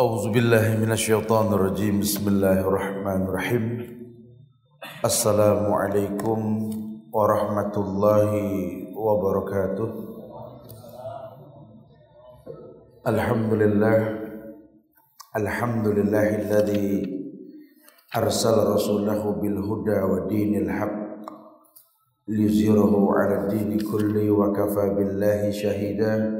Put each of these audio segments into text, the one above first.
أعوذ بالله من الشيطان الرجيم. بسم الله الرحمن الرحيم. السلام عليكم ورحمة الله وبركاته. الحمد لله الحمد لله الذي أرسل رسوله بالهدى ودين الحق ليظهره على الدين كله وكفى بالله شهيدا.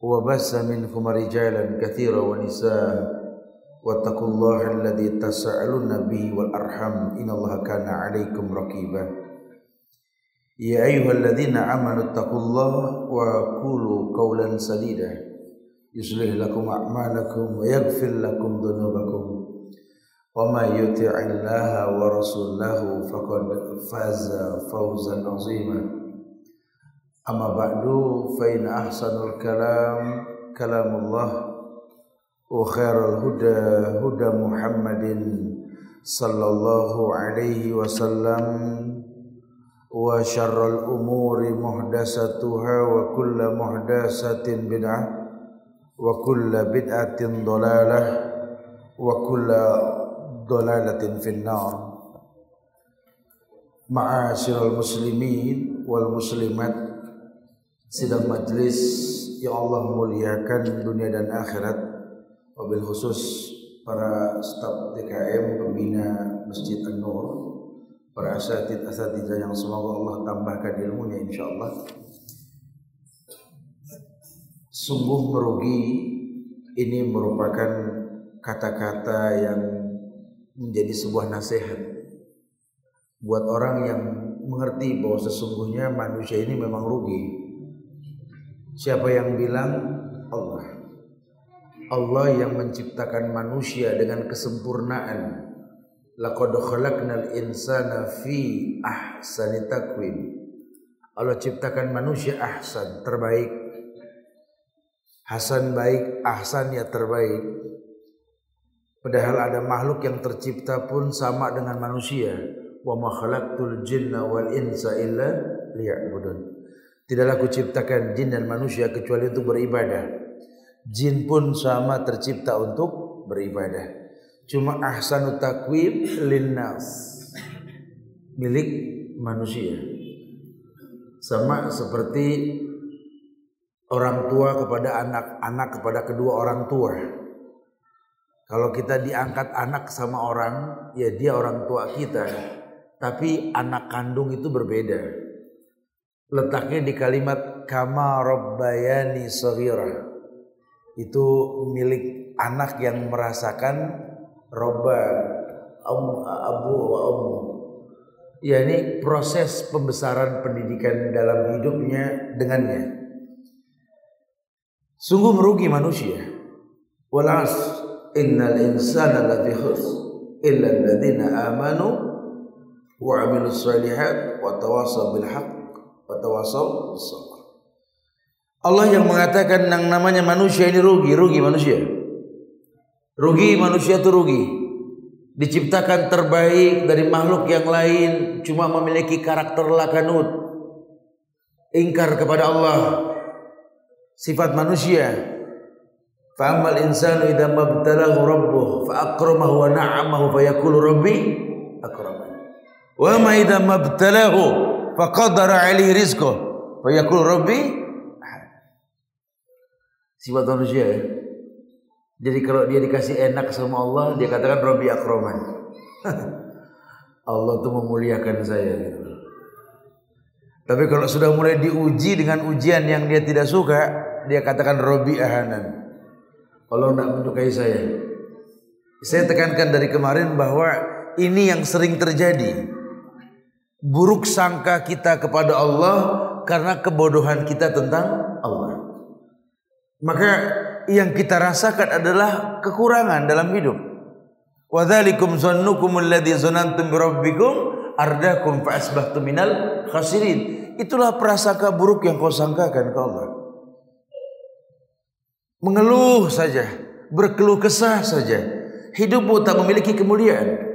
وبس منكم رجالا كثيرا ونساء واتقوا الله الذي تساءلون به والأرحم إن الله كان عليكم رقيبا. يا أيها الذين آمنوا اتقوا الله وقولوا قولا سديدا. يصلح لكم أعمالكم ويغفر لكم ذنوبكم. وما يطع الله ورسوله فقد فاز فوزا عظيما. أما بعد فإن أحسن الكلام كلام الله وخير الهدى هدى محمد صلى الله عليه وسلم وشر الأمور محدثاتها وكل محدثة بدعة وكل بدعة ضلالة وكل ضلالة في النار. معاشر المسلمين والمسلمات sidang majlis yang Allah muliakan dunia dan akhirat. Wabil khusus para staf TKM pembina Masjid An-Nur. Para asatid asatidah yang semoga Allah tambahkan ilmunya insyaallah. Sungguh merugi. Ini merupakan kata-kata yang menjadi sebuah nasihat. Buat orang yang mengerti bahwa sesungguhnya manusia ini memang rugi Siapa yang bilang Allah? Allah yang menciptakan manusia dengan kesempurnaan. Laqad khalaqnal insana fi ahsani takwim. Allah ciptakan manusia ahsan, terbaik. Hasan baik, ahsan ya terbaik. Padahal ada makhluk yang tercipta pun sama dengan manusia. Wa ma khalaqtul jinna wal insa illa liya'budun. Tidaklah aku ciptakan jin dan manusia kecuali untuk beribadah. Jin pun sama tercipta untuk beribadah. Cuma ahsanu takwim linnas. Milik manusia. Sama seperti orang tua kepada anak, anak kepada kedua orang tua. Kalau kita diangkat anak sama orang, ya dia orang tua kita. Tapi anak kandung itu berbeda letaknya di kalimat kama rabbayani saghira. Itu milik anak yang merasakan robba um, abu wa. Ya ini proses pembesaran pendidikan dalam hidupnya dengannya. Sungguh merugi manusia. Walas innal insana lafi illa alladziina amanu wa 'amilus shalihat wa tawasaw bil haqq Watawasaw Allah yang mengatakan yang namanya manusia ini rugi, rugi manusia. Rugi manusia itu rugi. Diciptakan terbaik dari makhluk yang lain cuma memiliki karakter lakanut. Ingkar kepada Allah. Sifat manusia. Fa'amal insanu idza mabtalahu rabbuh fa akramahu wa na'amahu fa yaqulu rabbi akraman. Wa ma idza mabtalahu faqadara alaihi rizqah fa yaqul rabbi. Sifat manusia ya. Jadi kalau dia dikasih enak sama Allah dia katakan rabbi akroman Allah tuh memuliakan saya gitu. Tapi kalau sudah mulai diuji dengan ujian yang dia tidak suka dia katakan rabbi ahanan. Allah tidak menyukai saya. Saya tekankan dari kemarin bahwa ini yang sering terjadi buruk sangka kita kepada Allah karena kebodohan kita tentang Allah. Maka yang kita rasakan adalah kekurangan dalam hidup. Wa dzalikum zannukum alladzi zanantum bi rabbikum ardakum fa asbahtum minal khasirin. Itulah prasangka buruk yang kau sangkakan ke Allah. Mengeluh saja, berkeluh kesah saja. Hidupmu tak memiliki kemuliaan.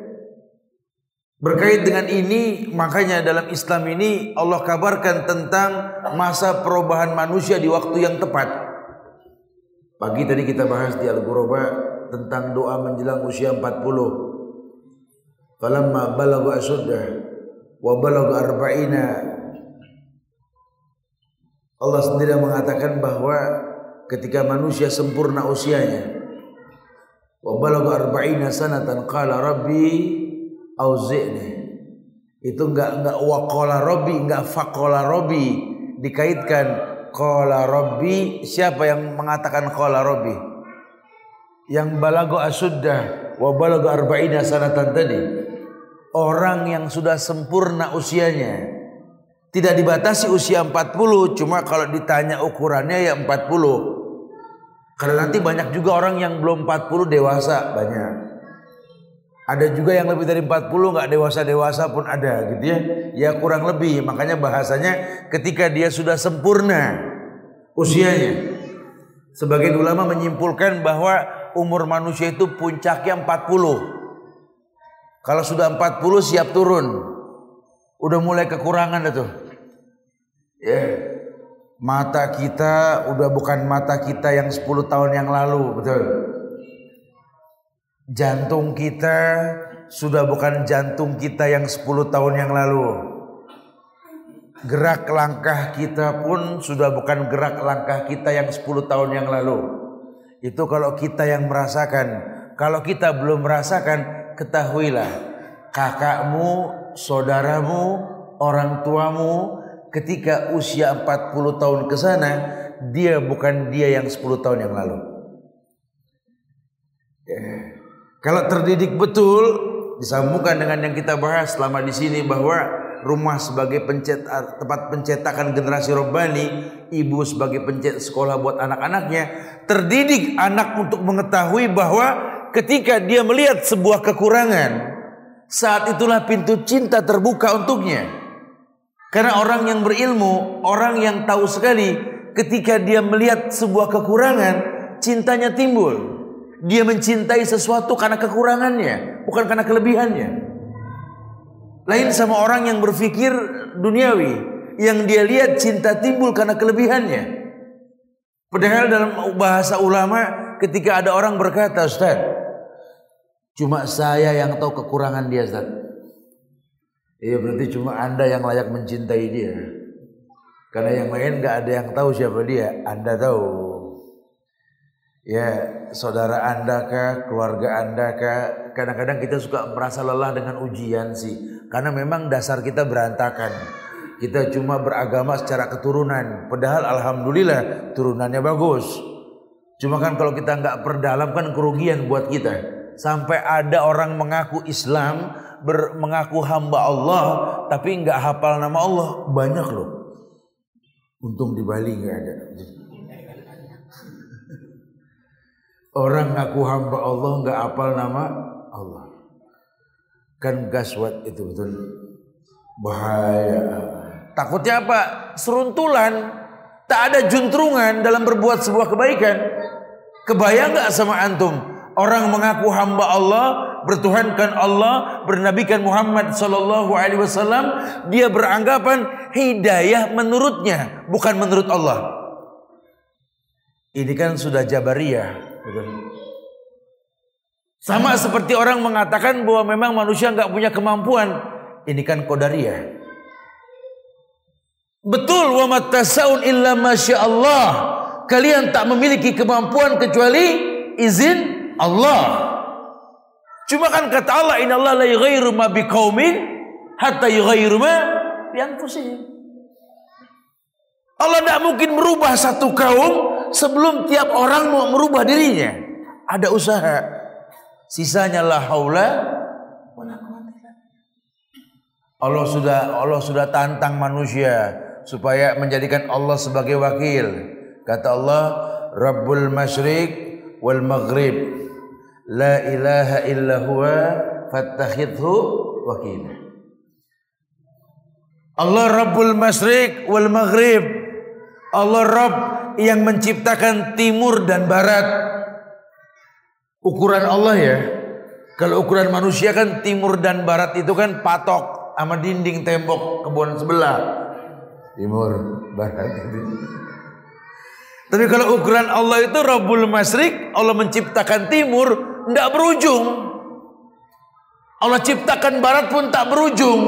Berkait dengan ini, makanya dalam Islam ini Allah kabarkan tentang masa perubahan manusia di waktu yang tepat. Pagi tadi kita bahas di Al-Ghuraba tentang doa menjelang usia 40. Falamma balagha asuddah wa balagha arba'ina Allah sendiri mengatakan bahwa ketika manusia sempurna usianya wa balagha arba'ina sanatan qala rabbi auzi'ni itu enggak enggak waqala rabbi enggak faqala rabbi. Dikaitkan qala rabbi siapa yang mengatakan qala rabbi? Yang balago asuddah wa balago arba'ina sanatan tadi. Orang yang sudah sempurna usianya. Tidak dibatasi usia 40 cuma kalau ditanya ukurannya ya 40 karena nanti banyak juga orang yang belum 40 dewasa banyak ada juga yang lebih dari 40 nggak dewasa-dewasa pun ada gitu ya. Ya kurang lebih makanya bahasanya ketika dia sudah sempurna usianya. Sebagian ulama menyimpulkan bahwa umur manusia itu puncaknya 40. Kalau sudah 40 siap turun. Udah mulai kekurangan itu. Ya. Yeah. Mata kita udah bukan mata kita yang 10 tahun yang lalu, betul. Jantung kita sudah bukan jantung kita yang 10 tahun yang lalu. Gerak langkah kita pun sudah bukan gerak langkah kita yang 10 tahun yang lalu. Itu kalau kita yang merasakan. Kalau kita belum merasakan, ketahuilah. Kakakmu, saudaramu, orang tuamu ketika usia 40 tahun ke sana, dia bukan dia yang 10 tahun yang lalu. Yeah. Kalau terdidik betul disambungkan dengan yang kita bahas selama di sini bahwa rumah sebagai pencet tempat pencetakan generasi robbani, ibu sebagai pencet sekolah buat anak-anaknya, terdidik anak untuk mengetahui bahwa ketika dia melihat sebuah kekurangan, saat itulah pintu cinta terbuka untuknya. Karena orang yang berilmu, orang yang tahu sekali ketika dia melihat sebuah kekurangan, cintanya timbul. Dia mencintai sesuatu karena kekurangannya, bukan karena kelebihannya. Lain sama orang yang berpikir duniawi, yang dia lihat cinta timbul karena kelebihannya. Padahal dalam bahasa ulama ketika ada orang berkata, Ustaz, cuma saya yang tahu kekurangan dia, Ustaz. Iya berarti cuma Anda yang layak mencintai dia. Karena yang lain nggak ada yang tahu siapa dia, Anda tahu ya saudara anda kah, keluarga anda kah, kadang-kadang kita suka merasa lelah dengan ujian sih, karena memang dasar kita berantakan. Kita cuma beragama secara keturunan, padahal alhamdulillah turunannya bagus. Cuma kan kalau kita nggak perdalam kan kerugian buat kita. Sampai ada orang mengaku Islam, ber, mengaku hamba Allah, tapi nggak hafal nama Allah banyak loh. Untung di Bali nggak ada. Orang ngaku hamba Allah nggak apal nama Allah. Kan gaswat itu betul bahaya. Takutnya apa? Seruntulan. Tak ada juntrungan dalam berbuat sebuah kebaikan. Kebayang nggak sama antum? Orang mengaku hamba Allah, bertuhankan Allah, bernabikan Muhammad sallallahu alaihi wasallam, dia beranggapan hidayah menurutnya, bukan menurut Allah. Ini kan sudah jabariyah. Sama seperti orang mengatakan bahwa memang manusia nggak punya kemampuan. Ini kan kodaria. Betul wa matasaun illa masya Allah. Kalian tak memiliki kemampuan kecuali izin Allah. Cuma kan kata Allah inna Allah la yughayyiru ma biqaumin hatta yughayyiru ma bi Allah tidak mungkin merubah satu kaum sebelum tiap orang mau merubah dirinya. Ada usaha. Sisanya la haula Allah sudah Allah sudah tantang manusia supaya menjadikan Allah sebagai wakil. Kata Allah, Rabbul Masyriq wal Maghrib. La ilaha illa huwa fattakhidhu wakila. Allah Rabbul Masyriq wal Maghrib. Allah Rabb yang menciptakan timur dan barat. Ukuran Allah ya. Kalau ukuran manusia kan timur dan barat itu kan patok sama dinding tembok kebun sebelah. Timur, barat itu. Tapi kalau ukuran Allah itu Rabbul Masyriq, Allah menciptakan timur, tidak berujung. Allah ciptakan barat pun tak berujung.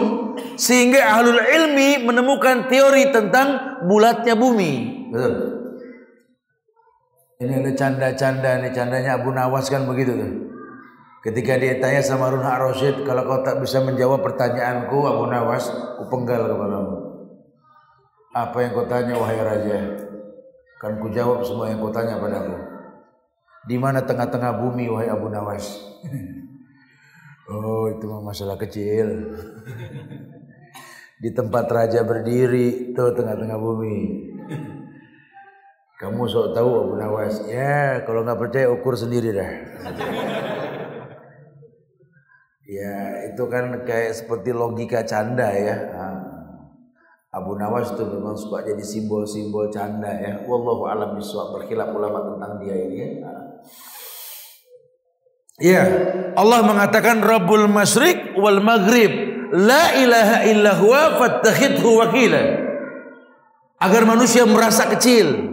Sehingga ahlul ilmi menemukan teori tentang bulatnya bumi. Betul. Ini ada canda-canda, ini candanya Abu Nawas kan begitu tuh. Ketika dia tanya sama Harun Ar-Rasyid, kalau kau tak bisa menjawab pertanyaanku Abu Nawas, ku penggal kepadamu. Apa yang kau tanya wahai raja? Kan ku jawab semua yang kau tanya padaku. Di mana tengah-tengah bumi wahai Abu Nawas? oh, itu masalah kecil. Di tempat raja berdiri, itu tengah-tengah bumi. Kamu sok tahu Abu Nawas? Ya, kalau nggak percaya ukur sendiri dah. ya, itu kan kayak seperti logika canda ya. Abu Nawas itu memang suka jadi simbol-simbol canda ya. Wallahu alam bisawab berkhilaf ulama tentang dia ini ya. Ya, Allah mengatakan Rabbul Masyriq wal Maghrib, la ilaha illa huwa fattakhidhu wakila. Agar manusia merasa kecil.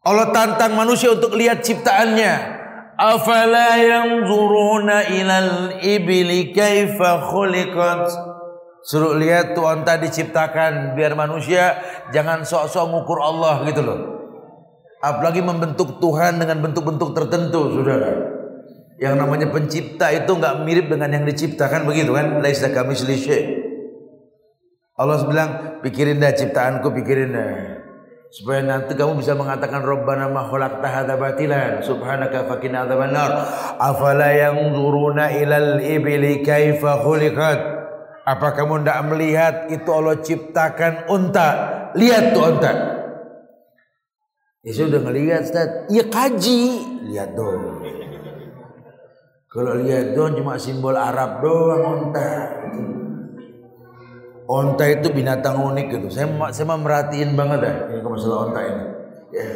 Allah tantang manusia untuk lihat ciptaannya. Afala yanzuruna ilal ibli kaifa khuliqat Suruh lihat tuh onta diciptakan biar manusia jangan sok-sok ngukur Allah gitu loh. Apalagi membentuk Tuhan dengan bentuk-bentuk tertentu, saudara. Yang namanya pencipta itu nggak mirip dengan yang diciptakan begitu kan? Laisa kami syai'. Allah bilang, pikirin dah ciptaanku, pikirin dah. Supaya nanti kamu bisa mengatakan Rabbana ma khalaqta batilan subhanaka faqina adzabannar. Afala yanzuruna ilal ibli kaifa khuliqat? Apa kamu tidak melihat itu Allah ciptakan unta? Lihat tuh unta. Ya saya udah ngelihat Ustaz. Ya kaji. Lihat dong. Kalau lihat dong cuma simbol Arab doang unta. Unta itu binatang unik gitu. Saya saya merhatiin banget dah ini masalah unta ini. Ya.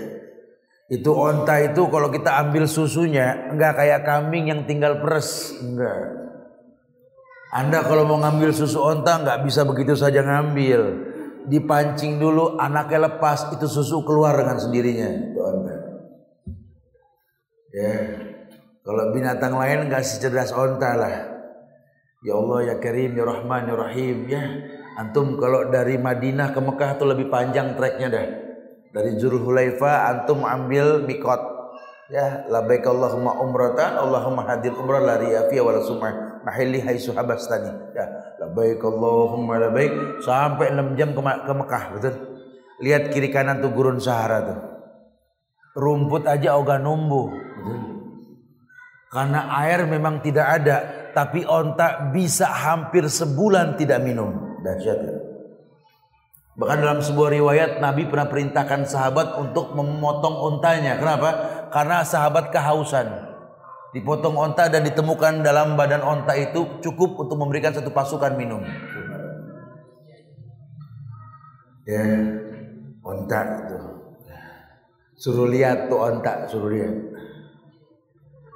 Itu unta itu kalau kita ambil susunya enggak kayak kambing yang tinggal peres, enggak. Anda kalau mau ngambil susu onta nggak bisa begitu saja ngambil. Dipancing dulu, anaknya lepas, itu susu keluar dengan sendirinya. Itu onta. Ya, kalau binatang lain nggak secerdas onta lah. Ya Allah ya Karim ya Rahman ya Rahim ya. Antum kalau dari Madinah ke Mekah itu lebih panjang treknya dah. Dari Zulhulaifa antum ambil mikot Ya, labbaik Allahumma umratan, Allahumma hadir umrah la riya fi wa sum'ah mahalli haitsu habastani. Ya, labbaik Allahumma labbaik sampai 6 jam ke, ke Mekah, betul? Lihat kiri kanan tuh gurun Sahara tuh. Rumput aja ogah numbuh? Karena air memang tidak ada, tapi onta bisa hampir sebulan tidak minum. Dahsyat ya. Bahkan dalam sebuah riwayat Nabi pernah perintahkan sahabat untuk memotong ontanya. Kenapa? Karena sahabat kehausan. Dipotong onta dan ditemukan dalam badan onta itu cukup untuk memberikan satu pasukan minum. Ya, onta itu. Suruh lihat tuh onta, suruh lihat.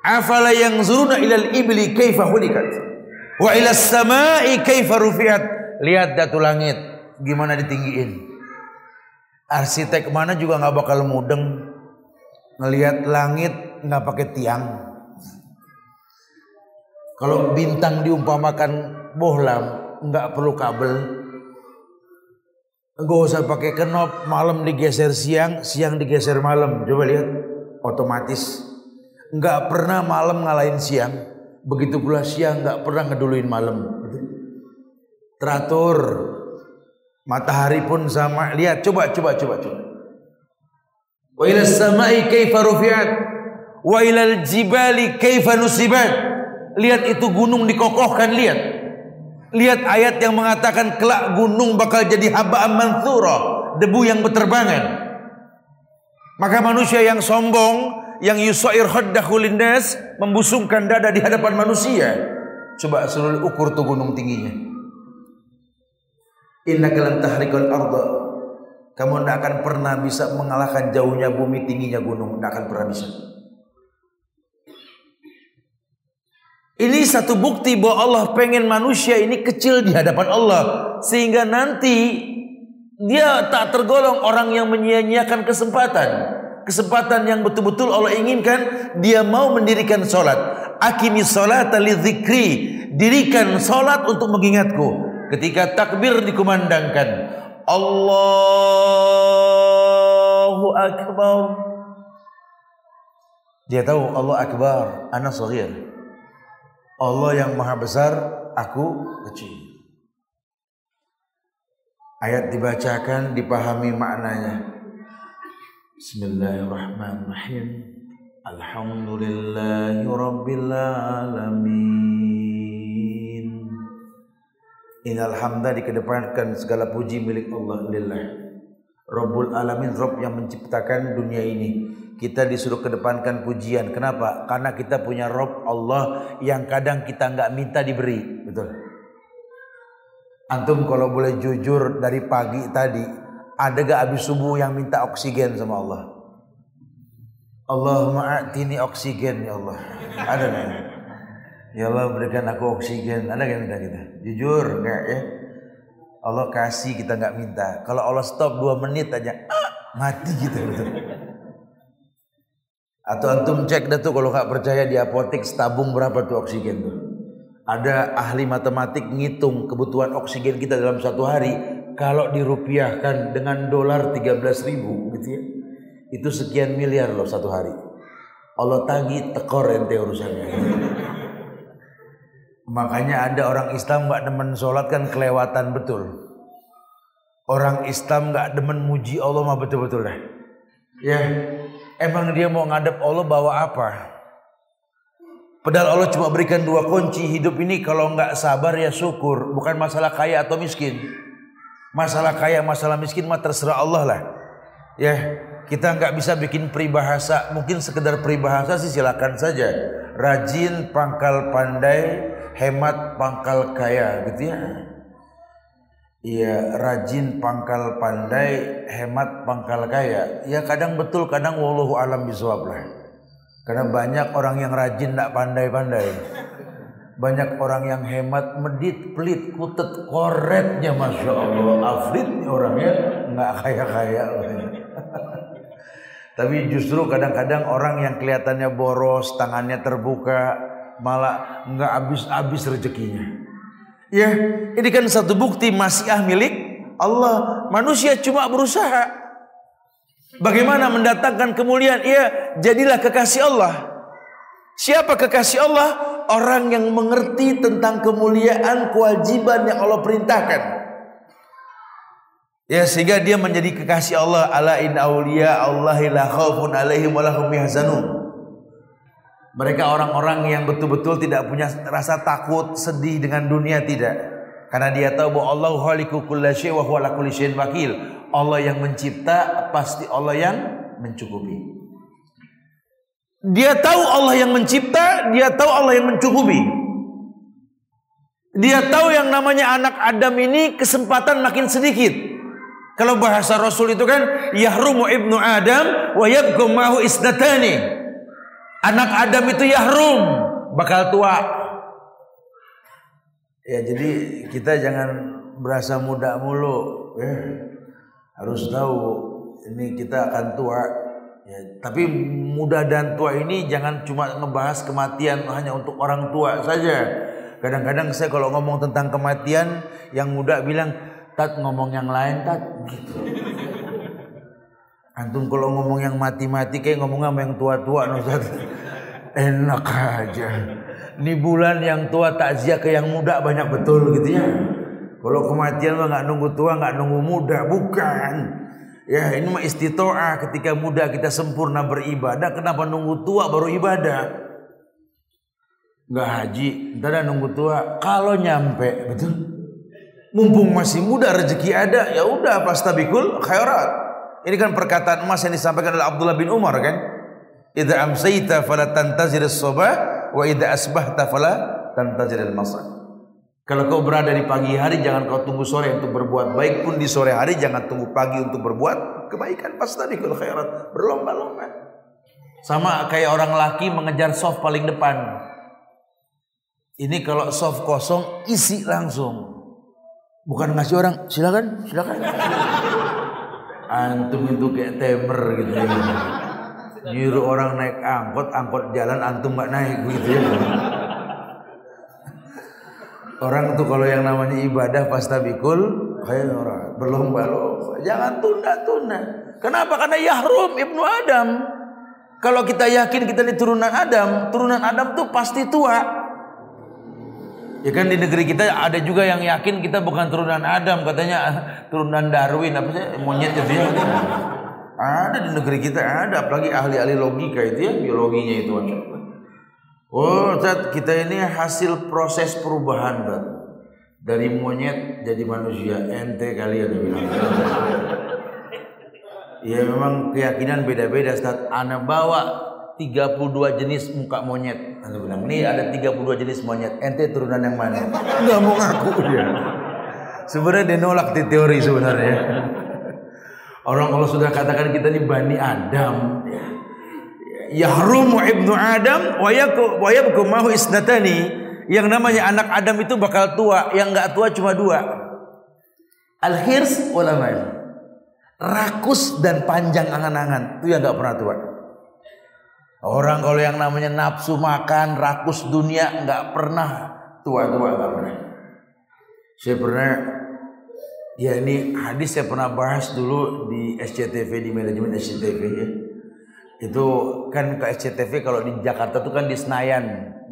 Afala yang zuruna ilal ibli kaifa hulikat. Wa ila samai kaifa rufiat. Lihat datu langit gimana ditinggiin. Arsitek mana juga nggak bakal mudeng ngelihat langit nggak pakai tiang. Kalau bintang diumpamakan bohlam nggak perlu kabel. Gak usah pakai kenop, malam digeser siang, siang digeser malam. Coba lihat, otomatis. Nggak pernah malam ngalahin siang. Begitu pula siang nggak pernah ngeduluin malam. Teratur, Matahari pun sama. Lihat, coba, coba, coba, coba. Wa ila samai kaifa rufi'at. Wa ila jibali kaifa nusibat. Lihat itu gunung dikokohkan, lihat. Lihat ayat yang mengatakan kelak gunung bakal jadi haba'an mansura, debu yang berterbangan. Maka manusia yang sombong, yang yusair khaddahu linnas, membusungkan dada di hadapan manusia. Coba seluruh ukur tuh gunung tingginya. Innaka lan tahrikal arda. Kamu tidak akan pernah bisa mengalahkan jauhnya bumi, tingginya gunung, tidak akan pernah bisa. Ini satu bukti bahwa Allah pengen manusia ini kecil di hadapan Allah sehingga nanti dia tak tergolong orang yang menyia-nyiakan kesempatan. Kesempatan yang betul-betul Allah inginkan dia mau mendirikan solat. Akimi solat zikri. Dirikan solat untuk mengingatku. Ketika takbir dikumandangkan. Allahu Akbar. Dia tahu Allah Akbar. Anak sahir. Allah yang maha besar, aku kecil. Ayat dibacakan, dipahami maknanya. Bismillahirrahmanirrahim. Alhamdulillahi rabbil alamin. Innal hamda dikedepankan segala puji milik Allah lillah. Rabbul alamin, Rabb yang menciptakan dunia ini kita disuruh kedepankan pujian. Kenapa? Karena kita punya Rob Allah yang kadang kita nggak minta diberi. Betul. Antum kalau boleh jujur dari pagi tadi, ada gak habis subuh yang minta oksigen sama Allah? Allahumma a'tini oksigen ya Allah. Ada gak? Ya Allah berikan aku oksigen. Ada gak minta kita? Jujur enggak ya? Allah kasih kita nggak minta. Kalau Allah stop dua menit aja, ah, mati gitu. Betul. Atau antum cek dah tuh kalau nggak percaya di apotek tabung berapa tuh oksigen tuh. Ada ahli matematik ngitung kebutuhan oksigen kita dalam satu hari kalau dirupiahkan dengan dolar 13 ribu gitu ya. Itu sekian miliar loh satu hari. Allah tagi tekor ente urusannya. Makanya ada orang Islam nggak demen sholat kan kelewatan betul. Orang Islam nggak demen muji Allah mah betul-betul dah. Ya, Emang dia mau ngadep Allah bawa apa? Padahal Allah cuma berikan dua kunci hidup ini kalau nggak sabar ya syukur. Bukan masalah kaya atau miskin. Masalah kaya, masalah miskin mah terserah Allah lah. Ya, kita nggak bisa bikin peribahasa. Mungkin sekedar peribahasa sih silakan saja. Rajin, pangkal pandai, hemat, pangkal kaya, gitu ya. Iya rajin pangkal pandai hemat pangkal kaya. Ya kadang betul kadang wallahu alam bisawab lah. Karena banyak orang yang rajin tidak pandai-pandai. Banyak orang yang hemat medit pelit kutet koretnya masya Allah. Afrit orangnya nggak kaya kaya tapi justru kadang-kadang orang yang kelihatannya boros tangannya terbuka malah nggak habis-habis rezekinya Ya, ini kan satu bukti masih milik Allah. Manusia cuma berusaha. Bagaimana mendatangkan kemuliaan? Iya, jadilah kekasih Allah. Siapa kekasih Allah? Orang yang mengerti tentang kemuliaan kewajiban yang Allah perintahkan. Ya sehingga dia menjadi kekasih Allah. Ala in Allahi la alaihim yahzanun. Mereka orang-orang yang betul-betul tidak punya rasa takut, sedih dengan dunia tidak. Karena dia tahu bahwa Allah khaliqu kullasyai wa huwa kulli syai'in wakil. Allah yang mencipta pasti Allah yang mencukupi. Dia tahu Allah yang mencipta, dia tahu Allah yang mencukupi. Dia tahu yang namanya anak Adam ini kesempatan makin sedikit. Kalau bahasa Rasul itu kan yahrumu ibnu Adam wa yabqu isnatani. Anak Adam itu yahrum, bakal tua. Ya jadi kita jangan berasa muda mulu, ya. Harus tahu ini kita akan tua. Ya, tapi muda dan tua ini jangan cuma ngebahas kematian hanya untuk orang tua saja. Kadang-kadang saya kalau ngomong tentang kematian, yang muda bilang, "Tat ngomong yang lain, Tat." Gitu. Antum kalau ngomong yang mati-mati kayak ngomong sama yang tua-tua no Enak aja. Ini bulan yang tua takziah ke yang muda banyak betul gitu ya. Kalau kematian mah nggak nunggu tua, nggak nunggu muda, bukan. Ya ini mah istitoah ketika muda kita sempurna beribadah. Kenapa nunggu tua baru ibadah? Nggak haji, ntar nunggu tua. Kalau nyampe, betul. Mumpung masih muda rezeki ada, ya udah pas tabikul khairat. Ini kan perkataan emas yang disampaikan oleh Abdullah bin Umar kan? Idza amsayta fala tantazir as-sabah wa idza asbahta fala tantazir al-masa. Kalau kau berada di pagi hari jangan kau tunggu sore untuk berbuat baik pun di sore hari jangan tunggu pagi untuk berbuat kebaikan. Fastabiqul khairat. Berlomba-lomba. Sama kayak orang laki mengejar soft paling depan. Ini kalau soft kosong isi langsung. Bukan ngasih orang silakan, silakan. Antum itu kayak temer gitu ya. Nyuruh orang naik angkot, angkot jalan antum nggak naik gitu ya. Orang tuh kalau yang namanya ibadah pastabikul khairat, berlomba-lomba. Jangan tunda-tunda. Kenapa? Karena Yahrum ibnu Adam. Kalau kita yakin kita ini turunan Adam, turunan Adam tuh pasti tua. Ya kan di negeri kita ada juga yang yakin kita bukan turunan Adam, katanya turunan Darwin apa sih monyet itu ya. Ada di negeri kita ada, apalagi ahli-ahli logika itu ya, biologinya itu. Oh, Ustaz, kita ini hasil proses perubahan, Ustaz. Dari monyet jadi manusia. Ente kali ada bilang. Ya memang keyakinan beda-beda, Ustaz. Ana bawa 32 jenis muka monyet. Anda bilang, "Nih ada 32 jenis monyet. Ente turunan yang mana?" Enggak mau ngaku dia. Sebenarnya dia nolak di teori sebenarnya. Orang kalau sudah katakan kita ini Bani Adam, ya yahrumu ibnu Adam wa yabku mahu isnatani. Yang namanya anak Adam itu bakal tua, yang enggak tua cuma dua. Al-hirs wal Rakus dan panjang angan-angan, itu yang enggak pernah tua. Orang kalau yang namanya nafsu makan, rakus dunia enggak pernah. Tua-tua enggak pernah. Saya pernah ya ini hadis saya pernah bahas dulu di SCTV di manajemen SCTV ya. Itu kan ke SCTV kalau di Jakarta itu kan di Senayan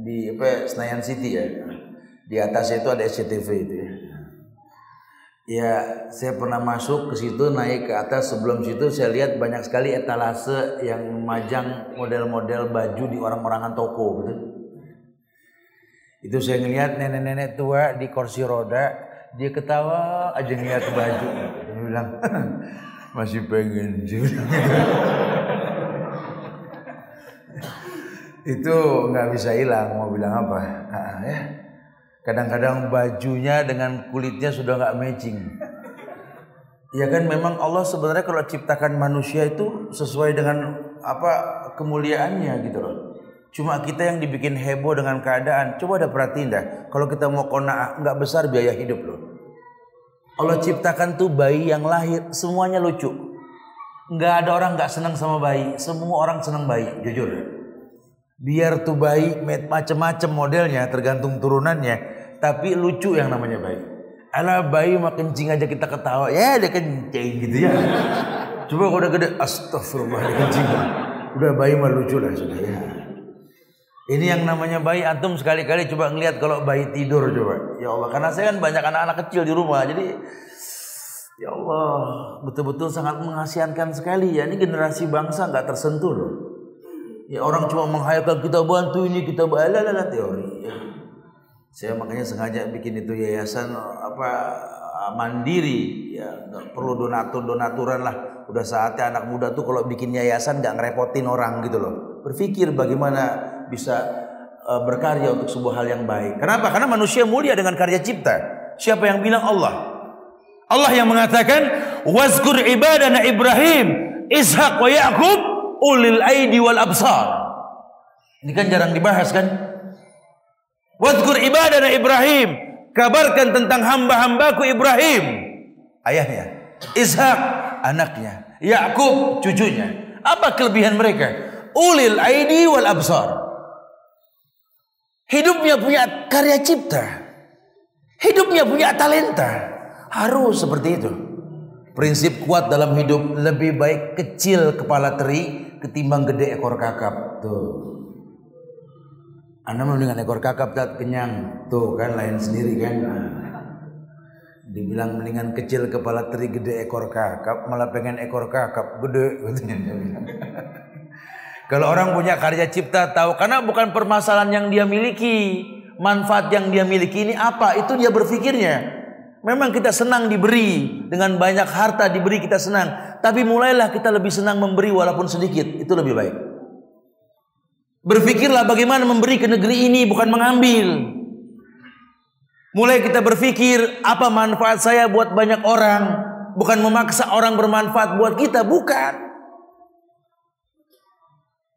di apa Senayan City ya. Di atasnya itu ada SCTV itu ya ya saya pernah masuk ke situ naik ke atas. Sebelum situ saya lihat banyak sekali etalase yang memajang model-model baju di orang-orangan toko gitu. Itu saya ngelihat nenek-nenek tua di kursi roda dia ketawa aja ngeliat baju. Dia bilang masih pengen. Itu nggak bisa hilang mau bilang apa? Ya kadang-kadang bajunya dengan kulitnya sudah nggak matching. Ya kan memang Allah sebenarnya kalau ciptakan manusia itu sesuai dengan apa kemuliaannya gitu loh. Cuma kita yang dibikin heboh dengan keadaan. Coba ada perhatiin dah kalau kita mau kona nggak besar biaya hidup loh. Allah ciptakan tuh bayi yang lahir semuanya lucu. Nggak ada orang nggak senang sama bayi. Semua orang senang bayi jujur. Biar tuh bayi macam-macam modelnya tergantung turunannya, tapi lucu yang namanya bayi. Ala bayi mah kencing aja kita ketawa, ya dia kencing gitu ya. Coba kalau udah gede, astagfirullah dia kencing. Udah bayi mah lucu lah sudah ya. Ini yang namanya bayi antum sekali-kali coba ngelihat kalau bayi tidur coba. Ya Allah, karena saya kan banyak anak-anak kecil di rumah, jadi ya Allah betul-betul sangat mengasihkan sekali ya. Ini generasi bangsa nggak tersentuh loh. Ya orang cuma menghayalkan kita bantu ini kita balala teori. Ya. Saya makanya sengaja bikin itu yayasan apa mandiri ya nggak perlu donatur donaturan lah. Udah saatnya anak muda tuh kalau bikin yayasan nggak ngerepotin orang gitu loh. Berpikir bagaimana bisa uh, berkarya untuk sebuah hal yang baik. Kenapa? Karena manusia mulia dengan karya cipta. Siapa yang bilang Allah? Allah yang mengatakan wazkur ibadana Ibrahim, Ishak wa Yakub ulil aidi wal absar. Ini kan jarang dibahas kan? Wadkur ibadah Ibrahim. Kabarkan tentang hamba-hambaku Ibrahim. Ayahnya. Ishak anaknya. Yakub cucunya. Apa kelebihan mereka? Ulil aidi wal absar. Hidupnya punya karya cipta. Hidupnya punya talenta. Harus seperti itu. Prinsip kuat dalam hidup lebih baik kecil kepala teri ketimbang gede ekor kakap. Tuh. Anda mau dengan ekor kakap tak kenyang. Tuh kan lain sendiri kan. Dibilang mendingan kecil kepala teri gede ekor kakap malah pengen ekor kakap gede Kalau orang punya karya cipta tahu karena bukan permasalahan yang dia miliki, manfaat yang dia miliki ini apa? Itu dia berpikirnya. Memang kita senang diberi dengan banyak harta diberi kita senang, tapi mulailah kita lebih senang memberi walaupun sedikit, itu lebih baik. Berpikirlah bagaimana memberi ke negeri ini bukan mengambil. Mulai kita berpikir apa manfaat saya buat banyak orang, bukan memaksa orang bermanfaat buat kita, bukan.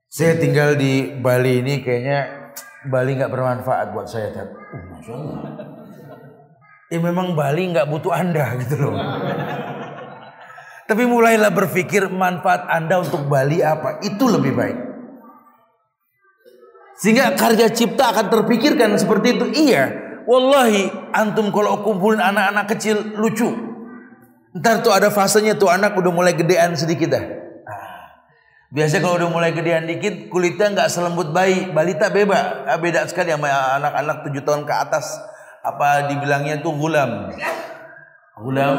Saya tinggal di Bali ini kayaknya Bali nggak bermanfaat buat saya. Uh, Masya Allah ya memang Bali nggak butuh Anda gitu loh. Tapi mulailah berpikir manfaat Anda untuk Bali apa, itu lebih baik. Sehingga karya cipta akan terpikirkan seperti itu. Iya, wallahi antum kalau kumpulin anak-anak kecil lucu. Ntar tuh ada fasenya tuh anak udah mulai gedean sedikit dah. Ah. Biasanya kalau udah mulai gedean dikit kulitnya nggak selembut bayi, balita beba, ah, beda sekali sama anak-anak tujuh tahun ke atas apa dibilangnya itu gulam. Gulam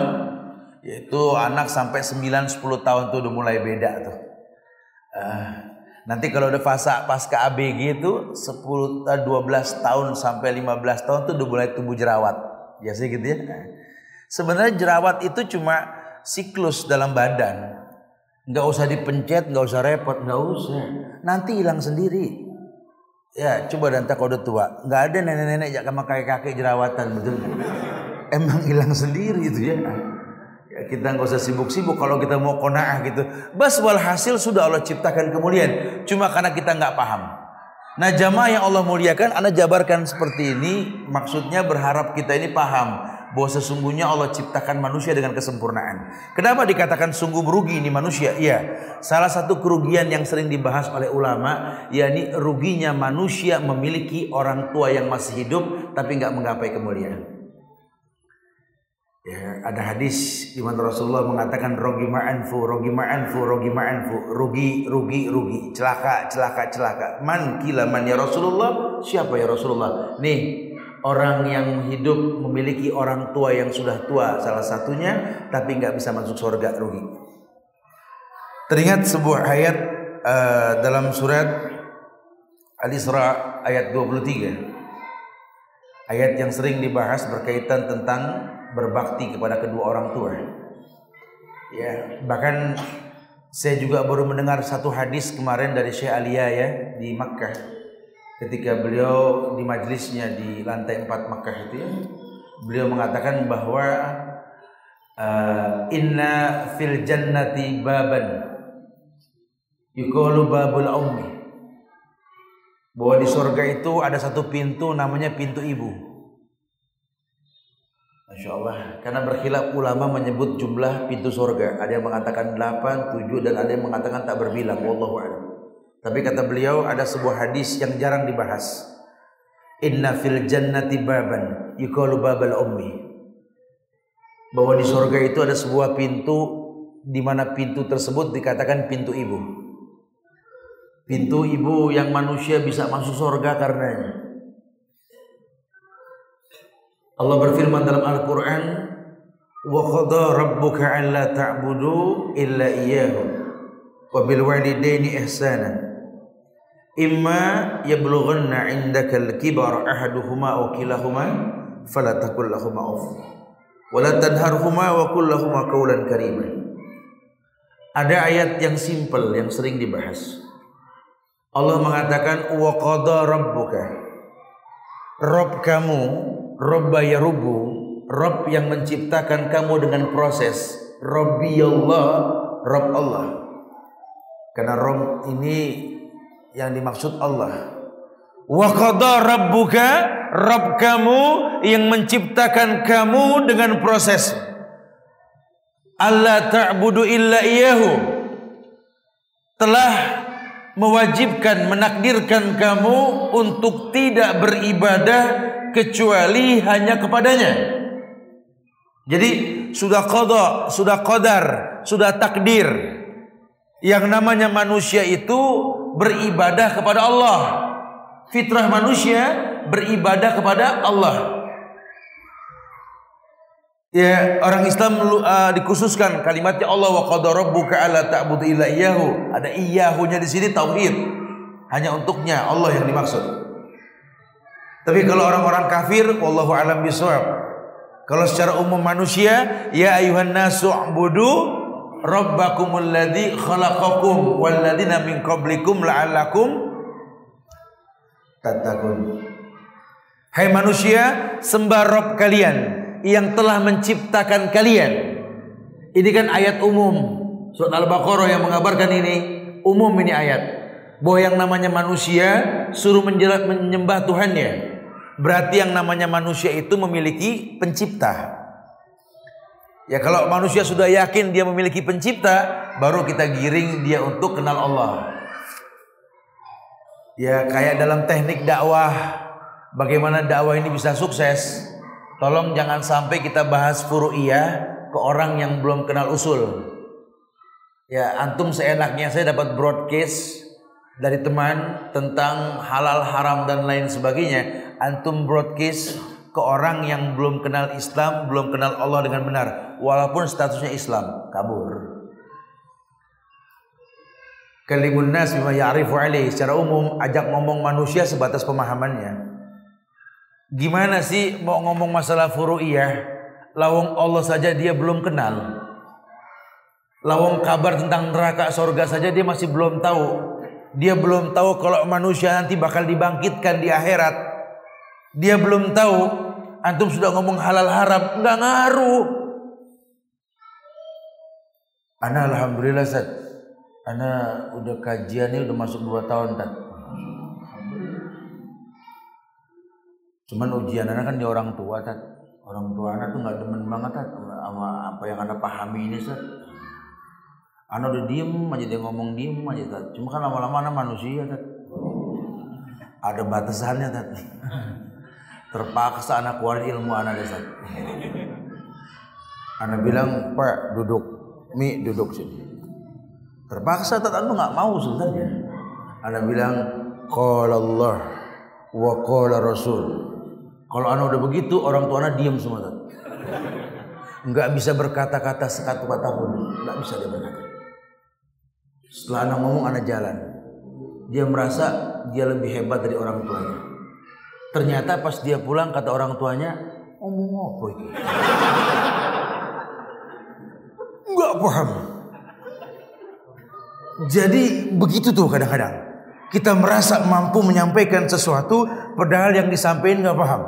yaitu anak sampai 9 10 tahun tuh udah mulai beda tuh. Uh, nanti kalau udah fase pasca ABG itu 10 12 tahun sampai 15 tahun tuh udah mulai tumbuh jerawat. Biasanya gitu ya. Sebenarnya jerawat itu cuma siklus dalam badan. Nggak usah dipencet, nggak usah repot, nggak usah. Nanti hilang sendiri. Ya coba dan tak udah tua nggak ada nenek-nenek sama kakek-kakek jerawatan betul emang hilang sendiri itu ya. Kita nggak usah sibuk-sibuk kalau kita mau kona'ah gitu bas walhasil sudah Allah ciptakan kemuliaan cuma karena kita nggak paham nah jamaah yang Allah muliakan anda jabarkan seperti ini maksudnya berharap kita ini paham bahwa sesungguhnya Allah ciptakan manusia dengan kesempurnaan. Kenapa dikatakan sungguh merugi ini manusia? Iya, salah satu kerugian yang sering dibahas oleh ulama, yakni ruginya manusia memiliki orang tua yang masih hidup tapi nggak menggapai kemuliaan. Ya, ada hadis di mana Rasulullah mengatakan rogi ma'anfu, rogi ma'anfu, rogi ma'anfu, rugi, rugi, rugi, celaka, celaka, celaka. Man kila man ya Rasulullah? Siapa ya Rasulullah? Nih, orang yang hidup memiliki orang tua yang sudah tua salah satunya tapi nggak bisa masuk surga rugi. Teringat sebuah ayat uh, dalam surat Al-Isra ayat 23. Ayat yang sering dibahas berkaitan tentang berbakti kepada kedua orang tua. Ya, bahkan saya juga baru mendengar satu hadis kemarin dari Syekh Alia ya di Makkah. Ketika beliau di majlisnya di lantai 4 Makkah itu ya beliau mengatakan bahwa uh, inna fil jannati baban yuqalu babul ummi. Bahwa di surga itu ada satu pintu namanya pintu ibu Masya Allah Karena berkhilaf ulama menyebut jumlah pintu surga Ada yang mengatakan 8, 7 Dan ada yang mengatakan tak berbilang Wallahu'alam tapi kata beliau ada sebuah hadis yang jarang dibahas. Inna fil jannati baban yuqalu babal ummi. Bahwa di surga itu ada sebuah pintu di mana pintu tersebut dikatakan pintu ibu. Pintu ibu yang manusia bisa masuk surga karenanya. Allah berfirman dalam Al-Qur'an, "Wa qada rabbuka alla ta'budu illa iyyahu wa bil walidaini ihsana." imma yablughanna indaka al-kibar ahaduhuma aw kilahuma fala taqul lahumā uff. Wa la tanharhuma wa qul lahumā qawlan karima. Ada ayat yang simpel yang sering dibahas. Allah mengatakan wa qada rabbuka. Rob kamu Robba yarubu Rob yang menciptakan kamu dengan proses. Robbi Allah Rob Allah. Karena Rob ini yang dimaksud Allah. Wa qada rabbuka Rabb kamu yang menciptakan kamu dengan proses. Allah ta'budu illa iyahu telah mewajibkan menakdirkan kamu untuk tidak beribadah kecuali hanya kepadanya. Jadi sudah qada, sudah qadar, sudah takdir. Yang namanya manusia itu beribadah kepada Allah. Fitrah manusia beribadah kepada Allah. Ya, orang Islam uh, dikhususkan kalimatnya Allah wa qad rabbuka alla ta'budu illa iyyahu. Ada iyyahunya di sini tauhid. Hanya untuknya Allah yang dimaksud. Tapi kalau orang-orang kafir wallahu alam bisawab. Kalau secara umum manusia, ya ayuhan nasu budu rabbakumul ladzi khalaqakum wal ladzina min qablikum la'allakum tattaqun. Hai manusia, sembah Rob kalian yang telah menciptakan kalian. Ini kan ayat umum. Surat Al-Baqarah yang mengabarkan ini umum ini ayat. Bahwa yang namanya manusia suruh menyembah Tuhannya. Berarti yang namanya manusia itu memiliki pencipta. Ya kalau manusia sudah yakin dia memiliki pencipta, baru kita giring dia untuk kenal Allah. Ya kayak dalam teknik dakwah, bagaimana dakwah ini bisa sukses. Tolong jangan sampai kita bahas furu'iyah ke orang yang belum kenal usul. Ya, antum seenaknya saya dapat broadcast dari teman tentang halal haram dan lain sebagainya. Antum broadcast ke orang yang belum kenal Islam, belum kenal Allah dengan benar, walaupun statusnya Islam, kabur. Kalimun nas bima ya'rifu alaih. Secara umum ajak ngomong manusia sebatas pemahamannya. Gimana sih mau ngomong masalah furu'iyah? Lawang Allah saja dia belum kenal. Lawang kabar tentang neraka sorga saja dia masih belum tahu. Dia belum tahu kalau manusia nanti bakal dibangkitkan di akhirat. Dia belum tahu. Antum sudah ngomong halal haram. Enggak ngaruh. Ana alhamdulillah Ustaz. Ana udah kajian ini udah masuk dua tahun kan. Cuman ujian anak kan di orang tua. Orang tua anak tuh nggak demen banget kan sama apa yang anak pahami ini Tat. Ana udah diem aja dia ngomong diem aja Tat. Cuma kan lama-lama anak manusia Tat. Ada batasannya Tat. Terpaksa anak keluarin ilmu anak Tat. Anak bilang, Pak duduk, Mi duduk sini. Terpaksa anu nggak mau sebenarnya. Anda bilang qala Allah wa qala Rasul. Kalau anda udah begitu orang tua anda diam semua tak. Enggak bisa berkata-kata sekatu kata pun, enggak bisa dia berkata. Setelah anak ngomong anak jalan. Dia merasa dia lebih hebat dari orang tuanya. Ternyata pas dia pulang kata orang tuanya, ngomong apa ini? Enggak paham. Jadi begitu tuh kadang-kadang. Kita merasa mampu menyampaikan sesuatu padahal yang disampaikan nggak paham.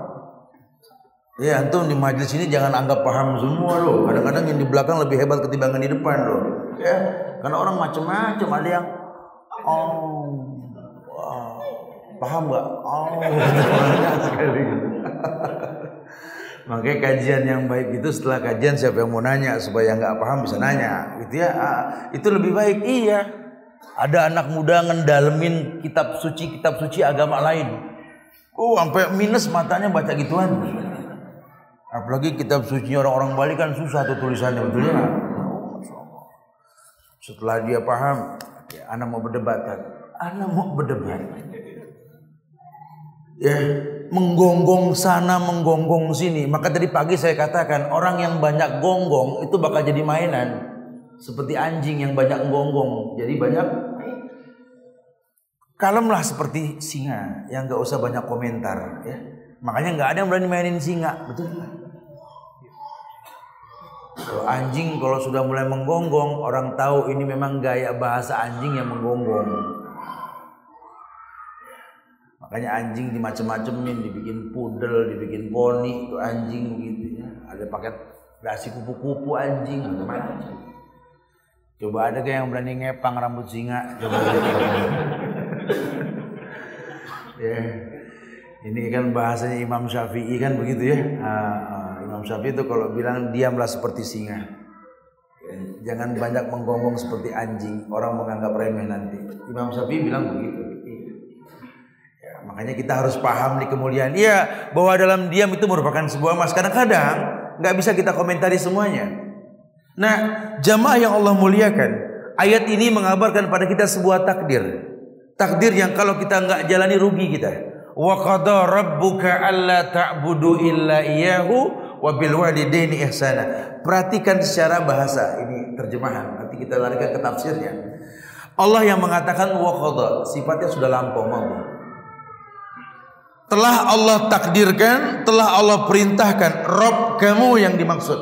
Ya antum di majelis ini jangan anggap paham semua loh. Kadang-kadang yang di belakang lebih hebat ketimbang di depan loh. Ya, karena orang macam-macam ada yang oh paham nggak? Oh, sekali. Makanya kajian yang baik itu setelah kajian siapa yang mau nanya supaya nggak paham bisa nanya, gitu ya. Ah, itu lebih baik. Iya. Ada anak muda ngedalemin kitab suci kitab suci agama lain. Oh, sampai minus matanya baca gituan. Apalagi kitab suci orang-orang Bali kan susah tuh tulisannya betul ya. Setelah dia paham, ya, anak mau berdebat kan. Anak mau berdebat. Ya, menggonggong sana, menggonggong sini. Maka tadi pagi saya katakan orang yang banyak gonggong itu bakal jadi mainan seperti anjing yang banyak gonggong. Jadi banyak kalemlah seperti singa yang gak usah banyak komentar ya. Makanya nggak ada yang berani mainin singa, betul Kalau anjing kalau sudah mulai menggonggong, orang tahu ini memang gaya bahasa anjing yang menggonggong. Makanya anjing dimacem-macemin, dibikin pudel, dibikin poni, itu anjing gitu ya. Ada paket dasi kupu-kupu anjing, macam-macam. Coba ada gak yang berani ngepang rambut singa? Coba ya. Ini kan bahasanya Imam Syafi'i kan begitu ya. Uh, uh, Imam Syafi'i itu kalau bilang diamlah seperti singa. Ya, jangan banyak menggonggong seperti anjing. Orang menganggap remeh nanti. Imam Syafi'i bilang begitu. Ya, makanya kita harus paham di kemuliaan. Iya, bahwa dalam diam itu merupakan sebuah mas. Kadang-kadang nggak bisa kita komentari semuanya. Nah, jamaah yang Allah muliakan, ayat ini mengabarkan pada kita sebuah takdir. Takdir yang kalau kita nggak jalani rugi kita. Wa qada rabbuka alla ta'budu illa iyyahu wa bil walidaini ihsana. Perhatikan secara bahasa ini terjemahan. Nanti kita larikan ke tafsirnya. Allah yang mengatakan wa qada, sifatnya sudah lampau mau. Telah Allah takdirkan, telah Allah perintahkan Rob kamu yang dimaksud.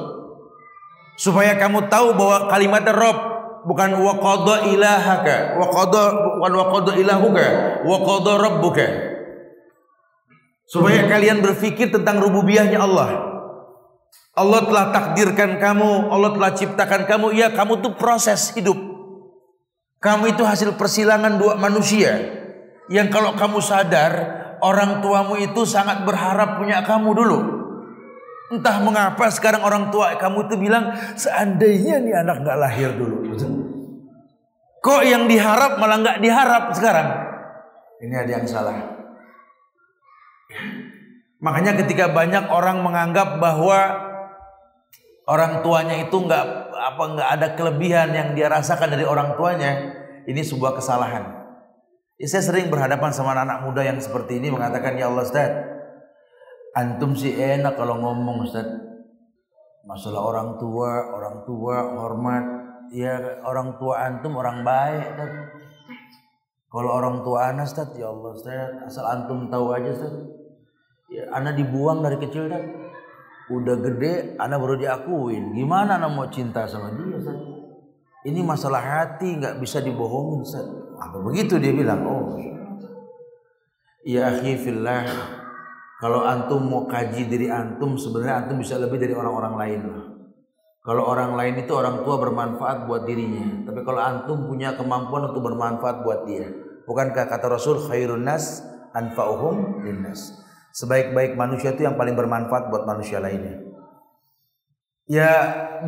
Supaya kamu tahu bahwa kalimat Rob bukan wa qada ilahaka, wa qada bukan wa qada ilahuka, wa qada rabbuka. Supaya kalian berpikir tentang rububiyahnya Allah. Allah telah takdirkan kamu, Allah telah ciptakan kamu. Ya, kamu tuh proses hidup. Kamu itu hasil persilangan dua manusia. Yang kalau kamu sadar, orang tuamu itu sangat berharap punya kamu dulu. Entah mengapa sekarang orang tua kamu itu bilang, seandainya nih anak nggak lahir dulu. Kok yang diharap malah nggak diharap sekarang? Ini ada yang salah. Makanya ketika banyak orang menganggap bahwa orang tuanya itu nggak apa nggak ada kelebihan yang dia rasakan dari orang tuanya, ini sebuah kesalahan. Ya, saya sering berhadapan sama anak, -anak muda yang seperti ini mengatakan ya Allah Ustaz, antum sih enak kalau ngomong Ustaz. Masalah orang tua, orang tua hormat, ya orang tua antum orang baik Ustaz. Kalau orang tua anak Ustaz, ya Allah Ustaz, asal antum tahu aja Ustaz ya, anak dibuang dari kecil dan udah gede anak baru diakuin gimana anak mau cinta sama dia Ustaz? ini masalah hati nggak bisa dibohongin Ustaz. Apa begitu dia bilang? Oh ya akhi fillah. Kalau antum mau kaji diri antum sebenarnya antum bisa lebih dari orang-orang lain kalau orang lain itu orang tua bermanfaat buat dirinya. Tapi kalau antum punya kemampuan untuk bermanfaat buat dia. Bukankah kata Rasul khairun nas anfa'uhum linnas Sebaik-baik manusia itu yang paling bermanfaat buat manusia lainnya. Ya,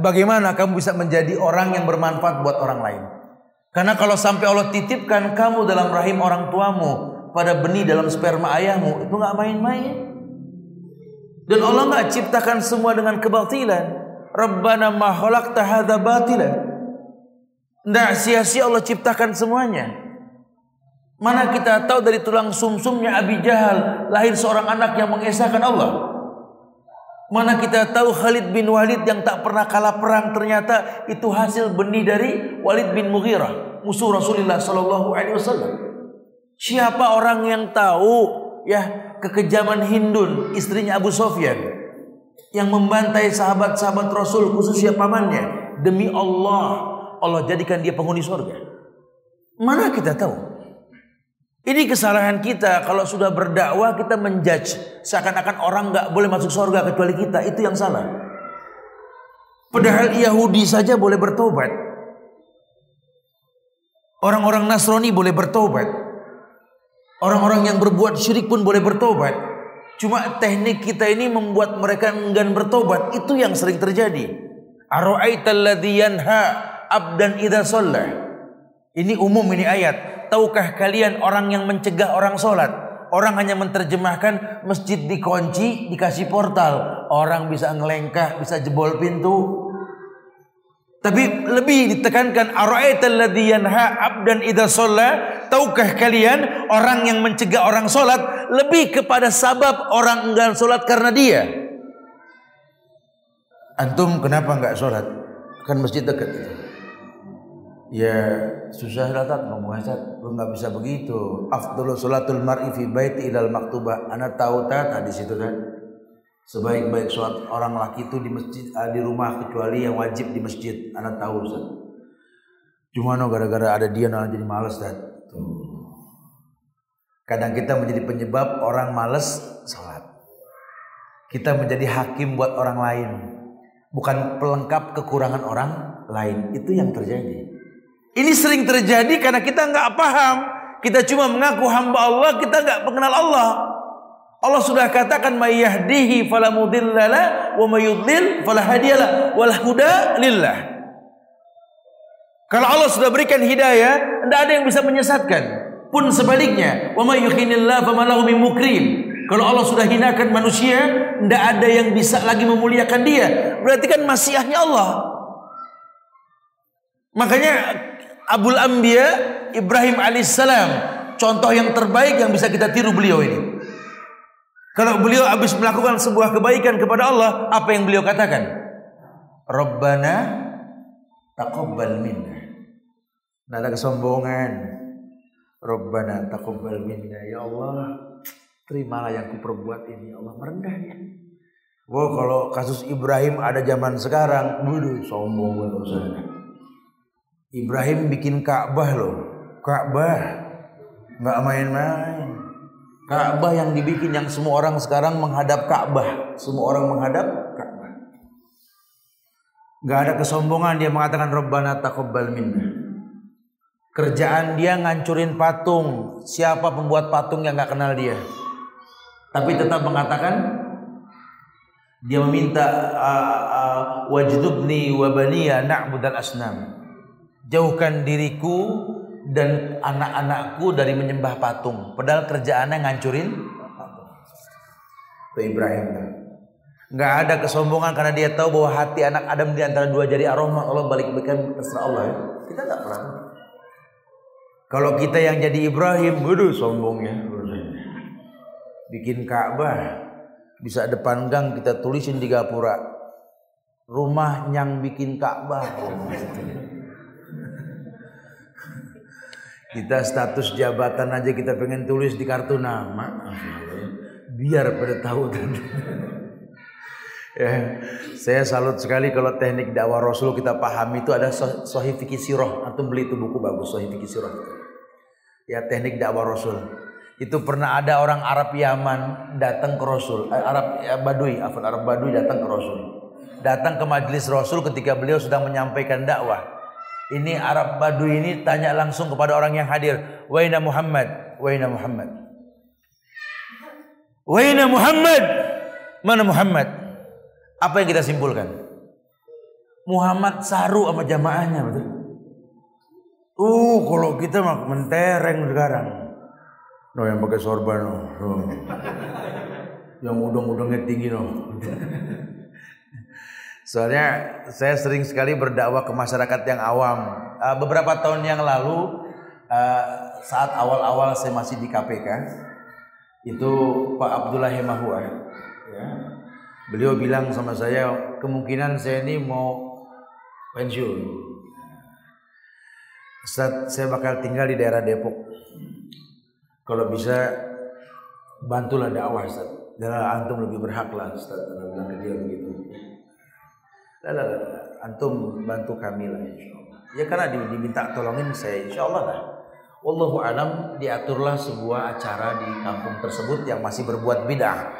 bagaimana kamu bisa menjadi orang yang bermanfaat buat orang lain? Karena kalau sampai Allah titipkan kamu dalam rahim orang tuamu pada benih dalam sperma ayahmu, itu nggak main-main. Dan Allah nggak ciptakan semua dengan kebatilan. Rabbana ma khalaqta hadza batilan. Nggak sia-sia Allah ciptakan semuanya. Mana kita tahu dari tulang sumsumnya Abi Jahal lahir seorang anak yang mengesahkan Allah. Mana kita tahu Khalid bin Walid yang tak pernah kalah perang ternyata itu hasil benih dari Walid bin Mughirah, musuh Rasulullah sallallahu alaihi wasallam. Siapa orang yang tahu ya kekejaman Hindun, istrinya Abu Sofyan yang membantai sahabat-sahabat Rasul khususnya pamannya demi Allah Allah jadikan dia penghuni surga. Mana kita tahu? Ini kesalahan kita kalau sudah berdakwah kita menjudge seakan-akan orang nggak boleh masuk surga kecuali kita itu yang salah. Padahal Yahudi saja boleh bertobat. Orang-orang Nasrani boleh bertobat. Orang-orang yang berbuat syirik pun boleh bertobat. Cuma teknik kita ini membuat mereka enggan bertobat. Itu yang sering terjadi. Ara'aital yanha abdan idza Ini umum ini ayat. Tahukah kalian orang yang mencegah orang sholat? Orang hanya menerjemahkan masjid dikunci, dikasih portal. Orang bisa ngelengkah, bisa jebol pintu. Tapi lebih ditekankan ara'aital yanha abdan idza shalla? Tahukah kalian orang yang mencegah orang sholat lebih kepada sabab orang enggan sholat karena dia? Antum kenapa enggak sholat? Kan masjid dekat ya susah datang ngomong Ustaz lu nggak bisa begitu. Afdalul salatul mar'i fi baiti ilal maktubah. Ana tahu tat di situ kan sebaik-baik sholat orang laki itu di masjid ah, di rumah kecuali yang wajib di masjid. Ana tahu Ustaz. Cuma no gara-gara ada dia no jadi males dan kadang kita menjadi penyebab orang males sholat. Kita menjadi hakim buat orang lain. Bukan pelengkap kekurangan orang lain. Itu yang terjadi ini sering terjadi karena kita nggak paham. Kita cuma mengaku hamba Allah, kita nggak mengenal Allah. Allah sudah katakan mayyahdihi fala mudillala wa mayyudlil fala hadiyalah wal huda lillah. Kalau Allah sudah berikan hidayah, tidak ada yang bisa menyesatkan. Pun sebaliknya, wa may yukhinillah famalahu min mukrim. Kalau Allah sudah hinakan manusia, tidak ada yang bisa lagi memuliakan dia. Berarti kan masihnya Allah. Makanya Abul Anbiya Ibrahim alaihissalam contoh yang terbaik yang bisa kita tiru beliau ini. Kalau beliau habis melakukan sebuah kebaikan kepada Allah, apa yang beliau katakan? Rabbana taqabbal minna. Tidak ada kesombongan. Rabbana taqabbal minna. Ya Allah, terimalah yang kuperbuat ini Allah merendah dia. Wah kalau kasus Ibrahim ada zaman sekarang, waduh sombong banget Ibrahim bikin Ka'bah loh, Ka'bah nggak main-main. Ka'bah yang dibikin yang semua orang sekarang menghadap Ka'bah, semua orang menghadap Ka'bah. Gak ada kesombongan dia mengatakan Rabbana taqabbal minna. Kerjaan dia ngancurin patung. Siapa pembuat patung yang gak kenal dia? Tapi tetap mengatakan dia meminta wajdubni wa baniya na'budal asnam. Jauhkan diriku dan anak-anakku dari menyembah patung. Padahal kerjaannya ngancurin. Itu Ibrahim. Nggak ada kesombongan karena dia tahu bahwa hati anak Adam di antara dua jari aroma Allah balik balikan terserah Allah ya. Kita nggak pernah. Kalau kita yang jadi Ibrahim, waduh sombongnya bikin Ka'bah bisa depan gang kita tulisin di gapura rumah yang bikin Ka'bah kita status jabatan aja kita pengen tulis di kartu nama. Biar pada tahu ya, saya salut sekali kalau teknik dakwah Rasul kita pahami itu ada Sahih Fikih Sirah. Atau beli itu buku bagus Sahih Fikih Sirah. Ya teknik dakwah Rasul. Itu pernah ada orang Arab Yaman datang ke Rasul, eh, Arab ya, Badui, Arab Badui datang ke Rasul. Datang ke majelis Rasul ketika beliau sedang menyampaikan dakwah. Ini Arab Badui ini tanya langsung kepada orang yang hadir, "Waina Muhammad? Waina Muhammad?" "Waina Muhammad?" Mana Muhammad? Apa yang kita simpulkan? Muhammad saru sama jamaahnya betul. Uh, kalau kita mah mentereng sekarang. No yang pakai sorban no. no. yang udang-udangnya tinggi no. Soalnya saya sering sekali berdakwah ke masyarakat yang awam. Uh, beberapa tahun yang lalu uh, saat awal-awal saya masih di KPK itu Pak Abdullah Hemahua ya. Beliau bilang sama saya kemungkinan saya ini mau pensiun. Saat saya bakal tinggal di daerah Depok. Kalau bisa bantulah dakwah Ustaz. Dan antum lebih berhak lah Ustaz. Bilang dia begitu. Lala, antum bantu kami lah insyaallah. Ya karena diminta tolongin saya insyaallah lah. Wallahu alam diaturlah sebuah acara di kampung tersebut yang masih berbuat bid'ah.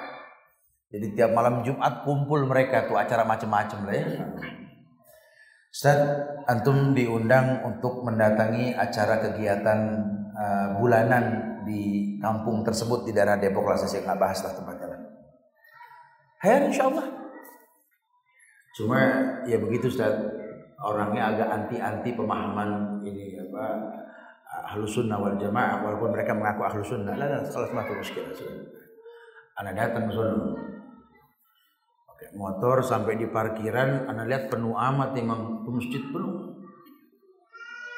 Jadi tiap malam Jumat kumpul mereka tuh acara macam-macam lah ya. Ustaz, antum diundang untuk mendatangi acara kegiatan uh, bulanan di kampung tersebut di daerah Depok lah saya nggak bahas lah tempatnya lah. Hayar insya Allah. Cuma ya begitu Ustaz. Orangnya agak anti-anti pemahaman ini apa ahlus sunnah wal jamaah walaupun mereka mengaku ahlus sunnah. Lah salah satu muskil anak datang ke sana pakai motor sampai di parkiran anak lihat penuh amat memang masjid penuh.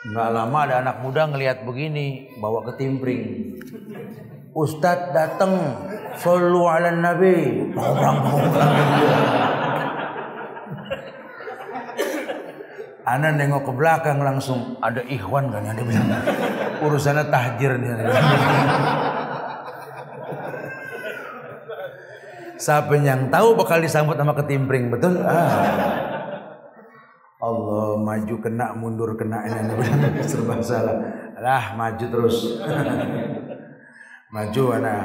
Nggak lama ada anak muda ngelihat begini, bawa ke timpring. Ustadz datang, solu ala nabi. Orang Ana nengok ke belakang langsung ada ikhwan kan yang bilang urusannya tahjir nih. Siapa yang tahu bakal disambut sama ketimpring betul? Ah. Allah maju kena mundur kena ini serba salah. Lah maju terus. Maju anak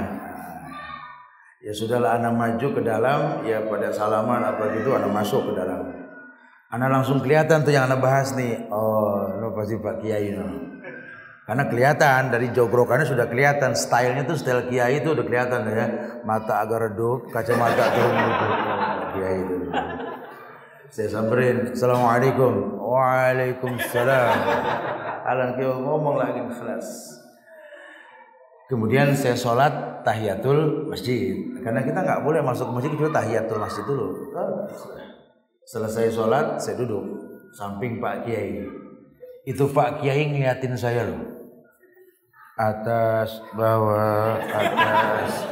ya sudahlah anak maju ke dalam. Ya pada salaman apa gitu anak masuk ke dalam anak langsung kelihatan tuh yang anak bahas nih oh lo pasti Pak Kiai no. karena kelihatan dari jogrokannya sudah kelihatan stylenya tuh style Kiai itu udah kelihatan ya mata agak redup kacamata turun gitu Kiai itu saya samperin, Assalamualaikum. Waalaikumsalam. Alang kau ngomong lagi kelas. Kemudian saya sholat tahiyatul masjid. Karena kita nggak boleh masuk masjid kecuali tahiyatul masjid dulu. Selesai sholat saya duduk samping Pak Kiai. Itu Pak Kiai ngeliatin saya loh. Atas, bawah, atas.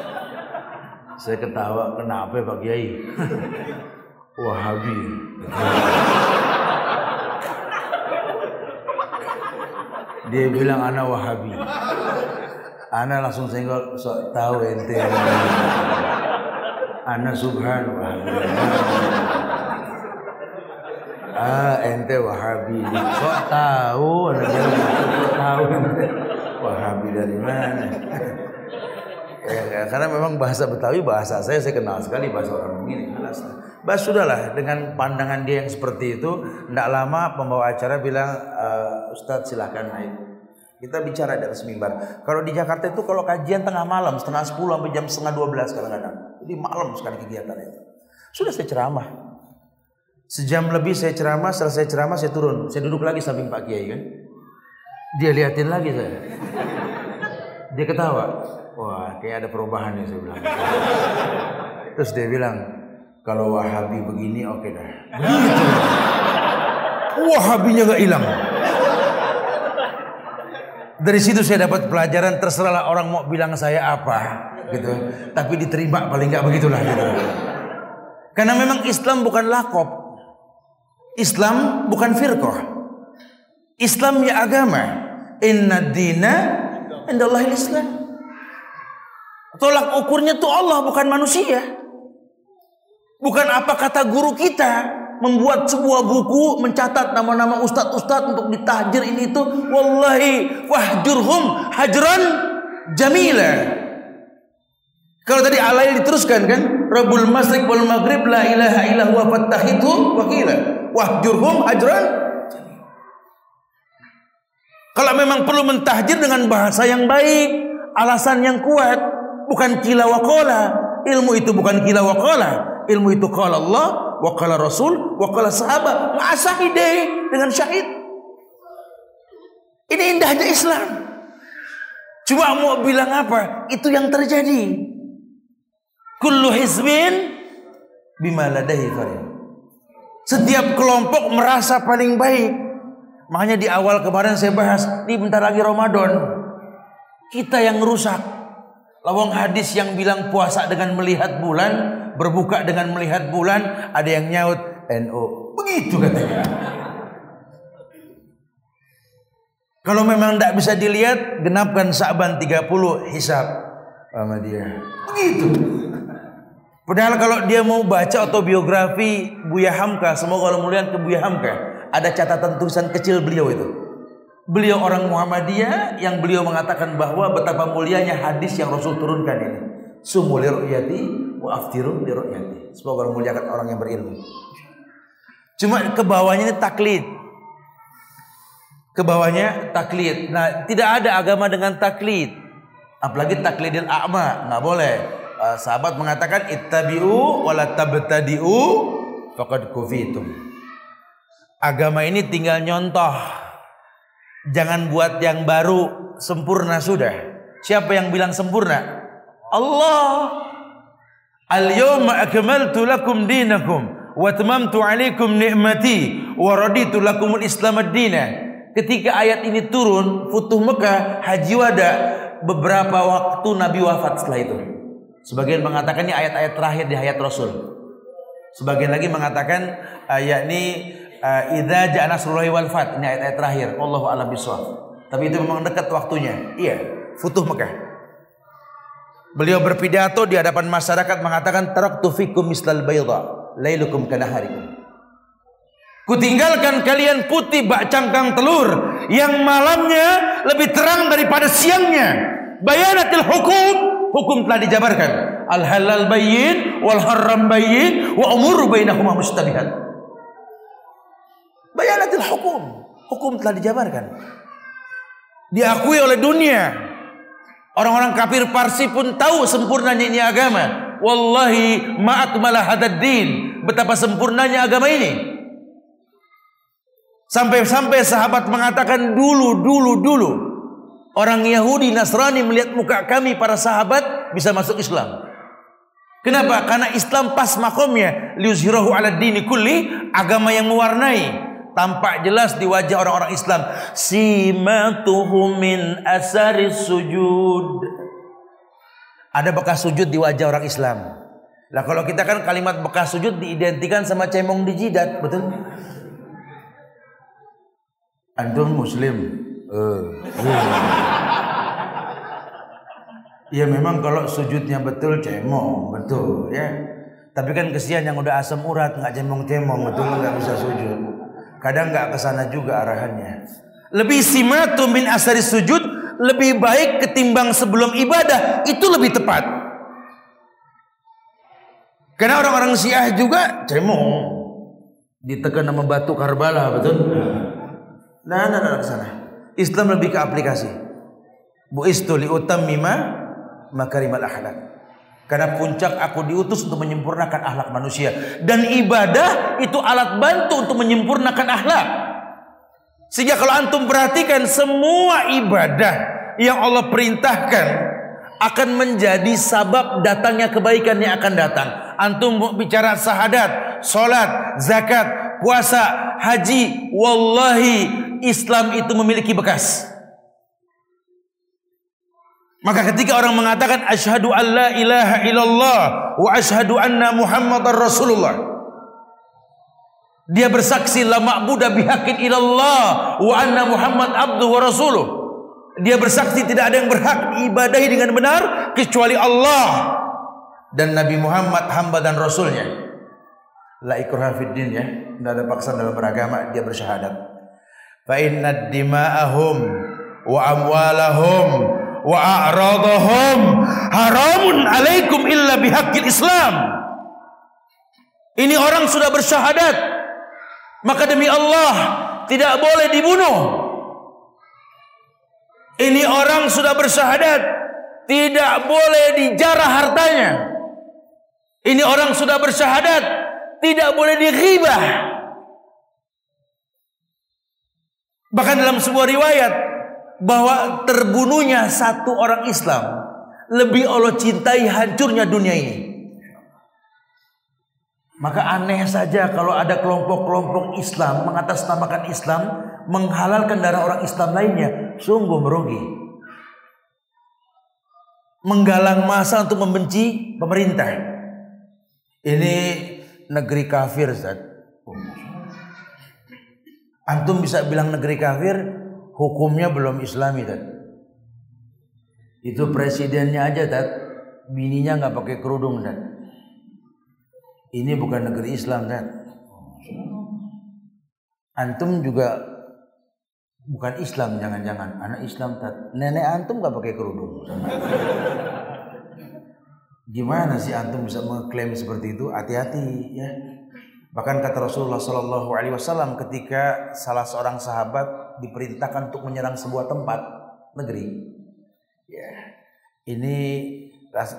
Saya ketawa, kenapa Pak Kiai? Wahabi. Dia bilang anak Wahabi. Ana langsung senggol sok tahu ente. Ana subhan wahabi. Ah ente wahabi. Sok tahu tahu. Wahabi dari mana? Ya, ya, karena memang bahasa Betawi bahasa saya saya kenal sekali bahasa orang begini. Bas sudahlah dengan pandangan dia yang seperti itu, tidak lama pembawa acara bilang uh, Ustadz silahkan naik. Kita bicara di atas mimbar. Kalau di Jakarta itu kalau kajian tengah malam setengah sepuluh sampai jam setengah dua belas kadang-kadang. Jadi malam sekali kegiatan itu. Sudah saya ceramah. Sejam lebih saya ceramah, selesai ceramah saya turun. Saya duduk lagi samping Pak Kiai kan. Dia liatin lagi saya. Dia ketawa. Wah, kayak ada perubahan nih saya bilang. Terus dia bilang, kalau Wahabi begini oke okay dah. Gitu. Wahabinya nggak hilang. Dari situ saya dapat pelajaran terserahlah orang mau bilang saya apa gitu. Tapi diterima paling nggak begitulah gitu. Karena memang Islam bukan lakop. Islam bukan firqah. Islam ya agama. Inna dina indallahi Islam. Tolak ukurnya tuh Allah bukan manusia. Bukan apa kata guru kita membuat sebuah buku mencatat nama-nama ustadz-ustadz untuk ditahjir ini itu wallahi wahjurhum hajran jamila kalau tadi alai diteruskan kan Rabbul Masrik wal Maghrib la ilaha illa huwa fattahitu wakila wahjurhum hajran kalau memang perlu mentahjir dengan bahasa yang baik alasan yang kuat bukan kila wa qala. Ilmu itu bukan kila wa qala. Ilmu itu qala Allah wa qala Rasul wa qala sahabat. Ma'asahide dengan syahid. Ini indahnya Islam. Cuma mau bilang apa? Itu yang terjadi. Kullu hizbin bima ladahi Setiap kelompok merasa paling baik. Makanya di awal kemarin saya bahas, ini bentar lagi Ramadan. Kita yang rusak. Lawang hadis yang bilang puasa dengan melihat bulan, berbuka dengan melihat bulan, ada yang nyaut NU. Begitu katanya. Kalau memang tidak bisa dilihat, genapkan Sa'ban 30 hisab sama dia. Begitu. Padahal kalau dia mau baca autobiografi Buya Hamka, semoga Allah mulian ke Buya Hamka, ada catatan tulisan kecil beliau itu. Beliau orang Muhammadiyah yang beliau mengatakan bahwa betapa mulianya hadis yang Rasul turunkan ini. Sumu li ru'yati wa aftiru li ru'yati. Semoga Allah muliakan orang yang berilmu. Cuma ke bawahnya ini taklid. Ke bawahnya taklid. Nah, tidak ada agama dengan taklid. Apalagi taklidil a'ma, nggak boleh. Uh, sahabat mengatakan ittabi'u wala tabtadi'u faqad kufitum. Agama ini tinggal nyontoh Jangan buat yang baru sempurna sudah. Siapa yang bilang sempurna? Allah. Al-yawma akmaltu lakum dinakum wa tamamtu alaikum ni'mati wa raditu lakumul Islam ad-dina. Ketika ayat ini turun, Futuh Mekah, Haji Wada, beberapa waktu Nabi wafat setelah itu. Sebagian mengatakan ini ayat-ayat terakhir di hayat Rasul. Sebagian lagi mengatakan uh, yakni uh, idza ja'a nasrullahi wal fath. Ini ayat-ayat terakhir. Allahu a'lam. Tapi itu memang dekat waktunya. Iya, Futuh Mekah. Beliau berpidato di hadapan masyarakat mengatakan taraktu fikum mislal bayda lailukum kanaharikum. Kutinggalkan kalian putih bak cangkang telur yang malamnya lebih terang daripada siangnya. Bayanatil hukum, hukum telah dijabarkan. Al halal bayyin wal haram bayyin wa umur bainahuma mustabihat. Bayanatil hukum. Hukum telah dijabarkan. Diakui oleh dunia. Orang-orang kafir Parsi pun tahu sempurnanya ini agama. Wallahi ma'akmalah hadad din. Betapa sempurnanya agama ini. Sampai-sampai sahabat mengatakan dulu, dulu, dulu. Orang Yahudi, Nasrani melihat muka kami para sahabat bisa masuk Islam. Kenapa? Karena Islam pas makomnya. Liuzhirahu ala dini kulli. Agama yang mewarnai tampak jelas di wajah orang-orang Islam simatuhum min asari sujud ada bekas sujud di wajah orang Islam lah kalau kita kan kalimat bekas sujud diidentikan sama cemong di jidat betul antum muslim uh. Ya memang kalau sujudnya betul cemong, betul ya. Tapi kan kesian yang udah asam urat nggak cemong-cemong, betul nggak bisa sujud. Kadang nggak ke sana juga arahannya. Lebih simatu min asari sujud lebih baik ketimbang sebelum ibadah itu lebih tepat. Karena orang-orang Syiah juga cemong. Ditekan sama batu Karbala, betul? Nah, nah, nah, ke sana. Islam lebih ke aplikasi. Bu istuli utam mima makarimal akhlak. Karena puncak aku diutus untuk menyempurnakan akhlak manusia dan ibadah itu alat bantu untuk menyempurnakan akhlak. Sehingga kalau antum perhatikan semua ibadah yang Allah perintahkan akan menjadi sabab datangnya kebaikan yang akan datang. Antum bicara sahadat, solat, zakat, puasa, haji, wallahi Islam itu memiliki bekas. Maka ketika orang mengatakan asyhadu alla ilaha illallah wa asyhadu anna muhammadar rasulullah dia bersaksi la ma'budu bihaqqin illallah wa anna muhammad abdu wa rasuluh. Dia bersaksi tidak ada yang berhak diibadahi dengan benar kecuali Allah dan Nabi Muhammad hamba dan rasulnya. La ikraha fid din ya tidak ada paksaan dalam beragama dia bersyahadat fa inna dima'ahum wa amwalahum wa a'radahum haramun alaikum illa bihaqqil Islam. Ini orang sudah bersyahadat. Maka demi Allah tidak boleh dibunuh. Ini orang sudah bersyahadat, tidak boleh dijarah hartanya. Ini orang sudah bersyahadat, tidak boleh diribah. Bahkan dalam sebuah riwayat bahwa terbunuhnya satu orang Islam lebih Allah cintai hancurnya dunia ini. Maka aneh saja kalau ada kelompok-kelompok Islam mengatasnamakan Islam menghalalkan darah orang Islam lainnya, sungguh merugi. Menggalang masa untuk membenci pemerintah. Ini negeri kafir, Zat. Antum bisa bilang negeri kafir hukumnya belum islami tat. Itu presidennya aja tat, bininya nggak pakai kerudung tat. Ini bukan negeri Islam tat. Antum juga bukan Islam jangan-jangan anak Islam tat. Nenek antum nggak pakai kerudung. Gimana sih antum bisa mengklaim seperti itu? Hati-hati ya. Bahkan kata Rasulullah Shallallahu Alaihi Wasallam ketika salah seorang sahabat diperintahkan untuk menyerang sebuah tempat negeri. Ya. Ini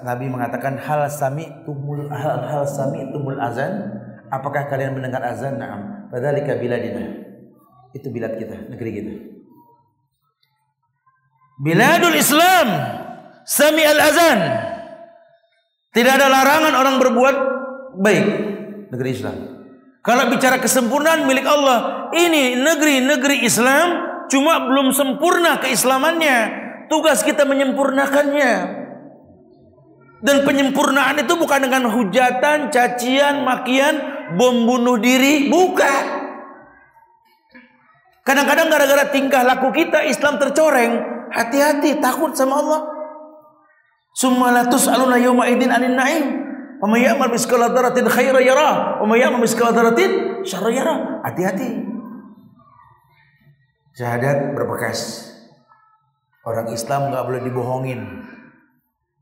Nabi mengatakan hal sami tumul hal, hal sami tumul azan. Apakah kalian mendengar azan? Naam. Fadzalika biladina. Itu bilad kita, negeri kita. Biladul Islam sami al azan. Tidak ada larangan orang berbuat baik negeri Islam. Kalau bicara kesempurnaan milik Allah, ini negeri-negeri Islam cuma belum sempurna keislamannya. Tugas kita menyempurnakannya. Dan penyempurnaan itu bukan dengan hujatan, cacian, makian, bom bunuh diri, bukan. Kadang-kadang gara-gara tingkah laku kita Islam tercoreng, hati-hati takut sama Allah. Summalatus aluna na'im. Wa may ya'mal mithqala khairan yara, wa may ya'mal mithqala yara. Hati-hati. Syahadat berbekas. Orang Islam nggak boleh dibohongin.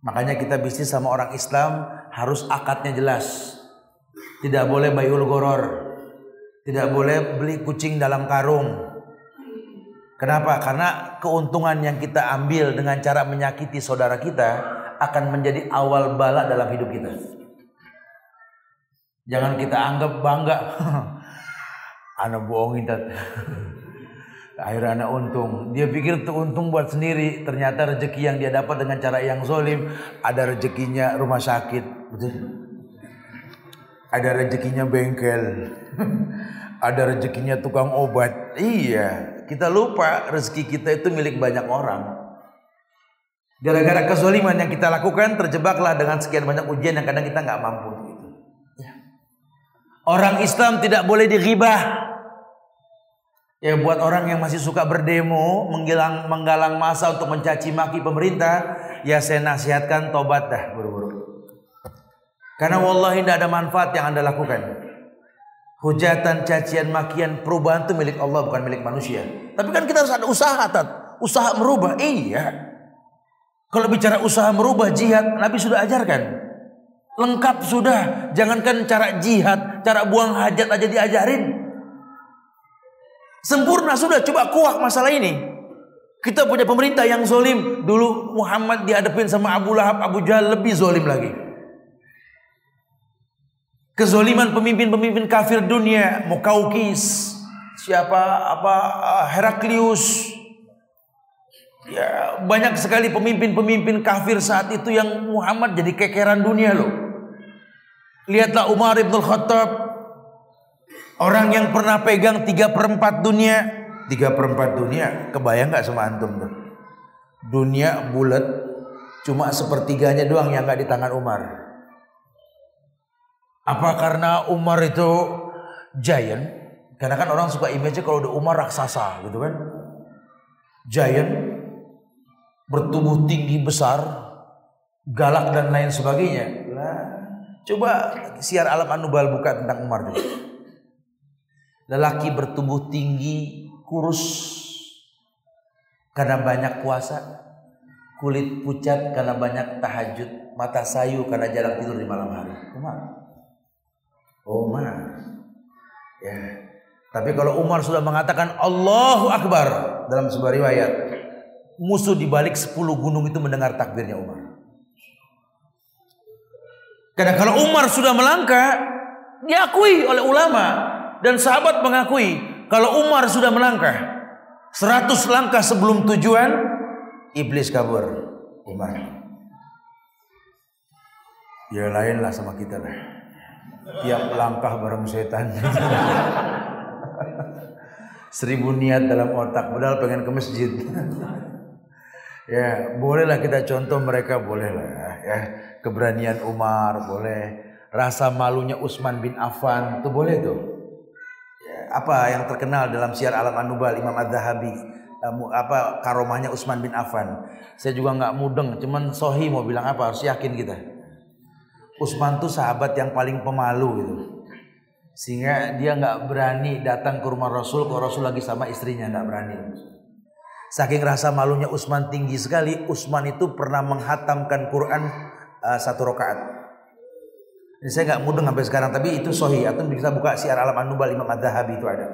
Makanya kita bisnis sama orang Islam harus akadnya jelas. Tidak boleh bayul goror. Tidak boleh beli kucing dalam karung. Kenapa? Karena keuntungan yang kita ambil dengan cara menyakiti saudara kita akan menjadi awal bala dalam hidup kita. Jangan kita anggap bangga. anak bohongin tat. Akhirnya anak untung. Dia pikir itu untung buat sendiri. Ternyata rezeki yang dia dapat dengan cara yang zolim. Ada rezekinya rumah sakit. Betul? Ada rezekinya bengkel. Ada rezekinya tukang obat. Iya. Kita lupa rezeki kita itu milik banyak orang. Gara-gara kezoliman yang kita lakukan terjebaklah dengan sekian banyak ujian yang kadang kita nggak mampu. Orang Islam tidak boleh diribah. Ya buat orang yang masih suka berdemo, menggalang menggalang masa untuk mencaci maki pemerintah, ya saya nasihatkan tobat dah buru-buru. Karena wallahi tidak ada manfaat yang Anda lakukan. Hujatan, cacian, makian, perubahan itu milik Allah bukan milik manusia. Tapi kan kita harus ada usaha, tat. Usaha merubah. Iya. Kalau bicara usaha merubah jihad, Nabi sudah ajarkan. Lengkap sudah. Jangankan cara jihad, cara buang hajat aja diajarin. Sempurna sudah, coba kuak masalah ini. Kita punya pemerintah yang zolim. Dulu Muhammad dihadapin sama Abu Lahab, Abu Jahal lebih zolim lagi. Kezoliman pemimpin-pemimpin kafir dunia, Mukaukis, siapa apa Heraklius. Ya, banyak sekali pemimpin-pemimpin kafir saat itu yang Muhammad jadi kekeran dunia loh. Lihatlah Umar ibn Khattab Orang yang pernah pegang tiga perempat dunia, tiga perempat dunia, kebayang nggak sama antum tuh? Dunia bulat, cuma sepertiganya doang yang nggak di tangan Umar. Apa karena Umar itu giant? Karena kan orang suka image kalau udah Umar raksasa gitu kan. Giant, bertubuh tinggi besar, galak dan lain sebagainya. Lah, coba siar alam Anubal buka tentang Umar juga. Lelaki bertubuh tinggi, kurus karena banyak puasa, kulit pucat karena banyak tahajud, mata sayu karena jarang tidur di malam hari. Umar. Umar. Ya. Tapi kalau Umar sudah mengatakan Allahu Akbar dalam sebuah riwayat, musuh di balik 10 gunung itu mendengar takbirnya Umar. Karena kalau Umar sudah melangkah, diakui oleh ulama dan sahabat mengakui kalau Umar sudah melangkah 100 langkah sebelum tujuan iblis kabur Umar. Ya lain lah sama kita lah. Tiap langkah bareng setan. Seribu niat dalam otak padahal pengen ke masjid. Ya bolehlah kita contoh mereka bolehlah ya keberanian Umar boleh rasa malunya Utsman bin Affan itu boleh tuh apa yang terkenal dalam siar alam anubal Imam Az-Zahabi eh, apa karomahnya Utsman bin Affan. Saya juga nggak mudeng, cuman Sohi mau bilang apa harus yakin kita. Utsman tuh sahabat yang paling pemalu gitu. Sehingga dia nggak berani datang ke rumah Rasul kalau Rasul lagi sama istrinya nggak berani. Saking rasa malunya Utsman tinggi sekali, Utsman itu pernah menghatamkan Quran uh, satu rakaat. Ini saya nggak mudeng sampai sekarang, tapi itu sohi. Atau bisa buka siar alam anubal Imam Ad-Dahabi itu ada.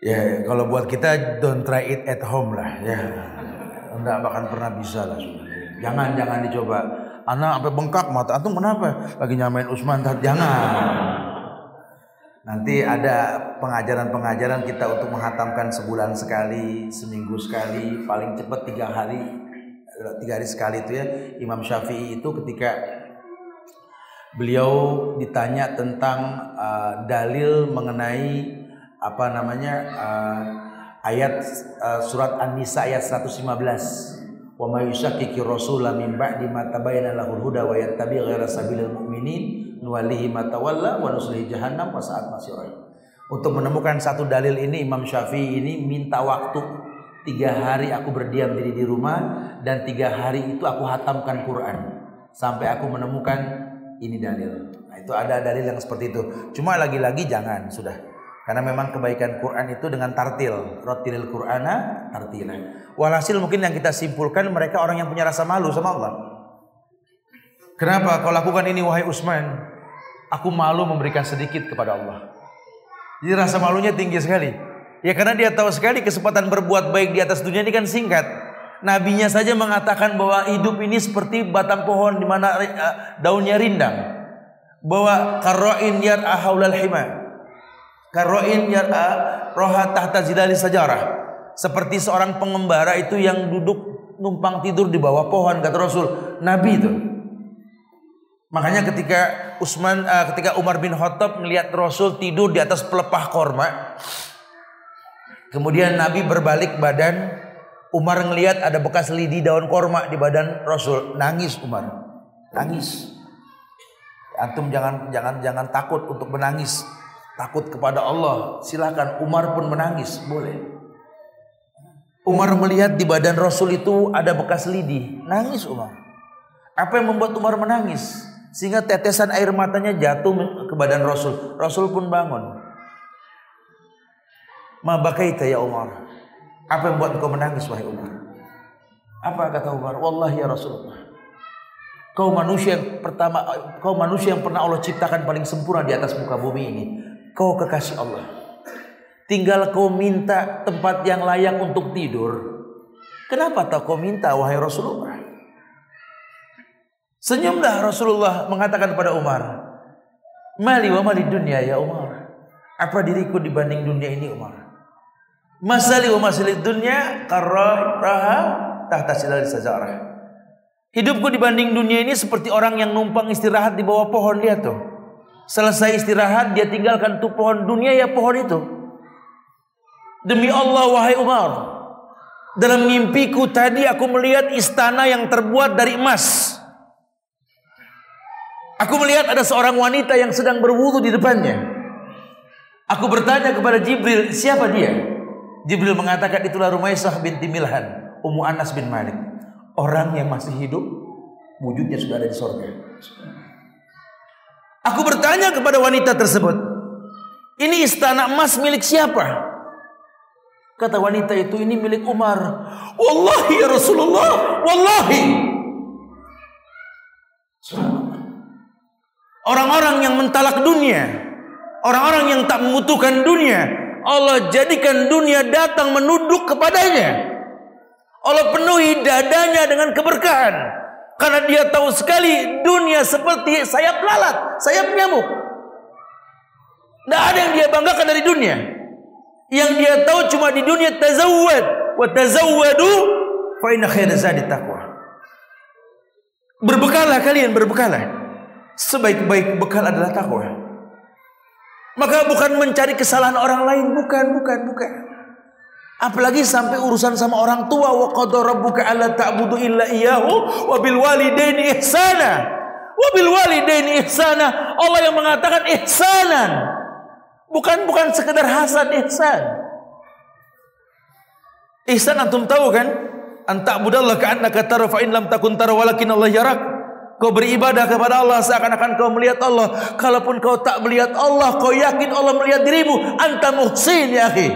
Ya, kalau buat kita don't try it at home lah. Ya, enggak bahkan pernah bisa lah. Jangan, jangan dicoba. Anak sampai bengkak mata antum kenapa? Lagi nyamain Usman Jangan. Nanti ada pengajaran-pengajaran kita untuk menghatamkan sebulan sekali, seminggu sekali, paling cepat tiga hari, tiga hari sekali itu ya. Imam Syafi'i itu ketika beliau ditanya tentang uh, dalil mengenai apa namanya uh, ayat uh, surat An-Nisa ayat 115 wa may yushakkiki rasula min ba'di ma tabayyana lahul huda wa yattabi' ghayra sabilil mu'minin nuwallihi ma tawalla wa nuslihi jahannam wa sa'at masirah untuk menemukan satu dalil ini Imam Syafi'i ini minta waktu tiga hari aku berdiam diri di rumah dan tiga hari itu aku hatamkan Quran sampai aku menemukan ini dalil. Nah, itu ada dalil yang seperti itu. Cuma lagi-lagi jangan sudah. Karena memang kebaikan Quran itu dengan tartil. Rotilil Qur'ana tartila. Walhasil mungkin yang kita simpulkan mereka orang yang punya rasa malu sama Allah. Kenapa kau lakukan ini wahai Utsman? Aku malu memberikan sedikit kepada Allah. Jadi rasa malunya tinggi sekali. Ya karena dia tahu sekali kesempatan berbuat baik di atas dunia ini kan singkat. Nabinya saja mengatakan bahwa hidup ini seperti batang pohon di mana uh, daunnya rindang. Bahwa karoin yar ahaulal hima. Karoin yar roha tahta zilali sejarah. Seperti seorang pengembara itu yang duduk numpang tidur di bawah pohon kata Rasul. Nabi itu. Makanya ketika Utsman uh, ketika Umar bin Khattab melihat Rasul tidur di atas pelepah korma, kemudian Nabi berbalik badan Umar ngelihat ada bekas lidi daun korma di badan Rasul, nangis Umar. Nangis. Antum jangan jangan jangan takut untuk menangis. takut kepada Allah, silakan. Umar pun menangis, boleh. Umar melihat di badan Rasul itu ada bekas lidi, nangis Umar. Apa yang membuat Umar menangis? Sehingga tetesan air matanya jatuh ke badan Rasul. Rasul pun bangun. Ma bakaita ya Umar. Apa yang membuat engkau menangis wahai Umar? Apa kata Umar? Wallahi ya Rasulullah. Kau manusia yang pertama, kau manusia yang pernah Allah ciptakan paling sempurna di atas muka bumi ini. Kau kekasih Allah. Tinggal kau minta tempat yang layak untuk tidur. Kenapa tak kau minta wahai Rasulullah? Senyumlah Rasulullah mengatakan kepada Umar. Mali wa mali dunia ya Umar. Apa diriku dibanding dunia ini Umar? Masali wa masali dunia karra raha tahta silal sajarah. Hidupku dibanding dunia ini seperti orang yang numpang istirahat di bawah pohon lihat tuh. Selesai istirahat dia tinggalkan tuh pohon dunia ya pohon itu. Demi Allah wahai Umar. Dalam mimpiku tadi aku melihat istana yang terbuat dari emas. Aku melihat ada seorang wanita yang sedang berwudu di depannya. Aku bertanya kepada Jibril, siapa dia? Jibril mengatakan itulah Rumaisah binti Milhan, Ummu Anas bin Malik orang yang masih hidup wujudnya sudah ada di sorga. Aku bertanya kepada wanita tersebut, ini istana emas milik siapa? Kata wanita itu ini milik Umar. Wallahi ya Rasulullah, wallahi. Orang-orang yang mentalak dunia, orang-orang yang tak membutuhkan dunia, Allah jadikan dunia datang menunduk kepadanya. Allah penuhi dadanya dengan keberkahan. Karena dia tahu sekali dunia seperti sayap lalat, sayap nyamuk. Tidak ada yang dia banggakan dari dunia. Yang dia tahu cuma di dunia tazawwad wa tazawwadu fa inna taqwa. Berbekalah kalian, berbekalah. Sebaik-baik bekal adalah takwa. Maka bukan mencari kesalahan orang lain, bukan, bukan, bukan. Apalagi sampai urusan sama orang tua wa qadara rabbuka alla ta'budu illa iyyahu wa bil walidaini ihsana. Wa bil walidaini ihsana. Allah yang mengatakan ihsanan. Bukan bukan sekedar hasan ihsan. Ihsan antum tahu kan? Anta budallah ka'annaka tara fa in lam takun tara walakin Allah yarak. Kau beribadah kepada Allah seakan-akan kau melihat Allah. Kalaupun kau tak melihat Allah, kau yakin Allah melihat dirimu. Anta muhsin ya akhi.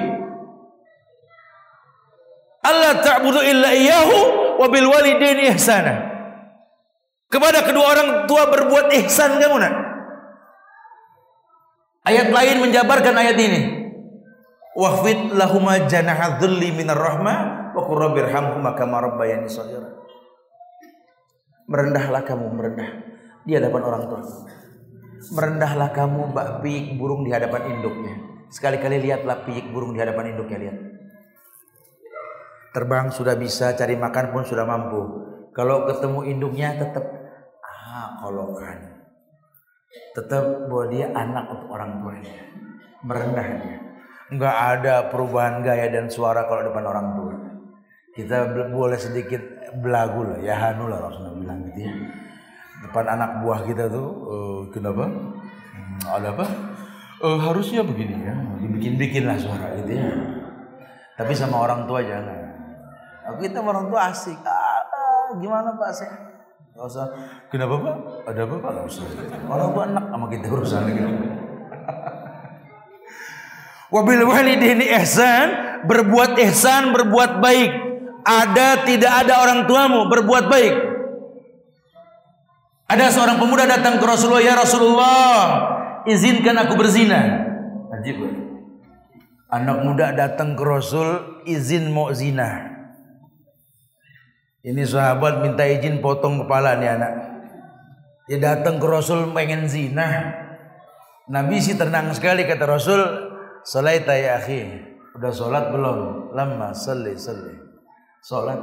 Allah ta'budu illa iyyahu wa bil walidaini ihsana. Kepada kedua orang tua berbuat ihsan kamu nak. Ayat lain menjabarkan ayat ini. Wahfid lahuma janaha dhulli minar rahmah wa qur rabbirhamhuma kama shaghira. Merendahlah kamu, merendah di hadapan orang tua. Merendahlah kamu bak piik burung di hadapan induknya. Sekali-kali lihatlah piik burung di hadapan induknya lihat. Terbang sudah bisa, cari makan pun sudah mampu. Kalau ketemu induknya tetap ah kolokan. Tetap bahwa dia anak untuk orang tuanya. Merendah dia. Enggak ada perubahan gaya dan suara kalau depan orang tua. Kita boleh sedikit belagu lah, ya hanu lah Rasulullah bilang gitu ya. Depan anak buah kita tuh, uh, kenapa? Hmm, ada apa? Uh, harusnya begini ya, dibikin-bikin lah suara gitu ya. Tapi sama orang tua jangan. Aku kita orang tua asik. Ah, ah, gimana Pak saya? Gak usah. Kenapa Pak? Ada apa Pak? Gak usah. Orang tua enak sama kita urusan gitu. Wabil walidaini ihsan, berbuat ihsan, berbuat baik. Ada tidak ada orang tuamu berbuat baik. Ada seorang pemuda datang ke Rasulullah, "Ya Rasulullah, izinkan aku berzina." Ajib. Anak muda datang ke Rasul, izin mau zina. Ini sahabat minta izin potong kepala nih anak. Dia datang ke Rasul pengen zina. Nabi sih tenang sekali kata Rasul, "Salaita ya akhi." Udah sholat belum? Lama salli salli. Sholat.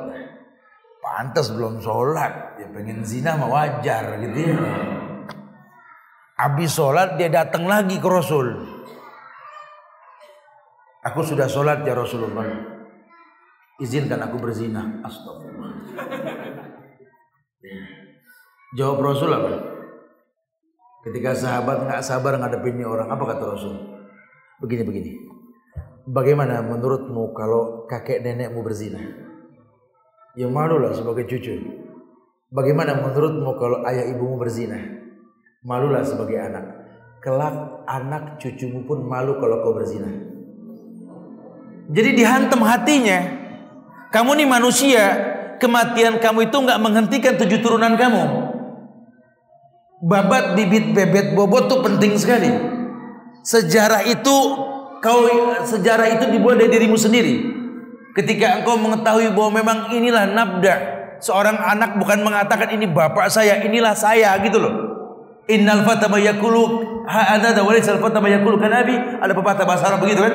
Pantas belum sholat. Dia pengen zina mah wajar gitu ya. Habis sholat dia datang lagi ke Rasul. Aku sudah sholat ya Rasulullah izinkan aku berzina. Astagfirullah. Jawab Rasul apa? Ketika sahabat nggak sabar ngadepin orang, apa kata Rasul? Begini-begini. Bagaimana menurutmu kalau kakek nenekmu berzina? Ya malulah sebagai cucu. Bagaimana menurutmu kalau ayah ibumu berzina? Malulah sebagai anak. Kelak anak cucumu pun malu kalau kau berzina. Jadi dihantam hatinya. Kamu nih manusia, kematian kamu itu nggak menghentikan tujuh turunan kamu. Babat bibit bebet bobot tuh penting sekali. Sejarah itu kau sejarah itu dibuat dari dirimu sendiri. Ketika engkau mengetahui bahwa memang inilah nabda seorang anak bukan mengatakan ini bapak saya, inilah saya gitu loh. Innal fata mayakulu ha anada wa laysal fata mayakulu kan abi ada pepatah bahasa Arab begitu kan?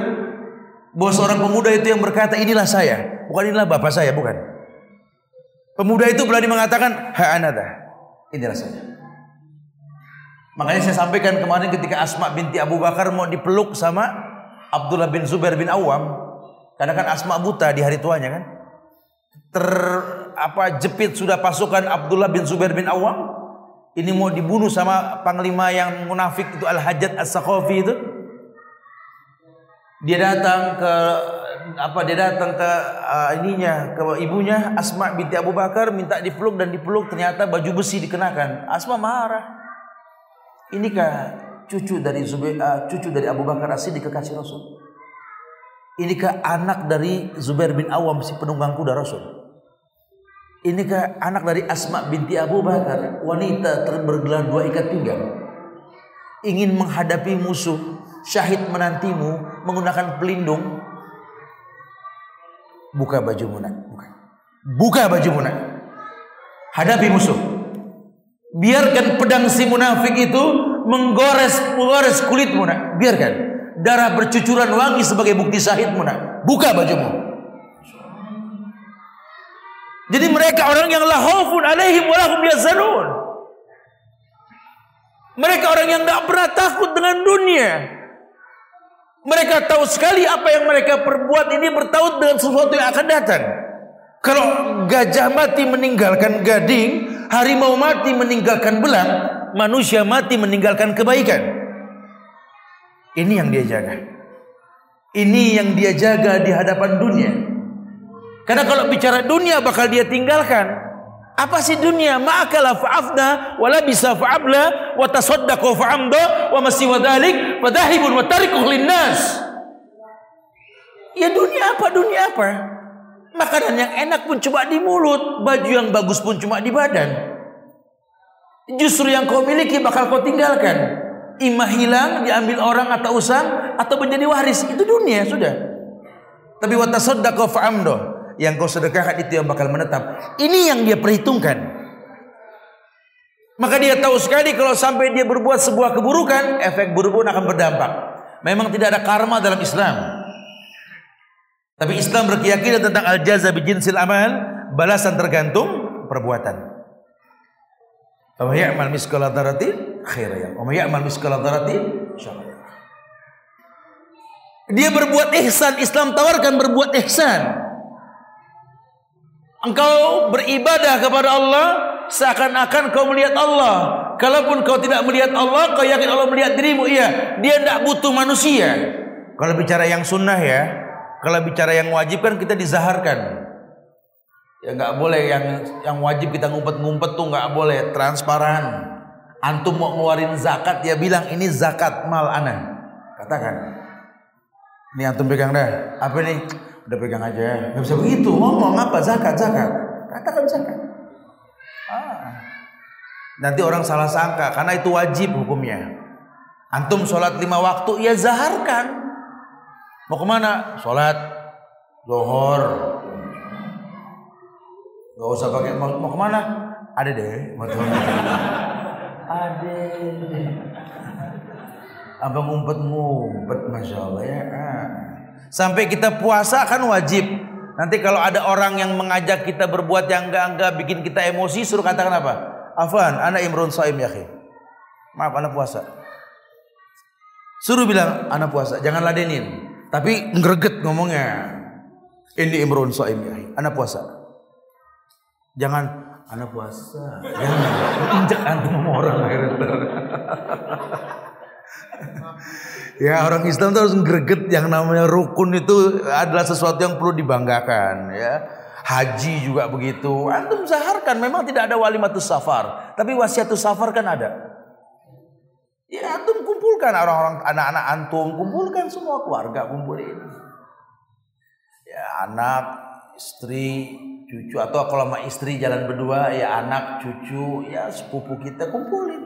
Bahwa seorang pemuda itu yang berkata inilah saya, bukan inilah bapak saya, bukan. Pemuda itu berani mengatakan ha anada. Inilah saya. Makanya saya sampaikan kemarin ketika Asma binti Abu Bakar mau dipeluk sama Abdullah bin Zubair bin Awam, karena kan Asma buta di hari tuanya kan. Ter apa jepit sudah pasukan Abdullah bin Zubair bin Awam. Ini mau dibunuh sama panglima yang munafik itu Al-Hajjat As-Sakhafi itu. Dia datang ke apa dia datang ke uh, ininya ke ibunya Asma binti Abu Bakar minta dipeluk dan dipeluk ternyata baju besi dikenakan. Asma marah. Inikah cucu dari Zubair, uh, cucu dari Abu Bakar As-Siddiq kekasih Rasul? Inikah anak dari Zubair bin Awam si penunggang kuda Rasul? Inikah anak dari Asma binti Abu Bakar, wanita bergelar dua ikat pinggang? Ingin menghadapi musuh, syahid menantimu menggunakan pelindung. Buka baju munak, buka. Buka baju munak. Hadapi musuh. Biarkan pedang si munafik itu menggores menggores kulit munak. Biarkan darah bercucuran wangi sebagai bukti syahidmu nak. Buka bajumu. Jadi mereka orang yang la khaufun alaihim wa lahum yazanun. Mereka orang yang tidak pernah takut dengan dunia. Mereka tahu sekali apa yang mereka perbuat ini bertaut dengan sesuatu yang akan datang. Kalau gajah mati meninggalkan gading, harimau mati meninggalkan belang, manusia mati meninggalkan kebaikan. Ini yang dia jaga. Ini yang dia jaga di hadapan dunia. Karena kalau bicara dunia bakal dia tinggalkan. Apa sih dunia? Ma'akala fa'afna wala bisa fa'abla wa tasaddaqu fa'amda wa masih wa dhalik fadahibun wa tarikuh linnas. Ya dunia apa? Dunia apa? Makanan yang enak pun cuma di mulut, baju yang bagus pun cuma di badan. Justru yang kau miliki bakal kau tinggalkan imah hilang diambil orang atau usang atau menjadi waris. Itu dunia sudah. Tapi watasaddaqu fa'amdo yang kau sedekahkan itu yang bakal menetap. Ini yang dia perhitungkan. Maka dia tahu sekali kalau sampai dia berbuat sebuah keburukan efek buruk akan berdampak. Memang tidak ada karma dalam Islam. Tapi Islam berkeyakinan tentang al-jaza bijinsil amal balasan tergantung perbuatan. Wa ya'mal miskala khairan. Wa ya'mal miskala dzarratin Dia berbuat ihsan, Islam tawarkan berbuat ihsan. Engkau beribadah kepada Allah seakan-akan kau melihat Allah. Kalaupun kau tidak melihat Allah, kau yakin Allah melihat dirimu. Iya, dia tidak butuh manusia. Kalau bicara yang sunnah ya, kalau bicara yang wajib kan kita dizaharkan. Ya nggak boleh yang yang wajib kita ngumpet-ngumpet tuh nggak boleh transparan. Antum mau ngeluarin zakat ya bilang ini zakat mal ana. Katakan. Ini antum pegang dah. Apa ini? Udah pegang aja. Gak bisa begitu. Ngomong apa? Zakat, zakat. Katakan zakat. Ah. Nanti orang salah sangka karena itu wajib hukumnya. Antum sholat lima waktu ya zaharkan. Mau ke mana? Sholat Zohor, Gak usah pakai mau, ke mana? Ada deh, mau Ada. Apa ngumpet-ngumpet, masya Allah ya. Sampai kita puasa kan wajib. Nanti kalau ada orang yang mengajak kita berbuat yang enggak-enggak bikin kita emosi, suruh katakan apa? Afan, anak Imron Saim ya Maaf, anak puasa. Suruh bilang anak puasa, jangan ladenin. Tapi ngreget ngomongnya. Ini Imron Saim ya anak puasa. Jangan anak puasa. Jangan injak antum orang akhirnya. Ya orang Islam itu harus greget yang namanya rukun itu adalah sesuatu yang perlu dibanggakan ya. Haji juga begitu. Antum zaharkan memang tidak ada walimatus safar, tapi wasiatus safar kan ada. Ya antum kumpulkan orang-orang anak-anak antum, kumpulkan semua keluarga kumpulin. Ya anak, istri, cucu atau kalau sama istri jalan berdua ya anak, cucu, ya sepupu kita kumpulin.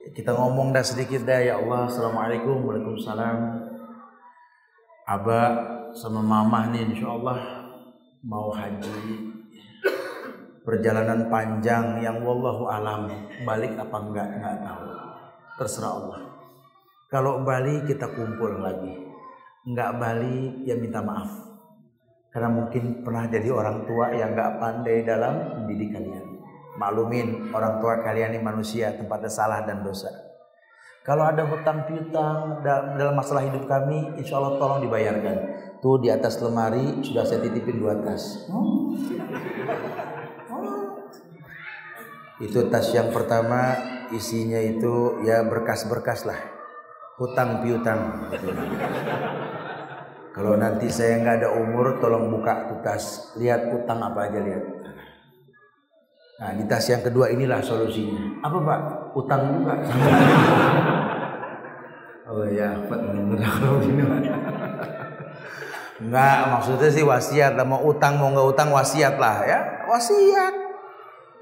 Ya, kita ngomong dah sedikit dah ya Allah, assalamualaikum, waalaikumsalam. Abah sama mama nih insya Allah mau haji. Perjalanan panjang yang wallahu alam balik apa enggak enggak tahu. Terserah Allah. Kalau balik kita kumpul lagi. Enggak balik ya minta maaf karena mungkin pernah jadi orang tua yang enggak pandai dalam mendidik kalian maklumin orang tua kalian ini manusia tempatnya salah dan dosa kalau ada hutang piutang dalam masalah hidup kami insya Allah tolong dibayarkan Tuh di atas lemari sudah saya titipin dua tas. Oh. Itu tas yang pertama isinya itu ya berkas-berkas lah. Hutang piutang. Kalau nanti saya nggak ada umur, tolong buka tuh tas. Lihat utang apa aja lihat. Nah di tas yang kedua inilah solusinya. Apa pak? Utang juga. oh ya, Pak. Enggak, maksudnya sih wasiat lah. Mau utang mau nggak utang wasiat lah ya. Wasiat.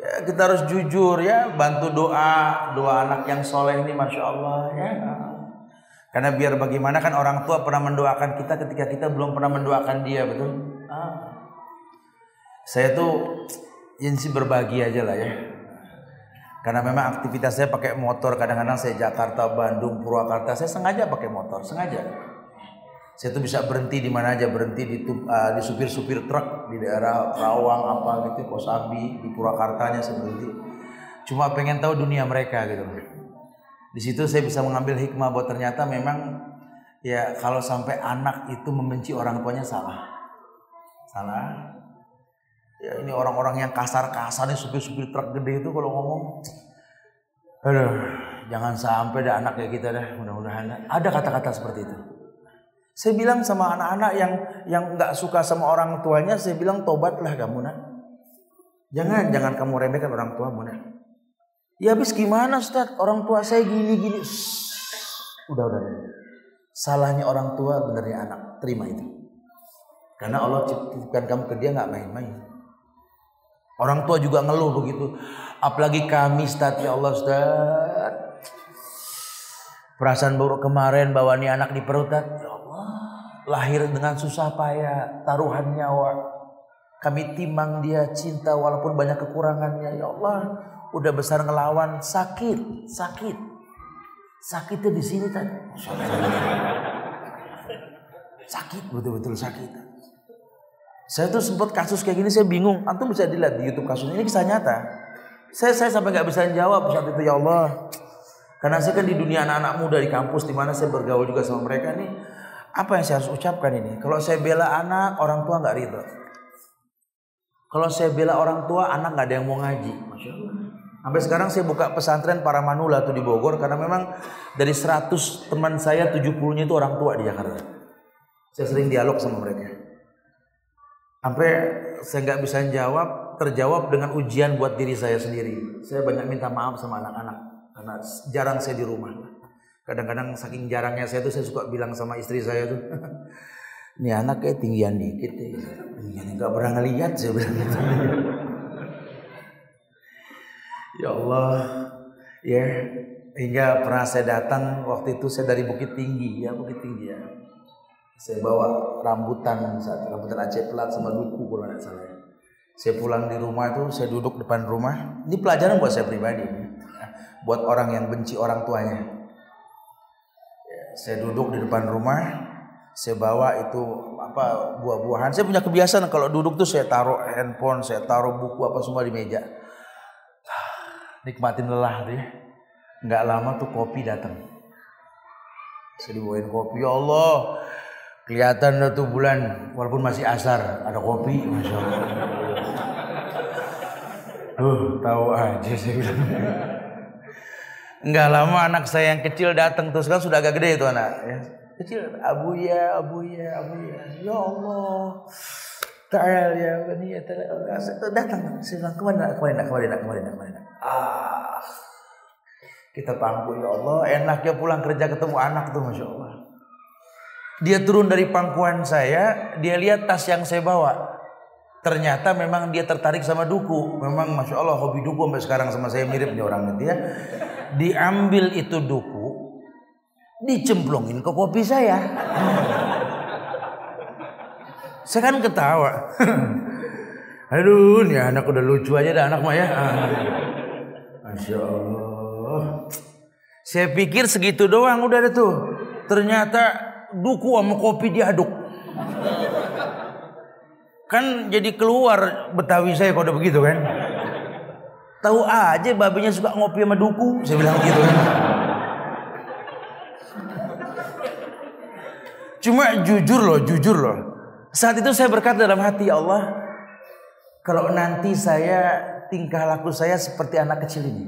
Ya, kita harus jujur ya, bantu doa doa anak yang soleh ini, masya Allah ya. Karena biar bagaimana kan orang tua pernah mendoakan kita ketika kita belum pernah mendoakan dia, betul? Ah. Saya tuh ingin sih berbagi aja lah ya. Karena memang aktivitas saya pakai motor, kadang-kadang saya Jakarta, Bandung, Purwakarta, saya sengaja pakai motor, sengaja. Saya tuh bisa berhenti di mana aja, berhenti di uh, di supir-supir truk di daerah Rawang apa gitu, Kosambi, di Purwakartanya saya berhenti. Cuma pengen tahu dunia mereka gitu. Di situ saya bisa mengambil hikmah bahwa ternyata memang ya kalau sampai anak itu membenci orang tuanya salah. Salah. Ya ini orang-orang yang kasar-kasar nih supir-supir truk gede itu kalau ngomong Aduh, jangan sampai ada anak kayak kita dah, mudah-mudahan. Ada kata-kata seperti itu. Saya bilang sama anak-anak yang yang nggak suka sama orang tuanya, saya bilang tobatlah kamu nak. Jangan jangan kamu remehkan orang tua nak. Ya habis gimana Ustaz? Orang tua saya gini gini. Udah udah. Salahnya orang tua benernya anak. Terima itu. Karena Allah ciptakan kamu ke dia nggak main-main. Orang tua juga ngeluh begitu. Apalagi kami Ustaz ya Allah Ustaz. Perasaan buruk kemarin bawa nih anak di perut Ya lahir dengan susah payah, taruhan nyawa. Kami timang dia cinta walaupun banyak kekurangannya. Ya Allah, udah besar ngelawan sakit, sakit. Sakitnya di sini tadi. Sakit, betul-betul sakit. Saya tuh sempat kasus kayak gini saya bingung. Antum bisa dilihat di YouTube kasus ini kisah nyata. Saya saya sampai nggak bisa jawab saat itu ya Allah. Karena saya kan di dunia anak-anak muda di kampus di mana saya bergaul juga sama mereka nih apa yang saya harus ucapkan ini? Kalau saya bela anak, orang tua nggak ridho. Kalau saya bela orang tua, anak nggak ada yang mau ngaji. Masya Allah. Sampai sekarang saya buka pesantren para manula tuh di Bogor karena memang dari 100 teman saya 70-nya itu orang tua di Jakarta. Saya sering dialog sama mereka. Sampai saya nggak bisa jawab, terjawab dengan ujian buat diri saya sendiri. Saya banyak minta maaf sama anak-anak karena jarang saya di rumah. Kadang-kadang saking jarangnya saya tuh saya suka bilang sama istri saya tuh, ini anak kayak tinggian dikit ya. Tinggian nggak pernah ngeliat saya. Ya Allah, ya hingga pernah saya datang waktu itu saya dari Bukit Tinggi ya Bukit Tinggi ya. Saya bawa rambutan saat rambutan Aceh pelat sama duku kalau tidak salah. Ya. Saya pulang di rumah itu saya duduk depan rumah. Ini pelajaran buat saya pribadi, ya. buat orang yang benci orang tuanya. Saya duduk di depan rumah, saya bawa itu apa buah-buahan. Saya punya kebiasaan kalau duduk tuh saya taruh handphone, saya taruh buku apa semua di meja. Nikmatin lelah tuh ya. Nggak lama tuh kopi datang. Saya dibawain kopi, ya Allah. Kelihatan dah tuh bulan, walaupun masih asar, ada kopi, masya Allah. Tuh, tahu aja saya bilang. Enggak lama anak saya yang kecil datang terus kan sudah agak gede itu anak ya. Kecil, Abu ya, Abu ya, Abu ya. Ya Allah. Ta'al ya bani ya datang saya bilang ke mana ke mana ke mana ke mana ke mana ah. Kita pangku ya Allah. Enaknya pulang kerja ketemu anak tuh masya Allah. Dia turun dari pangkuan saya dia lihat tas yang saya bawa. Ternyata memang dia tertarik sama duku. Memang masya Allah hobi duku sampai sekarang sama saya miripnya orang itu ya. Diambil itu duku dicemplungin ke kopi saya. Saya kan ketawa. Aduh nih anak udah lucu aja dah anak mah ya masya Allah saya pikir segitu doang udah ada tuh ternyata duku sama kopi diaduk kan jadi keluar Betawi saya kalau begitu kan Tahu aja babinya suka ngopi sama duku. Saya bilang gitu kan. Cuma jujur loh, jujur loh. Saat itu saya berkata dalam hati ya Allah, kalau nanti saya tingkah laku saya seperti anak kecil ini.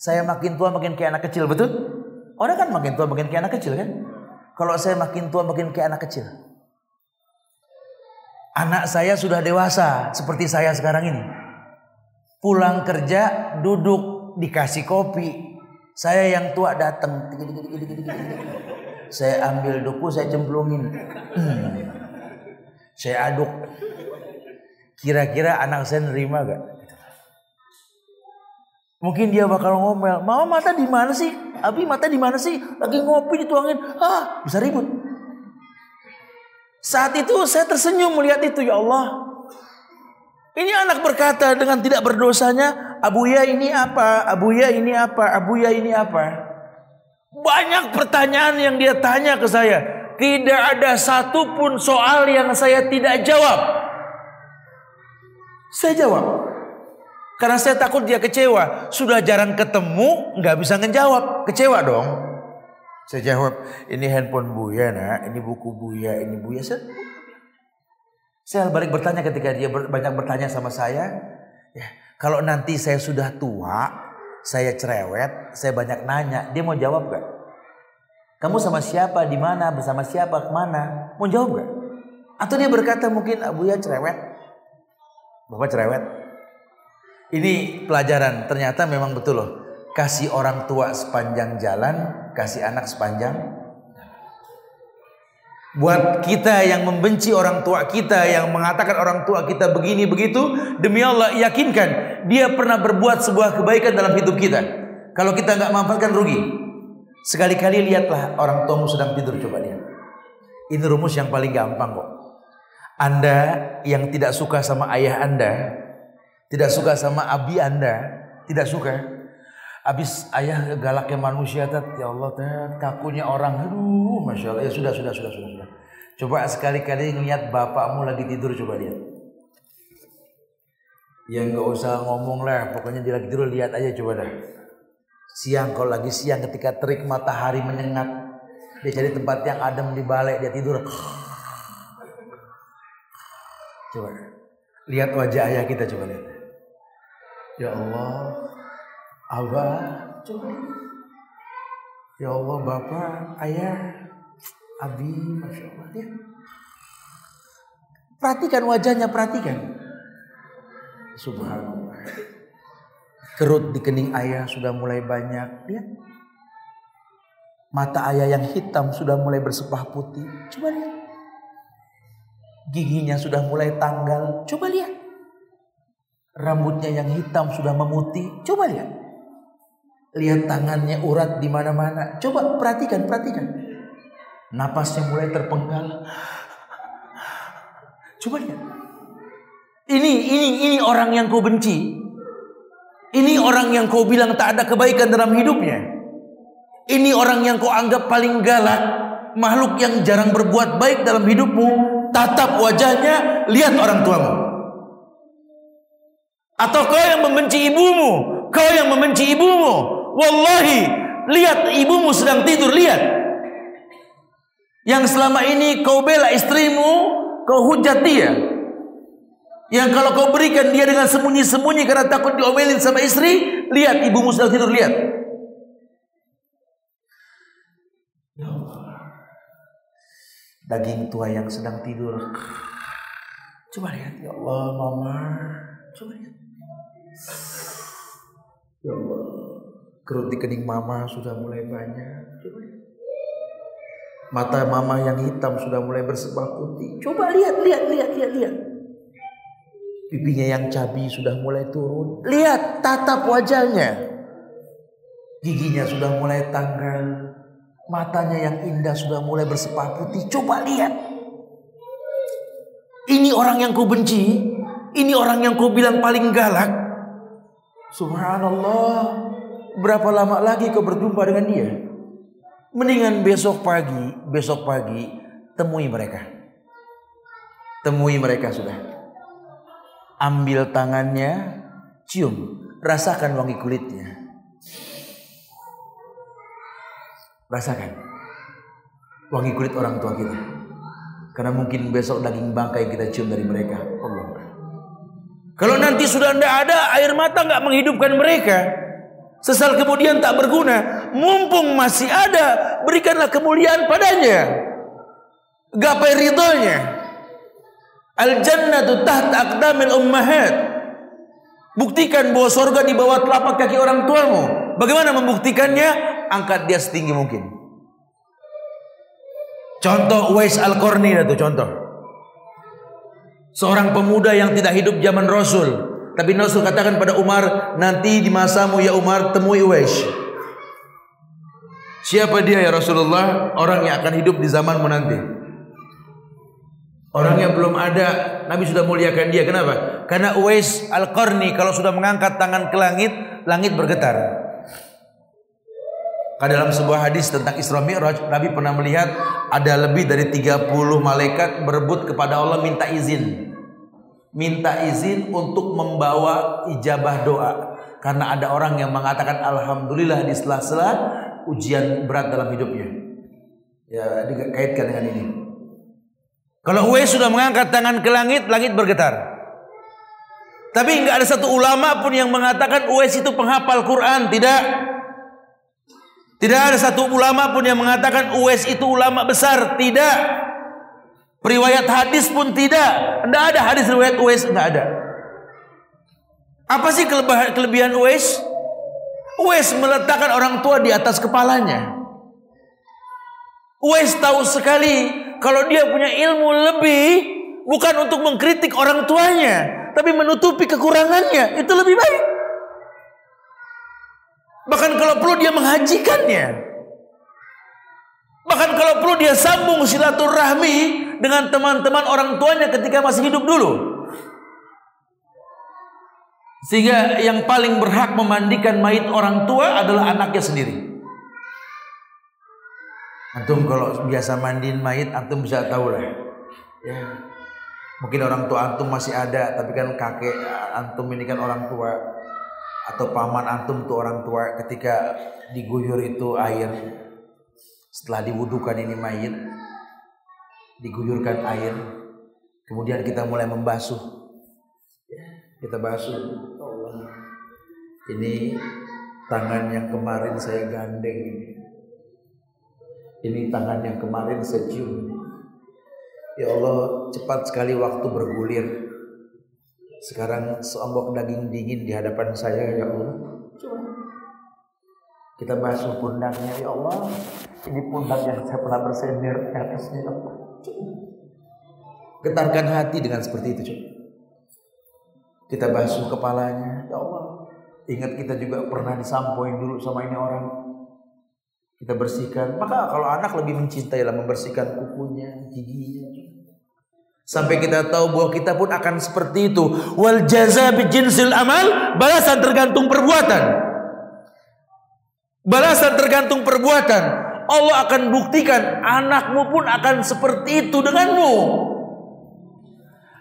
Saya makin tua makin kayak anak kecil, betul? Orang kan makin tua makin kayak anak kecil kan? Kalau saya makin tua makin kayak anak kecil. Anak saya sudah dewasa seperti saya sekarang ini. Pulang kerja, duduk, dikasih kopi. Saya yang tua datang. Saya ambil duku, saya cemplungin. Hmm. Saya aduk. Kira-kira anak saya nerima gak? Mungkin dia bakal ngomel, mama mata di mana sih? Abi mata di mana sih? Lagi ngopi dituangin, ah bisa ribut. Saat itu saya tersenyum melihat itu ya Allah. Ini anak berkata dengan tidak berdosanya, Abuya ini apa? Abuya ini apa? Abuya ini apa? Banyak pertanyaan yang dia tanya ke saya. Tidak ada satupun soal yang saya tidak jawab. Saya jawab. Karena saya takut dia kecewa. Sudah jarang ketemu, nggak bisa ngejawab. Kecewa dong. Saya jawab, ini handphone Buya nak, ini buku Buya, ini Buya. Saya saya balik bertanya ketika dia banyak bertanya sama saya, ya, kalau nanti saya sudah tua, saya cerewet, saya banyak nanya, dia mau jawab gak? Kamu sama siapa, di mana, bersama siapa, ke mana? Mau jawab gak? Atau dia berkata mungkin Abu ya cerewet, bapak cerewet. Ini pelajaran, ternyata memang betul loh. Kasih orang tua sepanjang jalan, kasih anak sepanjang Buat kita yang membenci orang tua kita, yang mengatakan orang tua kita begini begitu, demi Allah yakinkan dia pernah berbuat sebuah kebaikan dalam hidup kita. Kalau kita nggak manfaatkan rugi. Sekali-kali lihatlah orang tuamu sedang tidur coba lihat. Ini rumus yang paling gampang kok. Anda yang tidak suka sama ayah Anda, tidak suka sama abi Anda, tidak suka, Habis ayah galaknya manusia tat, ya Allah tat, kakunya orang, aduh, masya Allah, ya sudah, sudah, sudah, sudah, sudah. Coba sekali-kali ngeliat bapakmu lagi tidur, coba lihat. Ya nggak usah ngomong lah, pokoknya dia lagi tidur lihat aja coba dah. Siang kalau lagi siang ketika terik matahari menyengat, dia cari tempat yang adem di balai dia tidur. Coba lihat wajah ayah kita coba lihat. Ya Allah, Abah. Ya Allah, Bapak, Ayah, Abi, Masya Allah. Ya. Perhatikan wajahnya, perhatikan. Subhanallah. Kerut di kening ayah sudah mulai banyak. Lihat. Mata ayah yang hitam sudah mulai bersepah putih. Coba lihat. Giginya sudah mulai tanggal. Coba lihat. Rambutnya yang hitam sudah memutih. Coba lihat. Lihat tangannya urat di mana-mana. Coba perhatikan, perhatikan. Napasnya mulai terpenggal. Coba lihat. Ini, ini, ini orang yang kau benci. Ini orang yang kau bilang tak ada kebaikan dalam hidupnya. Ini orang yang kau anggap paling galak. Makhluk yang jarang berbuat baik dalam hidupmu. Tatap wajahnya, lihat orang tuamu. Atau kau yang membenci ibumu, kau yang membenci ibumu. Wallahi, lihat ibumu sedang tidur, lihat. Yang selama ini kau bela istrimu, kau hujat dia. Yang kalau kau berikan dia dengan sembunyi-sembunyi karena takut diomelin sama istri, lihat ibumu sedang tidur, lihat. Ya Daging tua yang sedang tidur. Coba lihat ya Allah, mama. Coba lihat. Ya Allah. Kerut di kening mama sudah mulai banyak. Mata mama yang hitam sudah mulai bersebah putih. Coba lihat, lihat, lihat, lihat, lihat. Pipinya yang cabi sudah mulai turun. Lihat tatap wajahnya. Giginya sudah mulai tanggal. Matanya yang indah sudah mulai bersepah putih. Coba lihat. Ini orang yang kau benci. Ini orang yang kau bilang paling galak. Subhanallah. Berapa lama lagi kau berjumpa dengan dia? Mendingan besok pagi, besok pagi temui mereka. Temui mereka sudah. Ambil tangannya, cium, rasakan wangi kulitnya. Rasakan wangi kulit orang tua kita. Karena mungkin besok daging bangkai kita cium dari mereka. Kalau nanti sudah tidak ada air mata nggak menghidupkan mereka, Sesal kemudian tak berguna. Mumpung masih ada, berikanlah kemuliaan padanya. Gapai ridhonya. Al jannatu tahta aqdamil ummahat. Buktikan bahwa surga di bawah telapak kaki orang tuamu. Bagaimana membuktikannya? Angkat dia setinggi mungkin. Contoh Uwais Al-Qarni itu contoh. Seorang pemuda yang tidak hidup zaman Rasul. Tapi Rasul katakan pada Umar, nanti di masamu ya Umar temui Uwais. Siapa dia ya Rasulullah? Orang yang akan hidup di zamanmu nanti. Orang yang belum ada, Nabi sudah muliakan dia. Kenapa? Karena Uwais Al-Qarni kalau sudah mengangkat tangan ke langit, langit bergetar. Dalam sebuah hadis tentang Isra Mi'raj, Nabi pernah melihat ada lebih dari 30 malaikat berebut kepada Allah minta izin minta izin untuk membawa ijabah doa karena ada orang yang mengatakan alhamdulillah di sela-sela ujian berat dalam hidupnya. Ya, dikaitkan dengan ini. Kalau Uwais sudah mengangkat tangan ke langit, langit bergetar. Tapi nggak ada satu ulama pun yang mengatakan Uwais itu penghafal Quran, tidak. Tidak ada satu ulama pun yang mengatakan Uwais itu ulama besar, tidak. Riwayat hadis pun tidak. Tidak ada hadis riwayat Uwais, tidak ada. Apa sih kelebihan, kelebihan Uwais? Uwais meletakkan orang tua di atas kepalanya. Uwais tahu sekali kalau dia punya ilmu lebih bukan untuk mengkritik orang tuanya, tapi menutupi kekurangannya. Itu lebih baik. Bahkan kalau perlu dia menghajikannya. Bahkan kalau perlu dia sambung silaturahmi dengan teman-teman orang tuanya ketika masih hidup dulu. Sehingga yang paling berhak memandikan mayit orang tua adalah anaknya sendiri. Antum kalau biasa mandiin mayit, antum bisa tahu lah. Ya. Mungkin orang tua antum masih ada, tapi kan kakek antum ini kan orang tua atau paman antum tuh orang tua ketika diguyur itu air setelah diwudukan ini mayit, diguyurkan air, kemudian kita mulai membasuh. Kita basuh. Allah. Ini tangan yang kemarin saya gandeng ini. Tangan yang kemarin saya cium. Ya Allah, cepat sekali waktu bergulir. Sekarang seombok daging dingin di hadapan saya, ya Allah. Kita basuh pundaknya, ya Allah. Ini pundak yang saya pernah bersender di atasnya. Getarkan hati dengan seperti itu. Coba. Kita basuh kepalanya. Ya Allah. Ingat kita juga pernah disampoin dulu sama ini orang. Kita bersihkan. Maka kalau anak lebih mencintai lah membersihkan kukunya, giginya. Sampai kita tahu bahwa kita pun akan seperti itu. Wal jaza bijinsil amal. Balasan tergantung perbuatan. Balasan tergantung perbuatan. Allah akan buktikan anakmu pun akan seperti itu denganmu.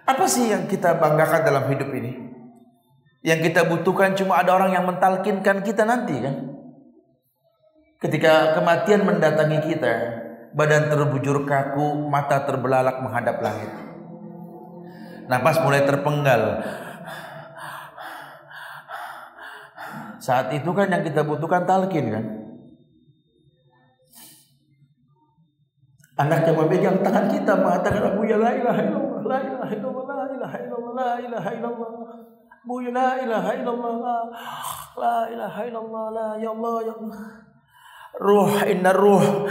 Apa sih yang kita banggakan dalam hidup ini? Yang kita butuhkan cuma ada orang yang mentalkinkan kita nanti kan? Ketika kematian mendatangi kita, badan terbujur kaku, mata terbelalak menghadap langit. Napas mulai terpenggal. Saat itu kan yang kita butuhkan talkin kan? Anak yang memegang tangan kita mengatakan Abu ya la ilaha illallah, la ilaha illallah, la ilaha illallah, la ilaha illallah. Abu ya la ilaha illallah, la ilaha illallah, la ya Allah ya Allah. Ruh inna ruh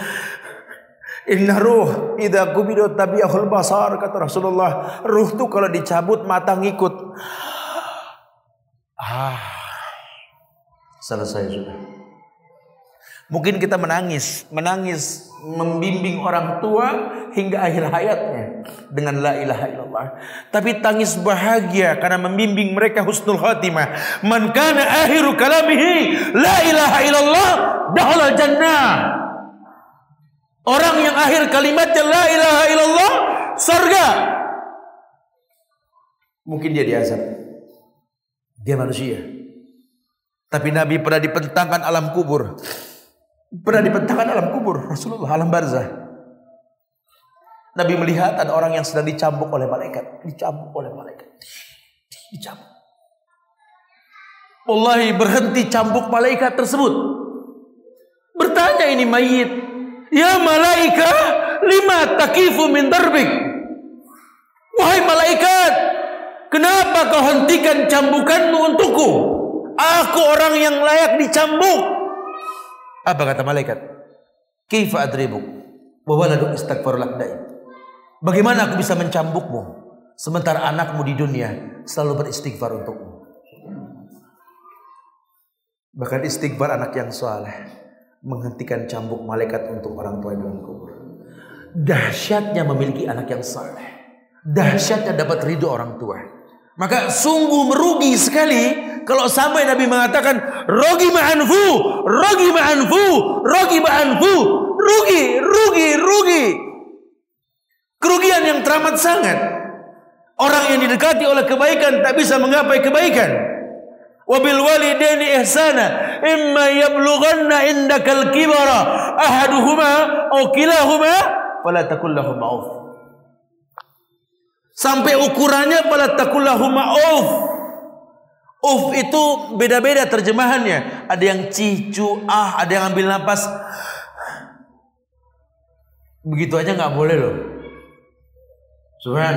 Inna ruh idza qubidat tabi'ahul basar kata Rasulullah. Ruh tuh kalau dicabut mata ngikut. Ah. Selesai sudah. Mungkin kita menangis, menangis membimbing orang tua hingga akhir hayatnya dengan la ilaha illallah. Tapi tangis bahagia karena membimbing mereka husnul khatimah. Man kana akhiru kalamihi la ilaha illallah dakhala jannah. Orang yang akhir kalimatnya la ilaha illallah surga. Mungkin dia diazab. Dia manusia. Tapi Nabi pernah dipentangkan alam kubur. Pernah dibentangkan dalam kubur Rasulullah alam barzah. Nabi melihat ada orang yang sedang dicambuk oleh malaikat, dicambuk oleh malaikat. Dicambuk. Wallahi berhenti cambuk malaikat tersebut. Bertanya ini mayit, "Ya malaikat, lima takifu min darbik?" Wahai malaikat, kenapa kau hentikan cambukanmu untukku? Aku orang yang layak dicambuk. Apa kata malaikat? Kaifa adribuk wa waladu istighfar lak Bagaimana aku bisa mencambukmu sementara anakmu di dunia selalu beristighfar untukmu? Bahkan istighfar anak yang saleh menghentikan cambuk malaikat untuk orang tua dalam kubur. Dahsyatnya memiliki anak yang saleh. Dahsyatnya dapat ridho orang tua. Maka sungguh merugi sekali kalau sampai Nabi mengatakan rogi ma'anfu, rogi ma'anfu, rogi ma'anfu, rugi, rugi, rugi. Kerugian yang teramat sangat. Orang yang didekati oleh kebaikan tak bisa menggapai kebaikan. Wabil walidaini ihsana imma yablughanna indakal kibara ahaduhuma aw kilahuma fala takul lahum Sampai ukurannya fala takul lahum Uf itu beda-beda terjemahannya. Ada yang cicu, ah, ada yang ambil nafas. Begitu aja nggak boleh loh. Subhan,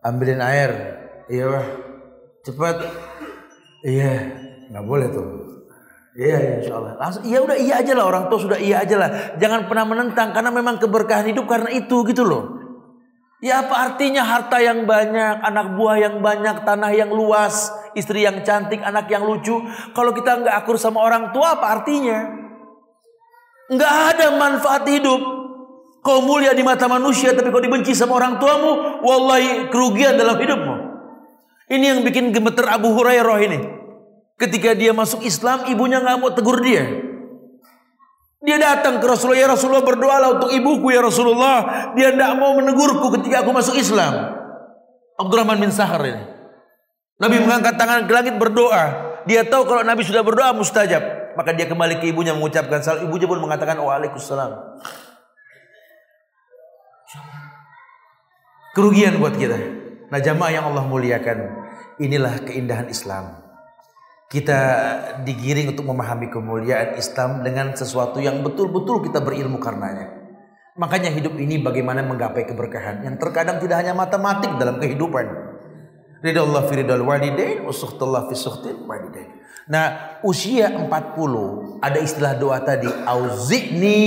ambilin air. Iya. Cepat. Iya, nggak boleh tuh. Iya, insya Allah. Langsung, iya udah iya aja lah orang tua sudah iya aja lah. Jangan pernah menentang karena memang keberkahan hidup karena itu gitu loh. Ya apa artinya harta yang banyak, anak buah yang banyak, tanah yang luas, istri yang cantik, anak yang lucu. Kalau kita nggak akur sama orang tua apa artinya? Nggak ada manfaat hidup. Kau mulia di mata manusia tapi kau dibenci sama orang tuamu, wallahi kerugian dalam hidupmu. Ini yang bikin gemeter Abu Hurairah ini. Ketika dia masuk Islam, ibunya nggak mau tegur dia. Dia datang ke Rasulullah, ya Rasulullah berdoalah untuk ibuku ya Rasulullah. Dia tidak mau menegurku ketika aku masuk Islam. Abdurrahman bin Sahar ini. Nabi mengangkat tangan ke langit berdoa. Dia tahu kalau Nabi sudah berdoa mustajab. Maka dia kembali ke ibunya mengucapkan salam. Ibunya pun mengatakan waalaikumsalam. Kerugian buat kita. Nah jamaah yang Allah muliakan. Inilah keindahan Islam kita digiring untuk memahami kemuliaan Islam dengan sesuatu yang betul-betul kita berilmu karenanya. Makanya hidup ini bagaimana menggapai keberkahan yang terkadang tidak hanya matematik dalam kehidupan. Ridha Allah fi ridal walidain, usuhtullah fi suhtil walidain. Nah, usia 40 ada istilah doa tadi, auzi'ni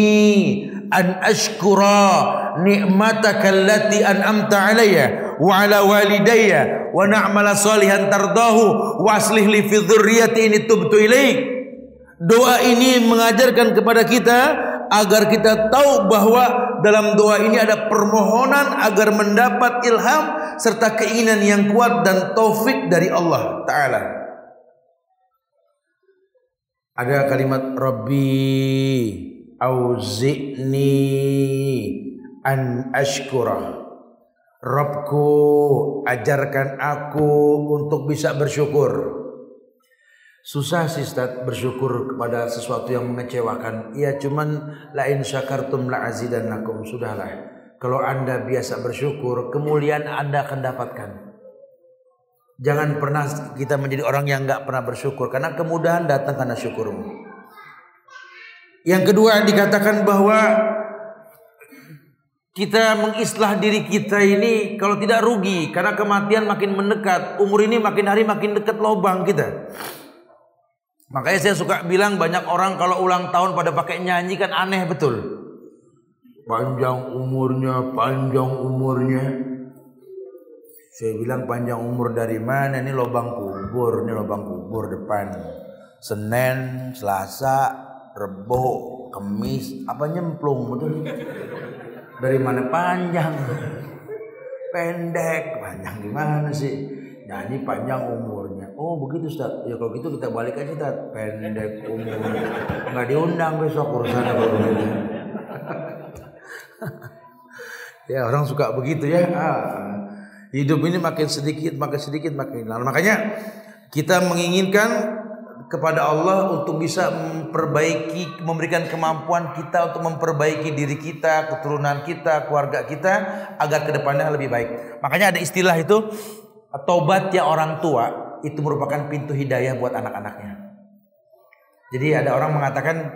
an ashkura ni'mataka allati an'amta alayya wa ala walidayya wa na'mala salihan tardahu wa aslih li fi dzurriyyati ini tubtu ilaik. Doa ini mengajarkan kepada kita agar kita tahu bahwa dalam doa ini ada permohonan agar mendapat ilham serta keinginan yang kuat dan taufik dari Allah taala. Ada kalimat Rabbi auzi'ni an ashkurah Robku ajarkan aku untuk bisa bersyukur. Susah sih Ustaz bersyukur kepada sesuatu yang mengecewakan. Ya cuman lain syakartum la azidannakum. Sudahlah. Kalau Anda biasa bersyukur, kemuliaan Anda akan dapatkan. Jangan pernah kita menjadi orang yang nggak pernah bersyukur karena kemudahan datang karena syukurmu. Yang kedua dikatakan bahwa kita mengislah diri kita ini kalau tidak rugi karena kematian makin mendekat, umur ini makin hari makin dekat lobang kita. Makanya saya suka bilang banyak orang kalau ulang tahun pada pakai nyanyi kan aneh betul. Panjang umurnya, panjang umurnya. Saya bilang panjang umur dari mana? Ini lobang kubur, ini lobang kubur depan. Senin, Selasa, Rebo, Kemis, apa nyemplung betul? Dari mana panjang? Pendek, panjang gimana sih? Nyanyi panjang umurnya. Oh begitu Ustaz. Ya kalau gitu kita balik aja Ustaz. Pendek umurnya. Nggak diundang besok urusan begitu. ya orang suka begitu ya. Ah, hidup ini makin sedikit, makin sedikit, makin lama. Makanya kita menginginkan kepada Allah untuk bisa memperbaiki, memberikan kemampuan kita untuk memperbaiki diri kita, keturunan kita, keluarga kita agar ke depannya lebih baik. Makanya ada istilah itu tobat ya orang tua itu merupakan pintu hidayah buat anak-anaknya. Jadi ada orang mengatakan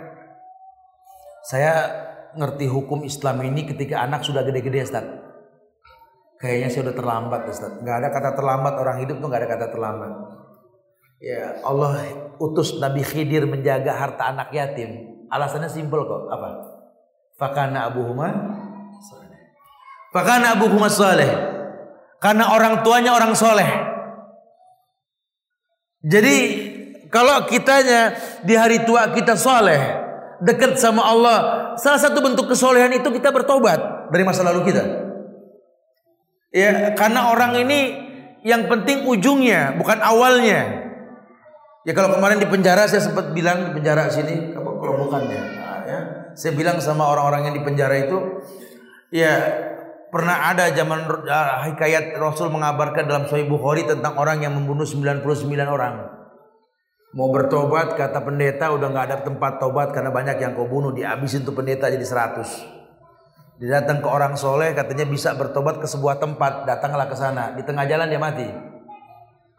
saya ngerti hukum Islam ini ketika anak sudah gede-gede Ustaz. Kayaknya saya udah terlambat Ustaz. Gak ada kata terlambat orang hidup tuh gak ada kata terlambat. Ya Allah utus Nabi Khidir menjaga harta anak yatim. Alasannya simpel kok. Apa? Fakana abuhuma saleh. Fakana abuhuma saleh. Karena orang tuanya orang soleh. Jadi kalau kitanya di hari tua kita soleh, dekat sama Allah, salah satu bentuk kesolehan itu kita bertobat dari masa lalu kita. Ya, karena orang ini yang penting ujungnya, bukan awalnya. Ya kalau kemarin di penjara saya sempat bilang di penjara sini apa kalau bukan ya, ya. Saya bilang sama orang-orang yang di penjara itu ya pernah ada zaman uh, hikayat Rasul mengabarkan dalam Sahih Bukhari tentang orang yang membunuh 99 orang. Mau bertobat kata pendeta udah nggak ada tempat tobat karena banyak yang kau bunuh dihabisin tuh pendeta jadi 100. Dia datang ke orang soleh katanya bisa bertobat ke sebuah tempat datanglah ke sana di tengah jalan dia mati.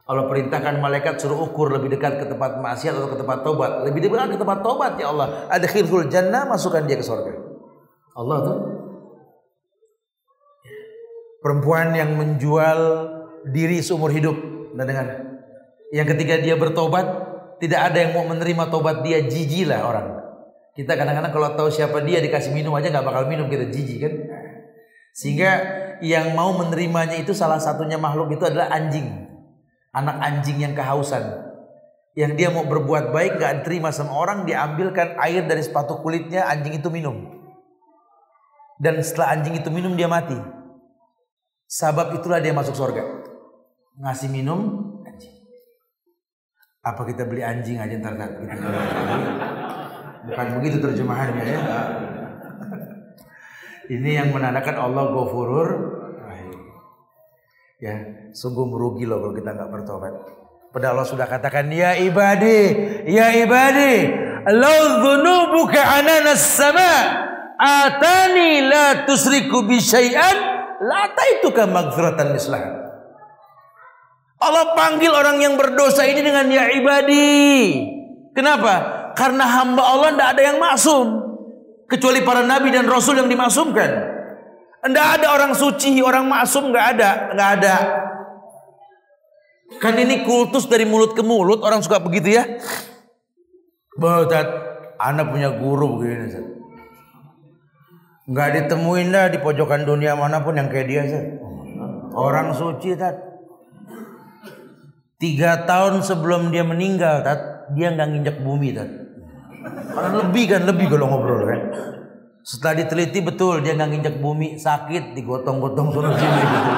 Allah perintahkan malaikat suruh ukur lebih dekat ke tempat maksiat atau ke tempat tobat. Lebih dekat ke tempat tobat ya Allah. Ada khirful jannah masukkan dia ke surga. Allah tuh. Perempuan yang menjual diri seumur hidup. Dan dengan yang ketika dia bertobat tidak ada yang mau menerima tobat dia jijik lah orang. Kita kadang-kadang kalau tahu siapa dia dikasih minum aja nggak bakal minum kita jijik kan. Sehingga yang mau menerimanya itu salah satunya makhluk itu adalah anjing. Anak anjing yang kehausan. Yang dia mau berbuat baik gak diterima sama orang. Diambilkan air dari sepatu kulitnya anjing itu minum. Dan setelah anjing itu minum dia mati. Sabab itulah dia masuk surga. Ngasih minum anjing. Apa kita beli anjing aja ntar gitu. Bukan begitu terjemahannya ya. Ini yang menandakan Allah Ghafurur Ya, sungguh merugi loh kalau kita nggak bertobat. Padahal Allah sudah katakan, Ya ibadi, ya ibadi, Lau dhunubuka ananas sama, atani la tusriku bi syai'an, la taituka magfiratan mislah. Allah panggil orang yang berdosa ini dengan ya ibadi. Kenapa? Karena hamba Allah tidak ada yang maksum. Kecuali para nabi dan rasul yang dimaksumkan. Tidak ada orang suci, orang maksum nggak ada, nggak ada. Kan ini kultus dari mulut ke mulut, orang suka begitu ya. Bahat, anak punya guru begini. Nggak ditemuin dah di pojokan dunia mana pun yang kayak dia. Zat. Orang suci, tat. Tiga tahun sebelum dia meninggal, tat, dia nggak nginjak bumi, tat. Karena lebih kan, lebih kalau ngobrol kan. Setelah diteliti betul dia nggak nginjak bumi sakit digotong-gotong suruh sini gitu.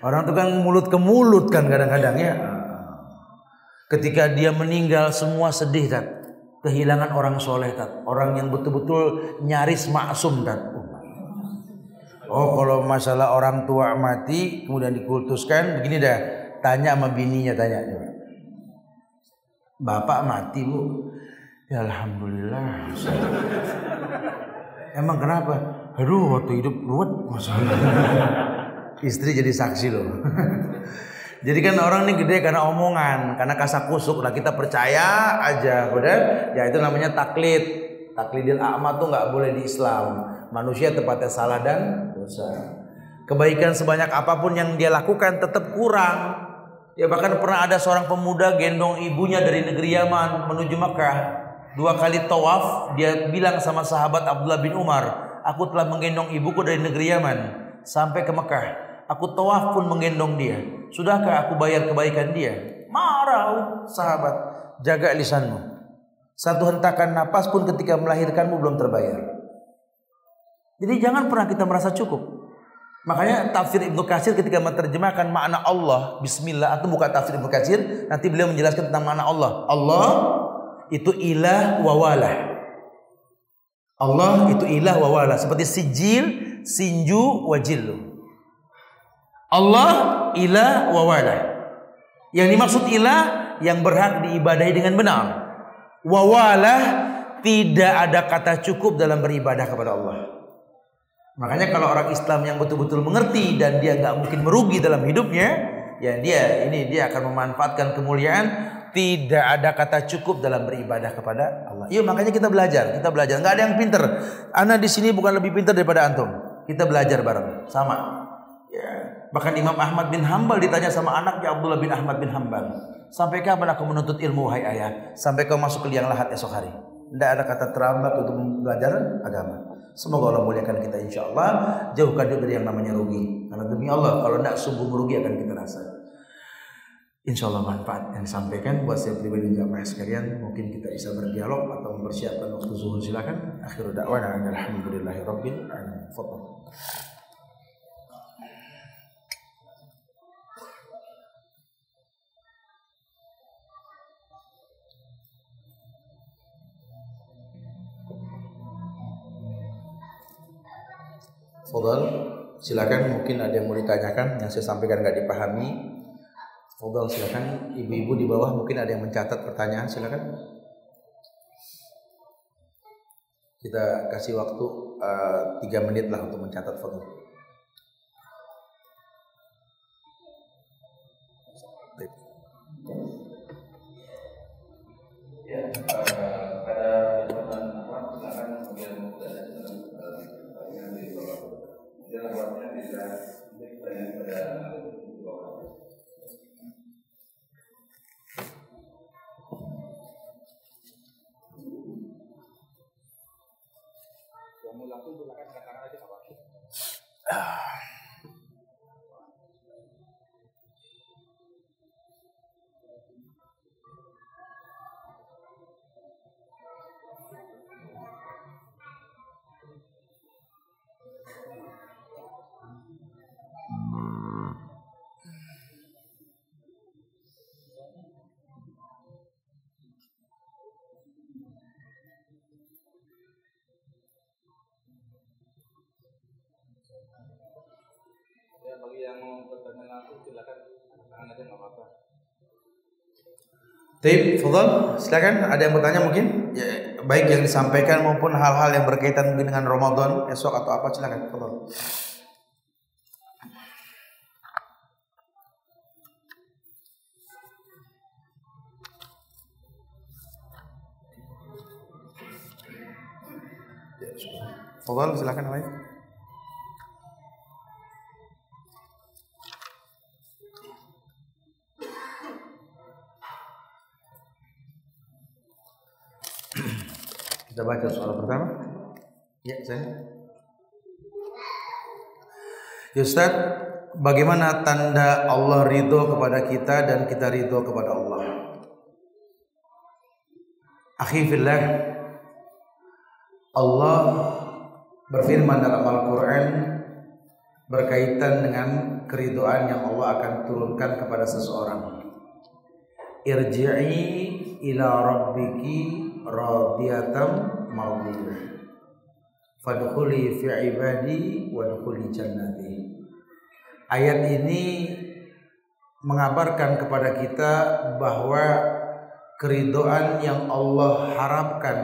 Orang tuh kan mulut ke mulut kan kadang-kadang ya. Ketika dia meninggal semua sedih kan. Kehilangan orang soleh kan. Orang yang betul-betul nyaris maksum kan. Oh kalau masalah orang tua mati kemudian dikultuskan begini dah. Tanya sama bininya tanya. Bapak mati bu. Ya Alhamdulillah. Emang kenapa? Aduh waktu hidup ruwet masalah. Istri jadi saksi loh. Jadi kan orang ini gede karena omongan, karena kasak kusuk lah kita percaya aja, udah. Ya itu namanya taklid. taklidil a'ma tuh nggak boleh di Islam. Manusia tepatnya salah dan dosa. Kebaikan sebanyak apa pun yang dia lakukan tetap kurang. Ya bahkan pernah ada seorang pemuda gendong ibunya dari negeri Yaman menuju Mekah. Dua kali tawaf dia bilang sama sahabat Abdullah bin Umar, aku telah menggendong ibuku dari negeri Yaman sampai ke Mekah. Aku tawaf pun menggendong dia. Sudahkah aku bayar kebaikan dia? Marah sahabat, jaga lisanmu. Satu hentakan napas pun ketika melahirkanmu belum terbayar. Jadi jangan pernah kita merasa cukup. Makanya tafsir Ibnu Katsir ketika menerjemahkan makna Allah, bismillah atau buka tafsir Ibnu Katsir, nanti beliau menjelaskan tentang makna Allah. Allah itu ilah wawalah. Allah itu ilah wawalah seperti sijil, sinju, wajillu. Allah ilah wawalah. Yang dimaksud ilah yang berhak diibadahi dengan benar. Wawalah tidak ada kata cukup dalam beribadah kepada Allah. Makanya kalau orang Islam yang betul-betul mengerti dan dia nggak mungkin merugi dalam hidupnya, ya dia ini dia akan memanfaatkan kemuliaan. Tidak ada kata cukup dalam beribadah kepada Allah. Iya makanya kita belajar, kita belajar. Nggak ada yang pinter. Ana di sini bukan lebih pinter daripada antum. Kita belajar bareng, sama. Bahkan Imam Ahmad bin Hambal ditanya sama anaknya Abdullah bin Ahmad bin Hambal. Sampai kapan aku menuntut ilmu hai ayah? Sampai kau masuk ke liang lahat esok hari. Tidak ada kata terlambat untuk belajar agama. Semoga Allah muliakan kita insya Allah. Jauhkan dari yang namanya rugi. Karena demi Allah kalau tidak sungguh merugi akan kita rasa. Insya Allah manfaat yang disampaikan buat saya pribadi dan jamaah sekalian. Mungkin kita bisa berdialog atau mempersiapkan waktu zuhur silakan. Akhirul da'wana alhamdulillahi alamin. Fadal, silakan mungkin ada yang mau ditanyakan yang saya sampaikan nggak dipahami. Fadal silakan ibu-ibu di bawah mungkin ada yang mencatat pertanyaan silakan. Kita kasih waktu uh, tiga menit lah untuk mencatat Fadal. Ya, uh, uh, yang bertanya langsung silakan tangan aja nggak apa-apa. Tip, Fadal, silakan. Ada yang bertanya mungkin? Ya, baik yang disampaikan maupun hal-hal yang berkaitan mungkin dengan Ramadan esok atau apa silakan, Fadal. Fadal, silakan Awai. Kita baca soal pertama. Ya, saya. Ya Ustaz, bagaimana tanda Allah ridho kepada kita dan kita ridho kepada Allah? Akhifillah, Allah berfirman dalam Al-Quran berkaitan dengan keridoan yang Allah akan turunkan kepada seseorang. Irji'i ila rabbiki radiyatam mardiyah fadkhuli fi ibadi wadkhuli jannati ayat ini mengabarkan kepada kita bahwa keridoan yang Allah harapkan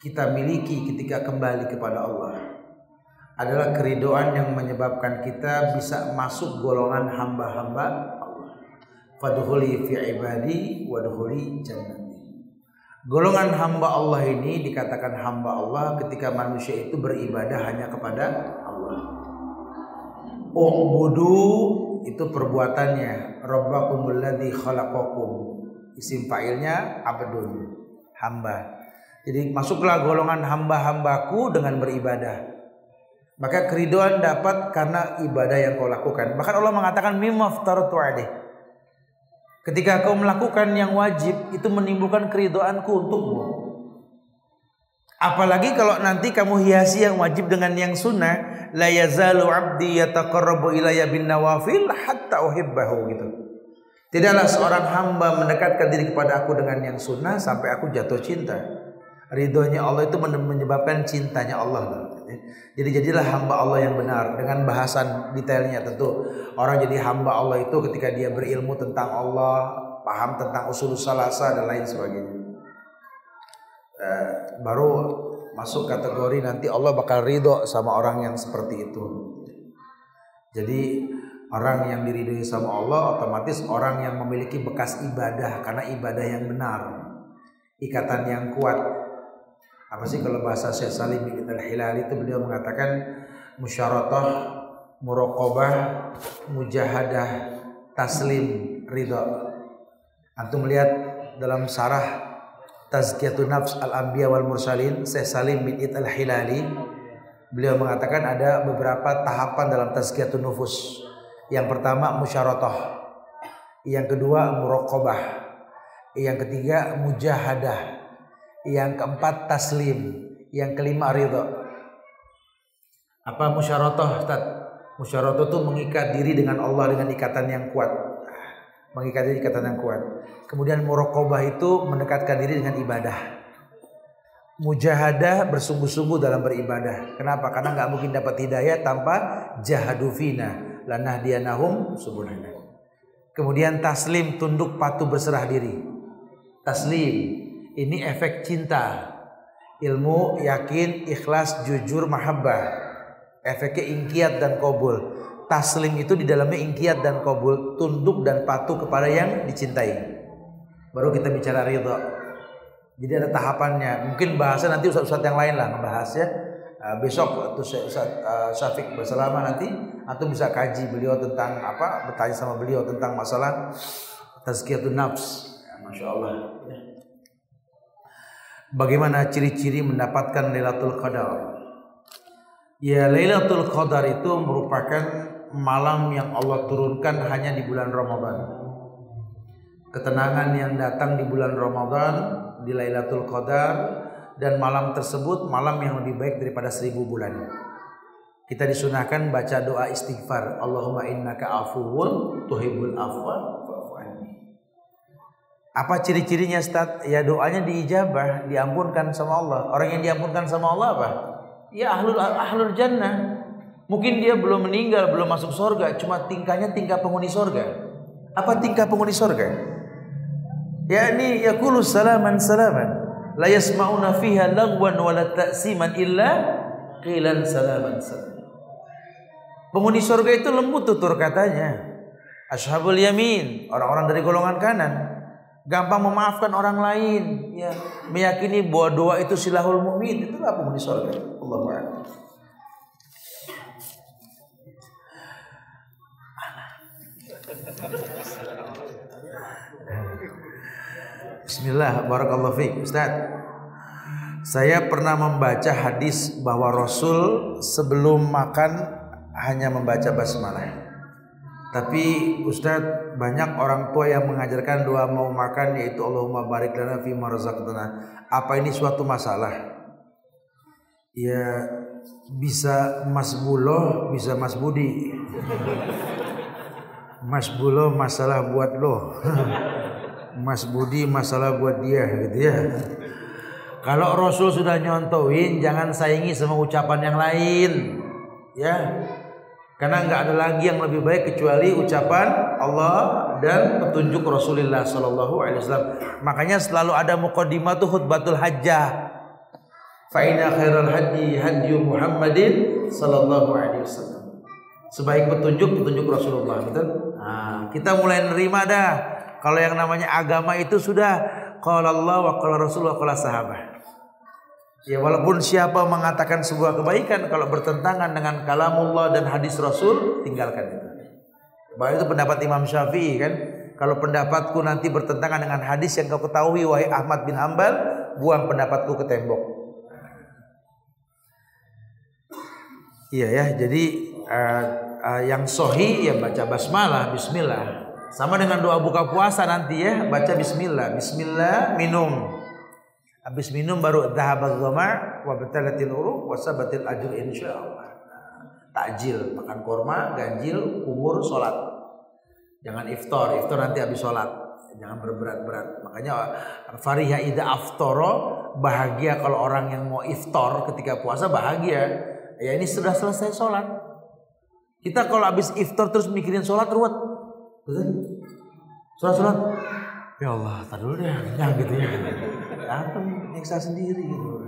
kita miliki ketika kembali kepada Allah adalah keridoan yang menyebabkan kita bisa masuk golongan hamba-hamba Allah. Fadkhuli fi ibadi wadkhuli jannati. Golongan hamba Allah ini dikatakan hamba Allah ketika manusia itu beribadah hanya kepada Allah. Ubudu itu perbuatannya. Rabbakum alladzi khalaqakum. Isim fa'ilnya abdun, hamba. Jadi masuklah golongan hamba-hambaku dengan beribadah. Maka keridoan dapat karena ibadah yang kau lakukan. Bahkan Allah mengatakan mimaftaratu alaih. Ketika kau melakukan yang wajib itu menimbulkan keridoanku untukmu. Apalagi kalau nanti kamu hiasi yang wajib dengan yang sunnah, la yazalu abdi yataqarrabu ilayya bin nawafil hatta uhibbahu gitu. Tidaklah seorang hamba mendekatkan diri kepada aku dengan yang sunnah sampai aku jatuh cinta. Ridhonya Allah itu menyebabkan cintanya Allah. Jadi jadilah hamba Allah yang benar dengan bahasan detailnya tentu orang jadi hamba Allah itu ketika dia berilmu tentang Allah, paham tentang usul salasa dan lain sebagainya. Eh, baru masuk kategori nanti Allah bakal ridho sama orang yang seperti itu. Jadi orang yang diridhoi sama Allah otomatis orang yang memiliki bekas ibadah karena ibadah yang benar, ikatan yang kuat apa sih kalau bahasa Syekh Salim bin Al-Hilal itu beliau mengatakan musyaratah, muraqabah, mujahadah, taslim, ridha. Antum melihat dalam sarah Tazkiyatun Nafs Al-Anbiya wal Mursalin Syekh Salim bin Al-Hilali beliau mengatakan ada beberapa tahapan dalam tazkiyatun nufus. Yang pertama musyaratah. Yang kedua muraqabah. Yang ketiga mujahadah yang keempat taslim, yang kelima ridho. Apa musyaratah Ustaz? Musyaratah itu mengikat diri dengan Allah dengan ikatan yang kuat. Mengikat diri ikatan yang kuat. Kemudian muraqabah itu mendekatkan diri dengan ibadah. Mujahadah bersungguh-sungguh dalam beribadah. Kenapa? Karena nggak mungkin dapat hidayah tanpa jahadufina lanah dianahum subulana. Kemudian taslim tunduk patuh berserah diri. Taslim ini efek cinta. Ilmu, yakin, ikhlas, jujur, mahabbah. Efeknya ingkiat dan kobul. Taslim itu di dalamnya ingkiat dan kobul. Tunduk dan patuh kepada yang dicintai. Baru kita bicara ridho. Jadi ada tahapannya. Mungkin bahasa nanti ustaz-ustaz yang lain lah ngebahasnya. Uh, besok tuh Ustaz uh, Syafiq berselama nanti atau bisa kaji beliau tentang apa bertanya sama beliau tentang masalah tazkiyatun nafs. Ya, Masya Allah. Ya. Bagaimana ciri-ciri mendapatkan Lailatul Qadar? Ya, Lailatul Qadar itu merupakan malam yang Allah turunkan hanya di bulan Ramadan. Ketenangan yang datang di bulan Ramadan di Lailatul Qadar dan malam tersebut malam yang lebih baik daripada seribu bulan. Kita disunahkan baca doa istighfar. Allahumma innaka afuwun tuhibbul afwa apa ciri-cirinya Ustaz? Ya doanya diijabah, diampunkan sama Allah. Orang yang diampunkan sama Allah apa? Ya ahlul ahlul jannah. Mungkin dia belum meninggal, belum masuk surga, cuma tingkahnya tingkah penghuni surga. Apa tingkah penghuni surga? Ya ini yaqulu salaman salaman. La yasma'una fiha lagwan wa la ta'siman illa qilan salaman salaman. Penghuni surga itu lembut tutur katanya. Ashabul yamin, orang-orang dari golongan kanan gampang memaafkan orang lain, ya, meyakini bahwa doa itu silahul mukmin, itu apa penghuni surga. Allah Bismillah, barakallahu fiik. Ustaz, saya pernah membaca hadis bahwa Rasul sebelum makan hanya membaca basmalah. Tapi Ustadz banyak orang tua yang mengajarkan doa mau makan yaitu Allahumma barik lana fi marzaqtana. Apa ini suatu masalah? Ya bisa Mas Bulo, bisa Mas Budi. Mas Bulo masalah buat lo. Mas Budi masalah buat dia gitu ya. Kalau Rasul sudah nyontoin jangan saingi sama ucapan yang lain. Ya, karena nggak ada lagi yang lebih baik kecuali ucapan Allah dan petunjuk Rasulullah Sallallahu Alaihi Wasallam. Makanya selalu ada mukaddimah tuh khutbatul hajjah. Fa'ina khairal hadi hadi Muhammadin Sallallahu Alaihi Wasallam. Sebaik petunjuk petunjuk Rasulullah, betul? Nah, kita mulai nerima dah. Kalau yang namanya agama itu sudah qala Allah wa qala Rasul wa qala sahabat. Ya walaupun siapa mengatakan sebuah kebaikan kalau bertentangan dengan kalamullah dan hadis Rasul tinggalkan itu. Bahwa itu pendapat Imam Syafi'i kan. Kalau pendapatku nanti bertentangan dengan hadis yang kau ketahui wahai Ahmad bin Hambal, buang pendapatku ke tembok. Iya ya, jadi uh, uh, yang sohi ya baca basmalah, bismillah. Sama dengan doa buka puasa nanti ya, baca bismillah. Bismillah minum. Habis minum baru dhahabal dhama wa batalatil uruq wa sabatil ajr insyaallah. Takjil, makan korma, ganjil, umur, salat. Jangan iftar, iftar nanti habis salat. Jangan berberat-berat. Makanya fariha ida aftoro bahagia kalau orang yang mau iftar ketika puasa bahagia. Ya ini sudah selesai sholat. Kita kalau habis iftar terus mikirin sholat ruwet. Betul? Sholat sholat. Ya Allah, tadi deh, kenyang gitu ya apa nyiksa sendiri gitu.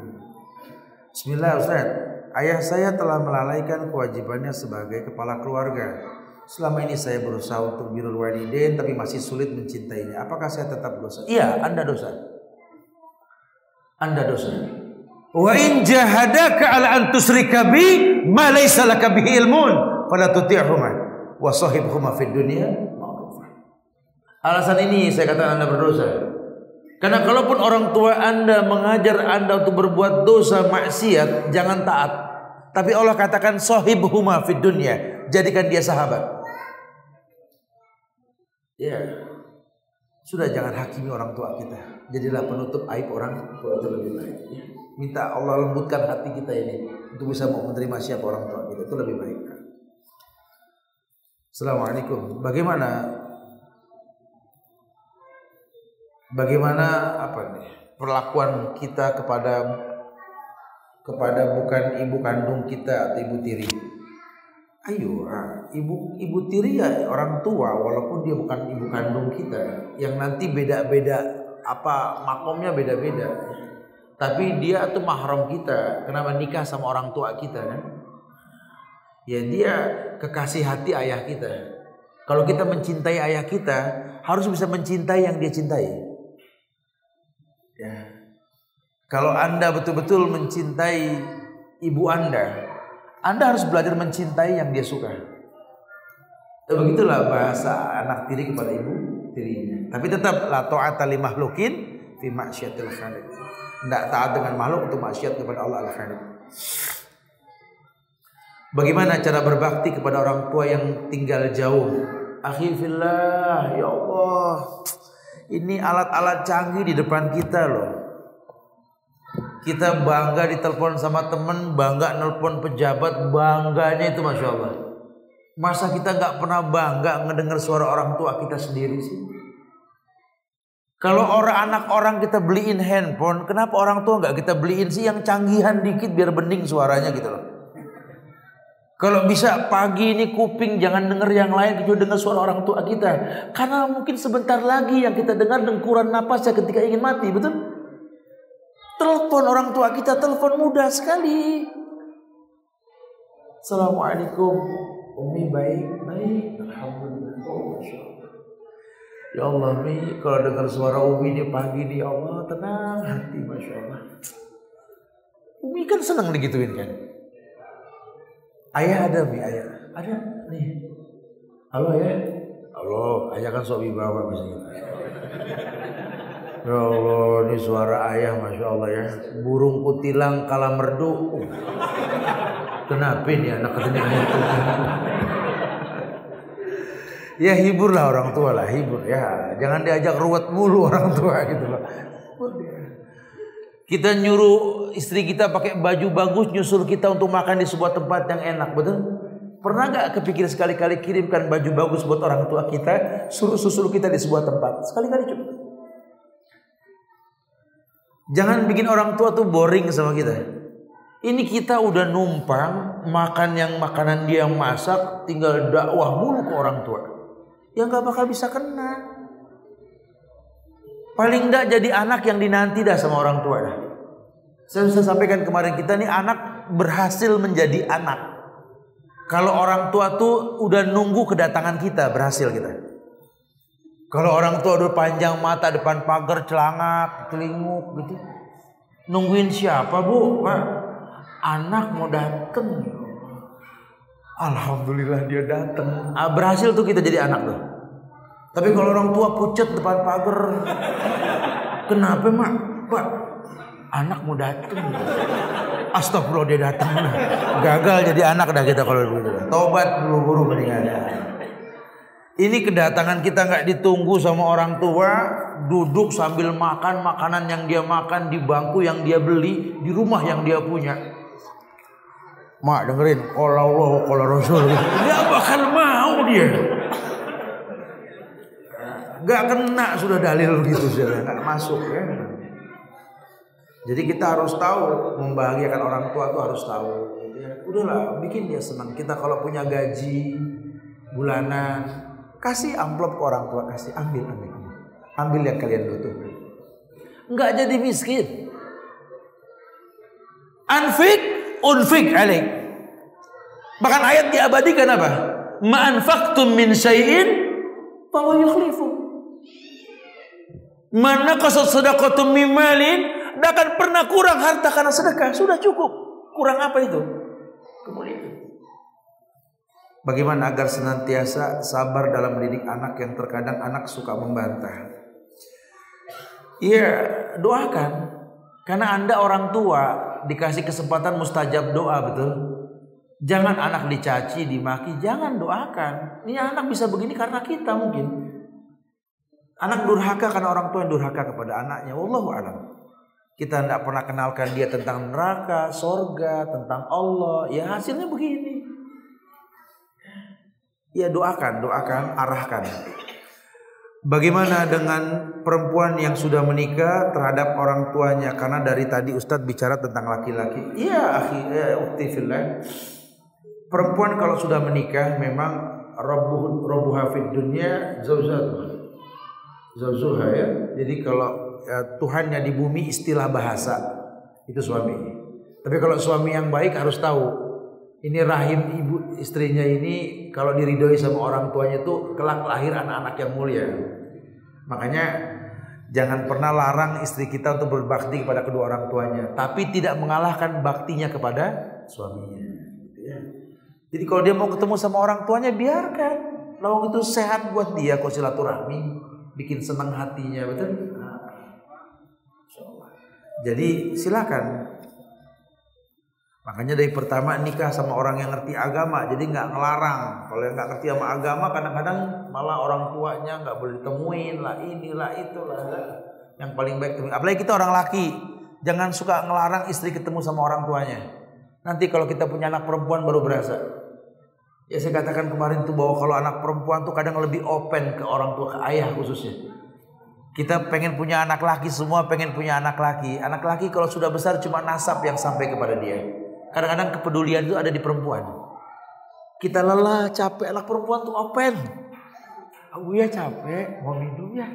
Bismillah Ustaz. Ayah saya telah melalaikan kewajibannya sebagai kepala keluarga. Selama ini saya berusaha untuk birul walidain tapi masih sulit mencintainya. Apakah saya tetap dosa? Iya, Anda dosa. Anda dosa. Wa in jahadaka ala an tusrika bi ma laysa laka bihi ilmun fala tuti'huma wa sahibhuma fid dunya Alasan ini saya katakan Anda berdosa. Karena kalaupun orang tua Anda mengajar Anda untuk berbuat dosa maksiat, jangan taat. Tapi Allah katakan huma fid dunya, jadikan dia sahabat. Ya. Sudah jangan hakimi orang tua kita. Jadilah penutup aib orang tua itu lebih baik. Minta Allah lembutkan hati kita ini untuk bisa mau menerima siapa orang tua kita itu lebih baik. Assalamualaikum. Bagaimana bagaimana apa nih perlakuan kita kepada kepada bukan ibu kandung kita atau ibu tiri. Ayo, ah, ibu ibu tiri ya orang tua walaupun dia bukan ibu kandung kita, yang nanti beda-beda apa makomnya beda-beda. Tapi dia tuh mahram kita, kenapa nikah sama orang tua kita kan? Ya dia kekasih hati ayah kita. Kalau kita mencintai ayah kita, harus bisa mencintai yang dia cintai. Ya. Kalau Anda betul-betul mencintai ibu Anda, Anda harus belajar mencintai yang dia suka. Ya, begitulah bahasa anak tiri kepada ibu tirinya. Tapi tetap la ta'ata li mahlukin fi maksiatil khaliq. Tidak taat dengan makhluk untuk maksiat kepada Allah al-Khaliq. Bagaimana cara berbakti kepada orang tua yang tinggal jauh? Akhi fillah, ya Allah. Ini alat-alat canggih di depan kita loh. Kita bangga ditelepon sama temen, bangga nelpon pejabat, bangganya itu masya Allah. Masa kita nggak pernah bangga ngedengar suara orang tua kita sendiri sih? Kalau orang anak orang kita beliin handphone, kenapa orang tua nggak kita beliin sih yang canggihan dikit biar bening suaranya gitu loh? Kalau bisa pagi ini kuping jangan dengar yang lain kecuali dengar suara orang tua kita. Karena mungkin sebentar lagi yang kita dengar dengkuran napasnya ketika ingin mati, betul? Telepon orang tua kita, telepon mudah sekali. Assalamualaikum. Umi baik, baik. Alhamdulillah. Oh, Ya Allah, Mi, kalau dengar suara Umi di pagi di ya Allah, tenang hati, Masya Allah. Umi kan senang digituin kan. Ayah ada mi ayah. Ada nih. Halo ya. Halo, ayah kan sok wibawa misalnya. Ya Allah, ini suara ayah Masya Allah ya. Burung kutilang kala merdu. Kenapa nih anak katanya itu? ya hiburlah orang tua lah, hibur ya. Jangan diajak ruwet mulu orang tua gitu loh. Kita nyuruh istri kita pakai baju bagus, nyusul kita untuk makan di sebuah tempat yang enak, betul? Pernah gak kepikir sekali-kali kirimkan baju bagus buat orang tua kita, suruh susul kita di sebuah tempat? Sekali-kali coba. Jangan bikin orang tua tuh boring sama kita. Ini kita udah numpang makan yang makanan dia yang masak, tinggal dakwah mulu ke orang tua. Yang gak bakal bisa kena. Paling enggak jadi anak yang dinanti dah sama orang tua dah. Saya bisa sampaikan kemarin kita nih anak berhasil menjadi anak. Kalau orang tua tuh udah nunggu kedatangan kita berhasil kita. Kalau orang tua udah panjang mata depan pagar celangak, telinguk gitu. Nungguin siapa bu? Pak, anak mau dateng. Alhamdulillah dia datang. Ah, berhasil tuh kita jadi anak tuh. Tapi kalau orang tua pucat depan pagar, kenapa mak? Pak, anak mau datang. Astagfirullah dia datang. Gagal jadi anak dah kita kalau begitu. Tobat buru-buru mendingan. Ini kedatangan kita nggak ditunggu sama orang tua, duduk sambil makan makanan yang dia makan di bangku yang dia beli di rumah yang dia punya. Mak dengerin, kalau Allah, kalau Rasul, dia bakal mau dia. Gak kena sudah dalil gitu sudah, nggak masuk ya. Jadi kita harus tahu membahagiakan orang tua tuh harus tahu. Udahlah, bikin dia senang. Kita kalau punya gaji bulanan, Kasih amplop ke orang tua, kasih ambil, ambil, ambil. Ambil yang kalian butuh. Enggak jadi miskin. Anfik, unfik alik. Bahkan ayat diabadikan apa? Ma'anfaktum min syai'in bahwa yukhlifu. Mana kasut sedekatum mimalin, tidak akan pernah kurang harta karena sedekah. Sudah cukup. Kurang apa itu? Kemuliaan. Bagaimana agar senantiasa sabar dalam mendidik anak yang terkadang anak suka membantah. Iya, doakan. Karena Anda orang tua dikasih kesempatan mustajab doa, betul? Jangan anak dicaci, dimaki, jangan doakan. Ini anak bisa begini karena kita mungkin. Anak durhaka karena orang tua yang durhaka kepada anaknya. Wallahu alam. Kita tidak pernah kenalkan dia tentang neraka, sorga, tentang Allah. Ya hasilnya begini. Ya doakan, doakan, arahkan. Bagaimana dengan perempuan yang sudah menikah terhadap orang tuanya? Karena dari tadi Ustadz bicara tentang laki-laki. Iya, akhi, ya. Perempuan kalau sudah menikah memang robuh hafid dunia. Zauzuha ya. Jadi kalau ya, Tuhannya di bumi istilah bahasa itu suami. Tapi kalau suami yang baik harus tahu ini rahim ibu istrinya ini kalau diridhoi sama orang tuanya itu kelak lahir anak-anak yang mulia. Makanya jangan pernah larang istri kita untuk berbakti kepada kedua orang tuanya, tapi tidak mengalahkan baktinya kepada suaminya. Ya. Jadi kalau dia mau ketemu sama orang tuanya biarkan. Lawang itu sehat buat dia kok silaturahmi, bikin senang hatinya, betul? Nah. Jadi silakan Makanya dari pertama nikah sama orang yang ngerti agama, jadi nggak ngelarang. Kalau yang nggak ngerti sama agama, kadang-kadang malah orang tuanya nggak boleh ditemuin lah, inilah itulah. Yang paling baik temuin. Apalagi kita orang laki, jangan suka ngelarang istri ketemu sama orang tuanya. Nanti kalau kita punya anak perempuan baru berasa. Ya saya katakan kemarin tuh bahwa kalau anak perempuan tuh kadang lebih open ke orang tua, ke ayah khususnya. Kita pengen punya anak laki semua pengen punya anak laki. Anak laki kalau sudah besar cuma nasab yang sampai kepada dia. Kadang-kadang kepedulian itu ada di perempuan. Kita lelah, capek, anak perempuan tuh open. Aku ya capek, mau minum ya.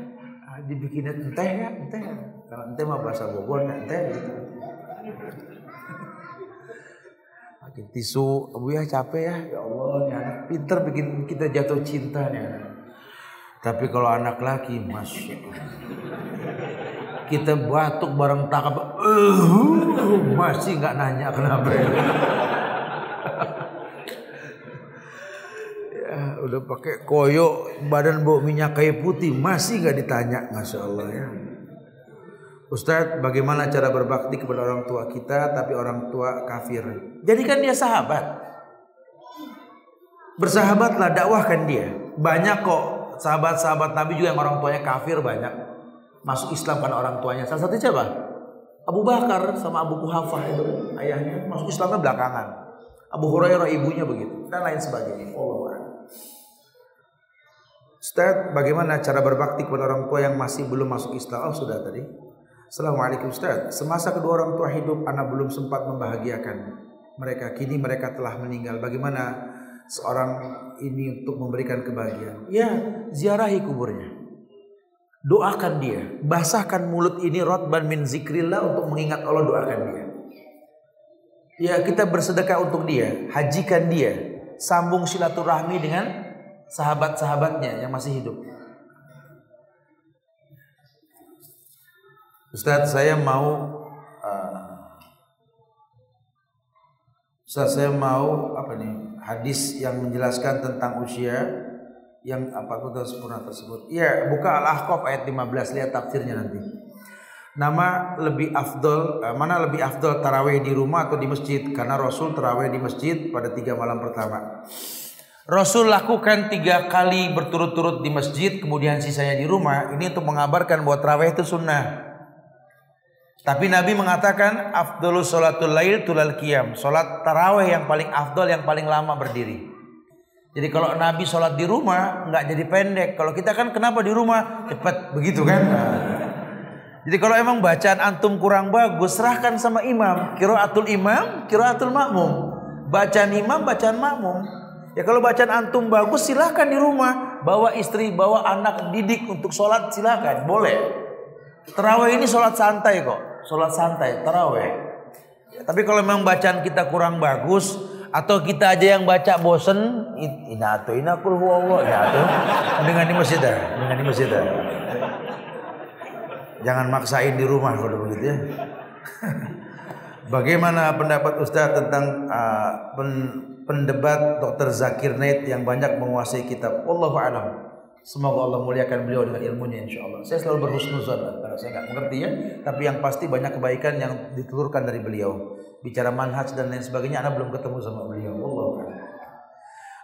Ah, dibikinin teh ya, teh. Kalau teh mah bahasa Bogor, teh. Tisu, Abu ya capek ya. Ya Allah, ini anak pinter bikin kita jatuh cinta nih Tapi kalau anak laki, Allah kita batuk bareng takap uh, masih nggak nanya kenapa ya. ya udah pakai koyo badan bau minyak kayu putih masih nggak ditanya masya Allah ya Ustadz, bagaimana cara berbakti kepada orang tua kita tapi orang tua kafir? Jadikan dia sahabat. Bersahabatlah, dakwahkan dia. Banyak kok sahabat-sahabat Nabi juga yang orang tuanya kafir banyak masuk Islam karena orang tuanya. Salah satu siapa? Abu Bakar sama Abu Kuhafah itu ayahnya masuk Islamnya belakangan. Abu Hurairah ibunya begitu dan lain sebagainya. Allah Ustaz, bagaimana cara berbakti kepada orang tua yang masih belum masuk Islam? Oh, sudah tadi. Assalamualaikum Ustaz. Semasa kedua orang tua hidup, anak belum sempat membahagiakan mereka. Kini mereka telah meninggal. Bagaimana seorang ini untuk memberikan kebahagiaan? Ya, ziarahi kuburnya. Doakan dia, basahkan mulut ini rotban min zikrillah untuk mengingat Allah doakan dia. Ya kita bersedekah untuk dia, hajikan dia, sambung silaturahmi dengan sahabat-sahabatnya yang masih hidup. Ustaz saya mau uh, Ustaz saya mau apa nih hadis yang menjelaskan tentang usia yang apa kota sempurna tersebut. Iya, buka Al-Ahqaf ayat 15 lihat tafsirnya nanti. Nama lebih afdol uh, mana lebih afdol tarawih di rumah atau di masjid? Karena Rasul tarawih di masjid pada tiga malam pertama. Rasul lakukan tiga kali berturut-turut di masjid, kemudian sisanya di rumah. Ini untuk mengabarkan bahwa tarawih itu sunnah. Tapi Nabi mengatakan afdolus sholatul lail tulal qiyam. Salat tarawih yang paling afdol yang paling lama berdiri. Jadi kalau Nabi sholat di rumah nggak jadi pendek. Kalau kita kan kenapa di rumah cepat begitu kan? Jadi kalau emang bacaan antum kurang bagus, serahkan sama imam. Kiraatul imam, kiraatul makmum. Bacaan imam, bacaan makmum. Ya kalau bacaan antum bagus silahkan di rumah. Bawa istri, bawa anak didik untuk sholat silahkan. Boleh. Terawih ini sholat santai kok sholat santai, taraweh. Ya, tapi kalau memang bacaan kita kurang bagus atau kita aja yang baca bosen, inato inakul huwa ya tuh. Dengan di masjid dah, dengan di masjid. Jangan maksain di rumah kalau begitu ya. Bagaimana pendapat Ustaz tentang uh, pen, pendebat Dr. Zakir Naik yang banyak menguasai kitab? Wallahu a'lam. Semoga Allah muliakan beliau dengan ilmunya insya Allah. Saya selalu berhusnuzon karena saya nggak mengerti ya. Tapi yang pasti banyak kebaikan yang ditelurkan dari beliau. Bicara manhaj dan lain sebagainya, Anda belum ketemu sama beliau. Allah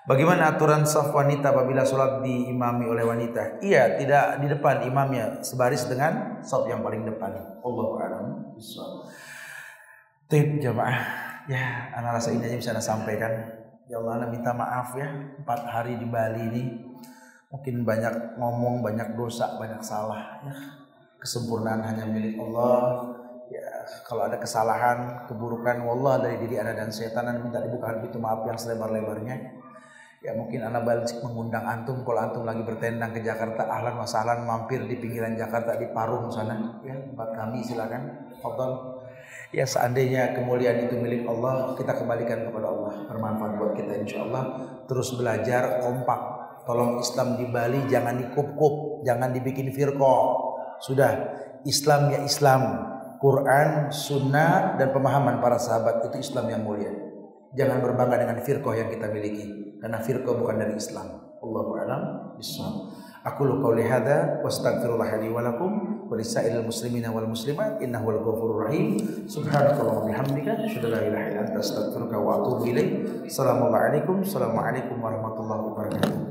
Bagaimana aturan saf wanita apabila sholat diimami oleh wanita? Iya, tidak di depan imamnya, sebaris dengan saf yang paling depan. Allah a'lam. Tip jamaah. Ya, anak rasa ini aja bisa anda sampaikan. Ya Allah, anda minta maaf ya. Empat hari di Bali ini Mungkin banyak ngomong, banyak dosa, banyak salah. Ya. Kesempurnaan hanya milik Allah. Ya, kalau ada kesalahan, keburukan, wallah dari diri anda dan setan, anda minta dibuka pintu maaf yang selebar-lebarnya. Ya mungkin anda balik mengundang antum kalau antum lagi bertendang ke Jakarta, ahlan masalan mampir di pinggiran Jakarta di Parung sana, ya tempat kami silakan. Fadal. Ya seandainya kemuliaan itu milik Allah, kita kembalikan kepada Allah. Bermanfaat buat kita insya Allah. Terus belajar kompak Tolong Islam di Bali jangan dikup-kup, jangan dibikin firqah. Sudah, Islam ya Islam. Quran, sunnah dan pemahaman para sahabat itu Islam yang mulia. Jangan berbangga dengan firqah yang kita miliki karena firqah bukan dari Islam. Allahu a'lam bishawab. Aku lu qauli hadza wa li wa lakum wa muslimina wal muslimat innahu wal ghafurur rahim. Subhanakallahumma bihamdika asyhadu an la ilaha illa anta astaghfiruka wa atubu ilaik. Assalamualaikum warahmatullahi wabarakatuh.